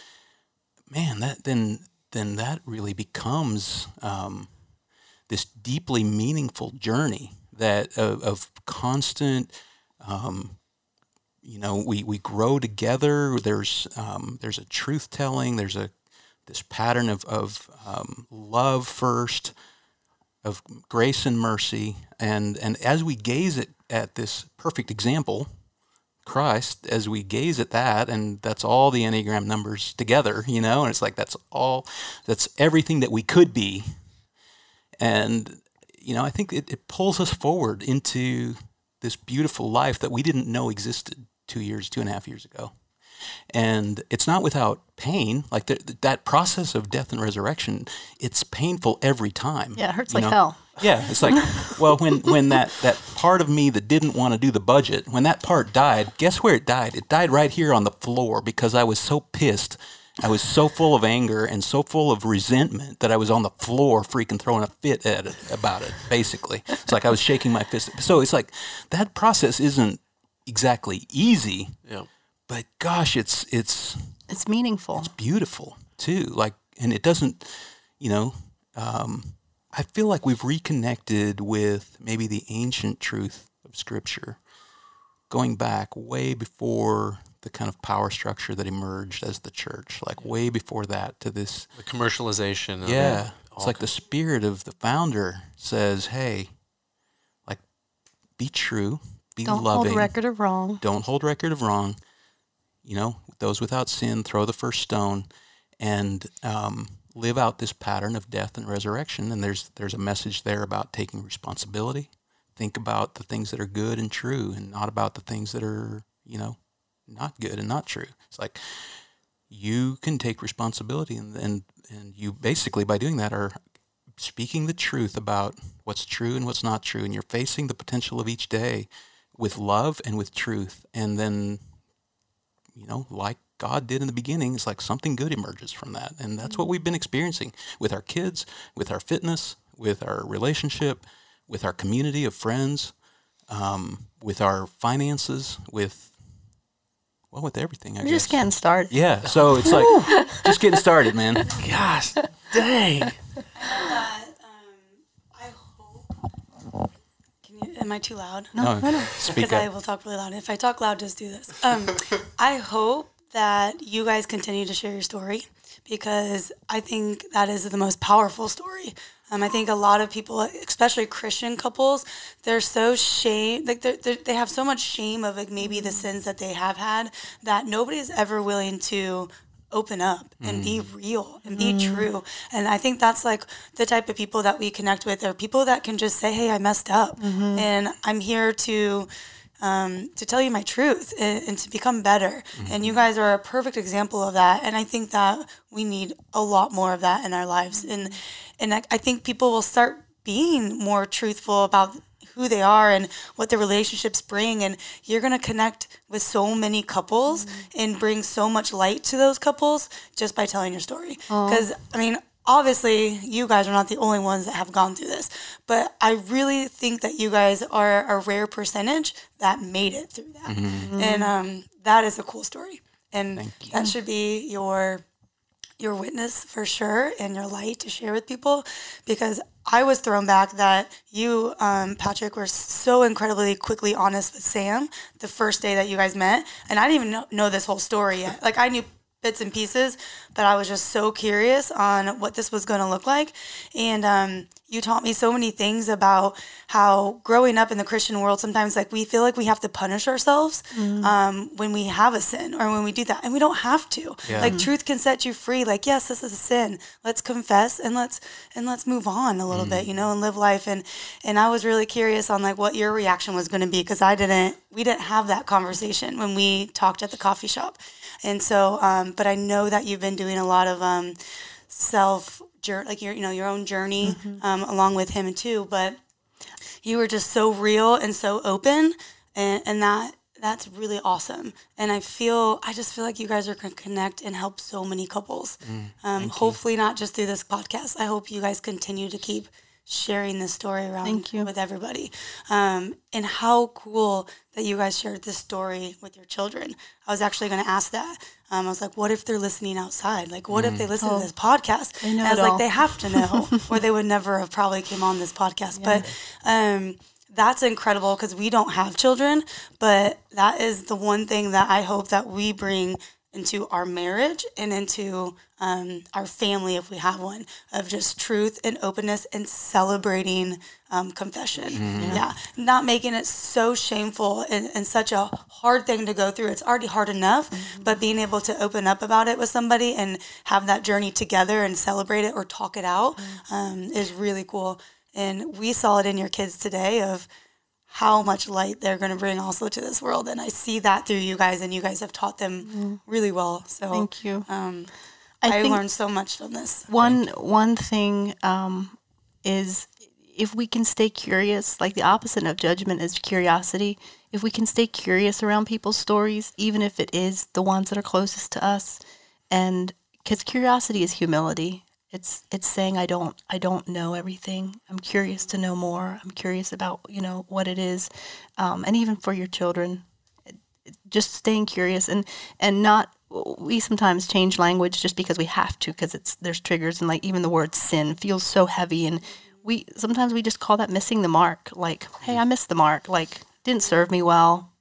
man that then then that really becomes um, this deeply meaningful journey that of, of constant um, you know we, we grow together. There's um, there's a truth telling. There's a this pattern of, of um, love first, of grace and mercy. And, and as we gaze at, at this perfect example, Christ, as we gaze at that, and that's all the Enneagram numbers together, you know, and it's like that's all, that's everything that we could be. And, you know, I think it, it pulls us forward into this beautiful life that we didn't know existed two years, two and a half years ago. And it's not without pain. Like the, that process of death and resurrection, it's painful every time. Yeah, it hurts like know? hell. Yeah, it's like, well, when, when that, that part of me that didn't want to do the budget, when that part died, guess where it died? It died right here on the floor because I was so pissed. I was so full of anger and so full of resentment that I was on the floor freaking throwing a fit at it, about it, basically. It's like I was shaking my fist. So it's like that process isn't exactly easy. Yeah but gosh, it's it's it's meaningful. It's beautiful too. Like, and it doesn't, you know, um, I feel like we've reconnected with maybe the ancient truth of Scripture, going back way before the kind of power structure that emerged as the church, like way before that to this the commercialization. yeah, it it's like the spirit of the founder says, "Hey, like, be true, be Don't loving. Don't hold record of wrong. Don't hold record of wrong." You know, those without sin, throw the first stone, and um, live out this pattern of death and resurrection. And there's there's a message there about taking responsibility. Think about the things that are good and true, and not about the things that are you know not good and not true. It's like you can take responsibility, and and and you basically by doing that are speaking the truth about what's true and what's not true, and you're facing the potential of each day with love and with truth, and then you know, like God did in the beginning, it's like something good emerges from that. And that's what we've been experiencing with our kids, with our fitness, with our relationship, with our community of friends, um, with our finances, with well, with everything. I We're guess. just getting started. Yeah, so it's like just getting started, man. Gosh, dang. Am I too loud? No, no, no. because I will talk really loud. If I talk loud, just do this. Um, I hope that you guys continue to share your story because I think that is the most powerful story. Um, I think a lot of people, especially Christian couples, they're so shame like they're, they're, they have so much shame of like maybe the sins that they have had that nobody is ever willing to open up and be mm. real and be mm. true. And I think that's like the type of people that we connect with are people that can just say, "Hey, I messed up, mm-hmm. and I'm here to." um, to tell you my truth and, and to become better. And you mm-hmm. guys are a perfect example of that. And I think that we need a lot more of that in our lives. And and I, I think people will start being more truthful about who they are and what their relationships bring. And you're going to connect with so many couples and bring so much light to those couples just by telling your story. Because, I mean, obviously you guys are not the only ones that have gone through this but i really think that you guys are a rare percentage that made it through that. And um, that is a cool story. And that should be your your witness for sure and your light to share with people because I was thrown back that you, um, Patrick, were so incredibly quickly honest with Sam the first day that you guys met. And I didn't even know, know this whole story yet. Like, I knew bits and pieces, but I was just so curious on what this was going to look like. And um, you taught me so many things about how growing up in the Christian world, sometimes like we feel like we have to punish ourselves um, when we have a sin or when we do that, and we don't have to. Like truth can set you free. Like yes, this is a sin. Let's confess and let's and let's move on a little bit, you know, and live life. And and I was really curious on like what your reaction was going to be because I didn't. We didn't have that conversation when we talked at the coffee shop. And so, um, but I know that you've been doing a lot of um, self, jour- like your, you know, your own journey um, along with him too. But you were just so real and so open, and, and that that's really awesome. And I feel, I just feel like you guys are going to connect and help so many couples. um, hopefully, not just through this podcast. I hope you guys continue to keep sharing this story around Thank you. with everybody. Um, and how cool that you guys shared this story with your children. I was actually going to ask that. Um, I was like, what if they're listening outside? Like, what if they listen to this podcast? They know And I was like, all. they have to know, or they would never have probably came on this podcast. But um, that's incredible because we don't have children, but that is the one thing that I hope that we bring into our marriage and into um, our family if we have one of just truth and openness and celebrating um, confession. Yeah. Not making it so shameful and, and such a hard thing to go through. It's already hard enough but being able to open up about it with somebody and have that journey together and celebrate it or talk it out um, is really cool. And we saw it in your kids today of how much light they're going to bring also to this world and i see that through you guys and you guys have taught them really well so Thank you. um, I I, learned so much from this One one thing um, is if we can stay curious, like the opposite of judgment is curiosity. If we can stay curious around people's stories, even if it is the ones that are closest to us, and because curiosity is humility. It's it's saying I don't I don't know everything. I'm curious to know more. I'm curious about you know what it is, um, and even for your children, just staying curious and and not we sometimes change language just because we have to because it's there's triggers and like even the word sin feels so heavy and we sometimes we just call that missing the mark. Like hey i missed the mark. Like didn't serve me well.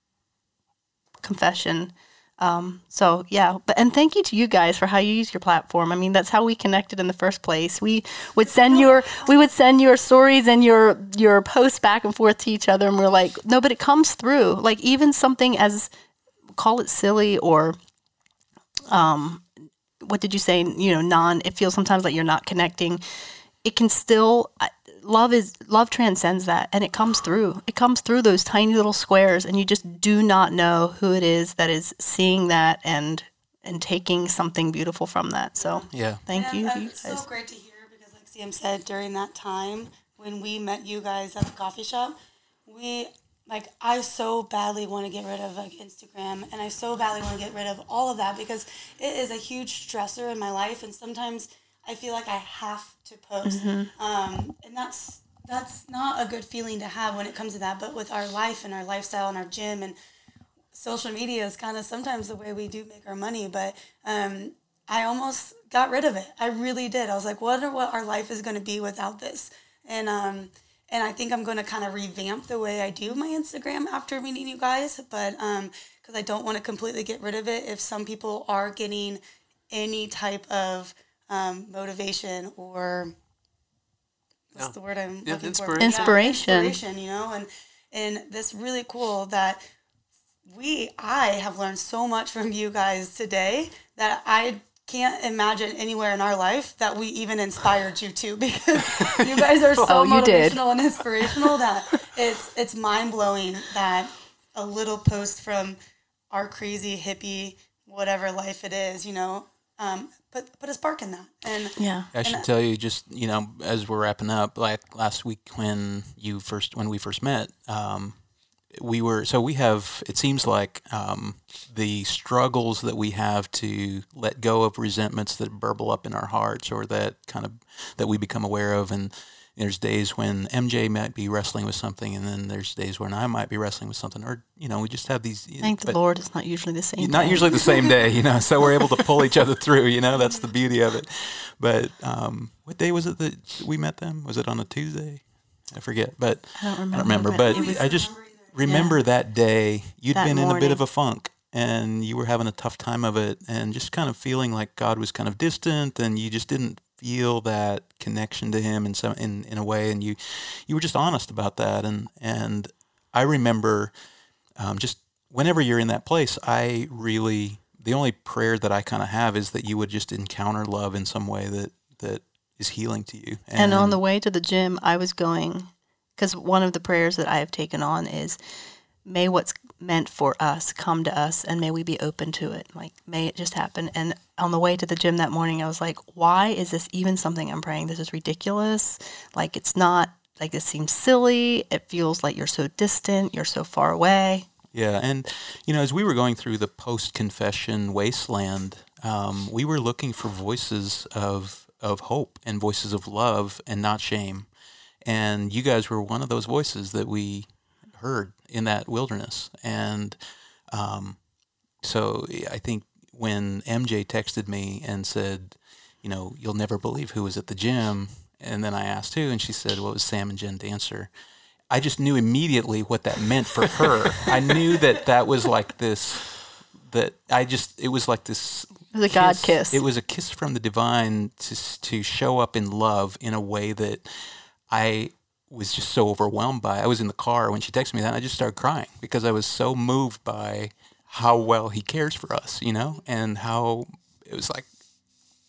Confession um, so yeah but and thank you to you guys for how you use your platform. I mean that's how we connected in the first place. We would send your we would send your stories and your your posts back and forth to each other and we're like no but it comes through. Like even something as call it silly or um what did you say you know non it feels sometimes like you're not connecting. It can still I- love is love transcends that and it comes through. It comes through those tiny little squares and you just do not know who it is that is seeing that and and taking something beautiful from that. So Yeah. thank And you to you It's guys. so great to hear because, like Sam said, during that time when we met you guys at the coffee shop, we like I so badly want to get rid of like Instagram, and I so badly want to get rid of all of that because it is a huge stressor in my life, and sometimes I feel like I have to post, um, and that's that's not a good feeling to have when it comes to that. But with our life and our lifestyle and our gym and social media is kind of sometimes the way we do make our money, but um, I almost got rid of it. I really did. I was like, wonder what our life is going to be without this. And um, and I think I'm going to kind of revamp the way I do my Instagram after meeting you guys, but um, because I don't want to completely get rid of it. If some people are getting any type of um, motivation or what's Yeah. the word I'm Yeah, looking inspiration. for? Yeah, Inspiration. inspiration, you know, and and that's really cool that we I have learned so much from you guys today that I can't imagine anywhere in our life that we even inspired you to because you guys are so Oh, you did. motivational and inspirational that it's it's mind blowing that a little post from our crazy hippie whatever life it is, you know, um, put put a spark in that. And Yeah. I should tell you, just you know, as we're wrapping up, like last week when you first when we first met, um, we were so we have. It seems like um, the struggles that we have to let go of resentments that burble up in our hearts, or that kind of that we become aware of, and there's days when MJ might be wrestling with something, and then there's days when I might be wrestling with something, or you know, we just have these. Thank the Lord, it's not usually the same. not day. usually the same day, you know. So we're able to pull each other through, you know. That's the beauty of it. But um, what day was it that we met them? Was it on a Tuesday? I forget, but I don't remember. I don't remember. but But was- I just remember that day you'd That been in a bit of a funk and you were having a tough time of it, and just kind of feeling like God was kind of distant, and you just didn't feel that connection to Him in some in, in a way, and you you were just honest about that, and and I remember um, just whenever you're in that place, I really the only prayer that I kind of have is that you would just encounter love in some way that that is healing to you. And on the way to the gym, I was going because one of the prayers that I have taken on is, may what's meant for us come to us, and may we be open to it. Like, may it just happen. And on the way to the gym that morning, I was like, why is this even something I'm praying? This is ridiculous. Like, it's not. Like this seems silly. It feels like you're so distant. You're so far away. Yeah, and you know, as we were going through the post-confession wasteland, um, we were looking for voices of of hope and voices of love and not shame. And you guys were one of those voices that we heard in that wilderness. And um, so I think when MJ texted me and said, you know, you'll never believe who was at the gym, and then I asked who, and she said, well, it was Sam and Jen Dancer. I just knew immediately what that meant for her. I knew that that was like this. That I just it was like this. It was a God kiss. It was a kiss from the divine to to show up in love in a way that I was just so overwhelmed by. I was in the car when she texted me that. And I just started crying because I was so moved by how well he cares for us, you know, and how it was like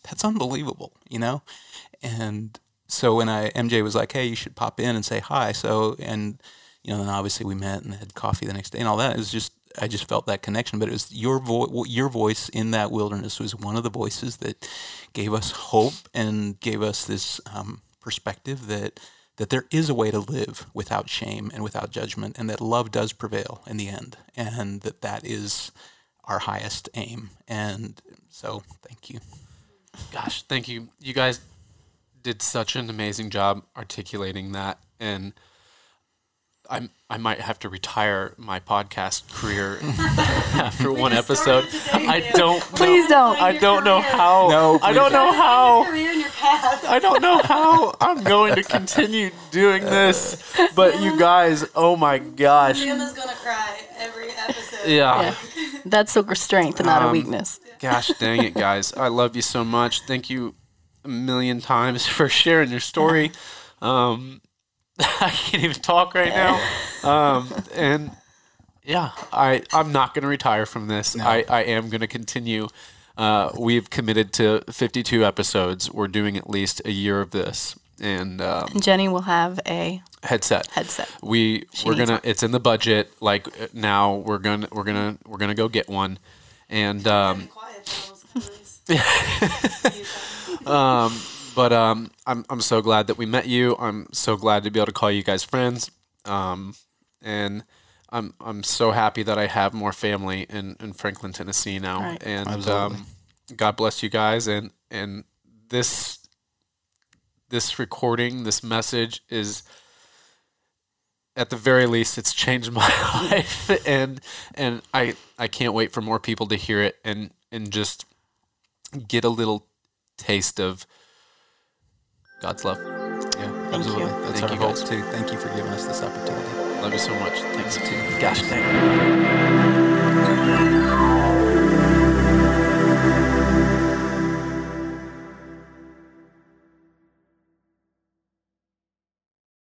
that's unbelievable, you know? And so when I MJ was like, "Hey, you should pop in and say hi." So and you know, then obviously we met and had coffee the next day and all that. It was just I just felt that connection. But it was your voice, your voice in that wilderness was one of the voices that gave us hope and gave us this um, perspective that that there is a way to live without shame and without judgment, and that love does prevail in the end, and that that is our highest aim. And so, thank you. Gosh, thank you. You guys did such an amazing job articulating that, and I I might have to retire my podcast career after one episode. I don't. Please know, don't. I don't know how. No, I don't know how. career in your path. I don't know how I'm going to continue doing this, but you guys, oh my gosh. Sam is gonna cry every episode. Yeah. Yeah. That's a strength and not a Um, weakness. Gosh dang it, guys. I love you so much. Thank you a million times for sharing your story. Um, I can't even talk right now. Um, and yeah, I, I'm not going to retire from this. I, I am going to continue. Uh, we've committed to 52 episodes. We're doing at least a year of this. And um, Jenny will have a headset. headset. We She we're gonna. It's in the budget. Like uh, now, we're gonna we're gonna we're gonna go get one. And um, Quiet, so it was kinda nice. Um, but um, I'm I'm so glad that we met you. I'm so glad to be able to call you guys friends. Um, and I'm I'm so happy that I have more family in, in Franklin, Tennessee now. Right. And Absolutely. um, God bless you guys. And and this this recording, this message is at the very least it's changed my life and and I I can't wait for more people to hear it and and just get a little taste of God's love. Yeah. Thank Absolutely. you. That's Thank our you, hope guys. too. Thank you for giving us this opportunity. Love you so much. Thanks. too. Gosh dang.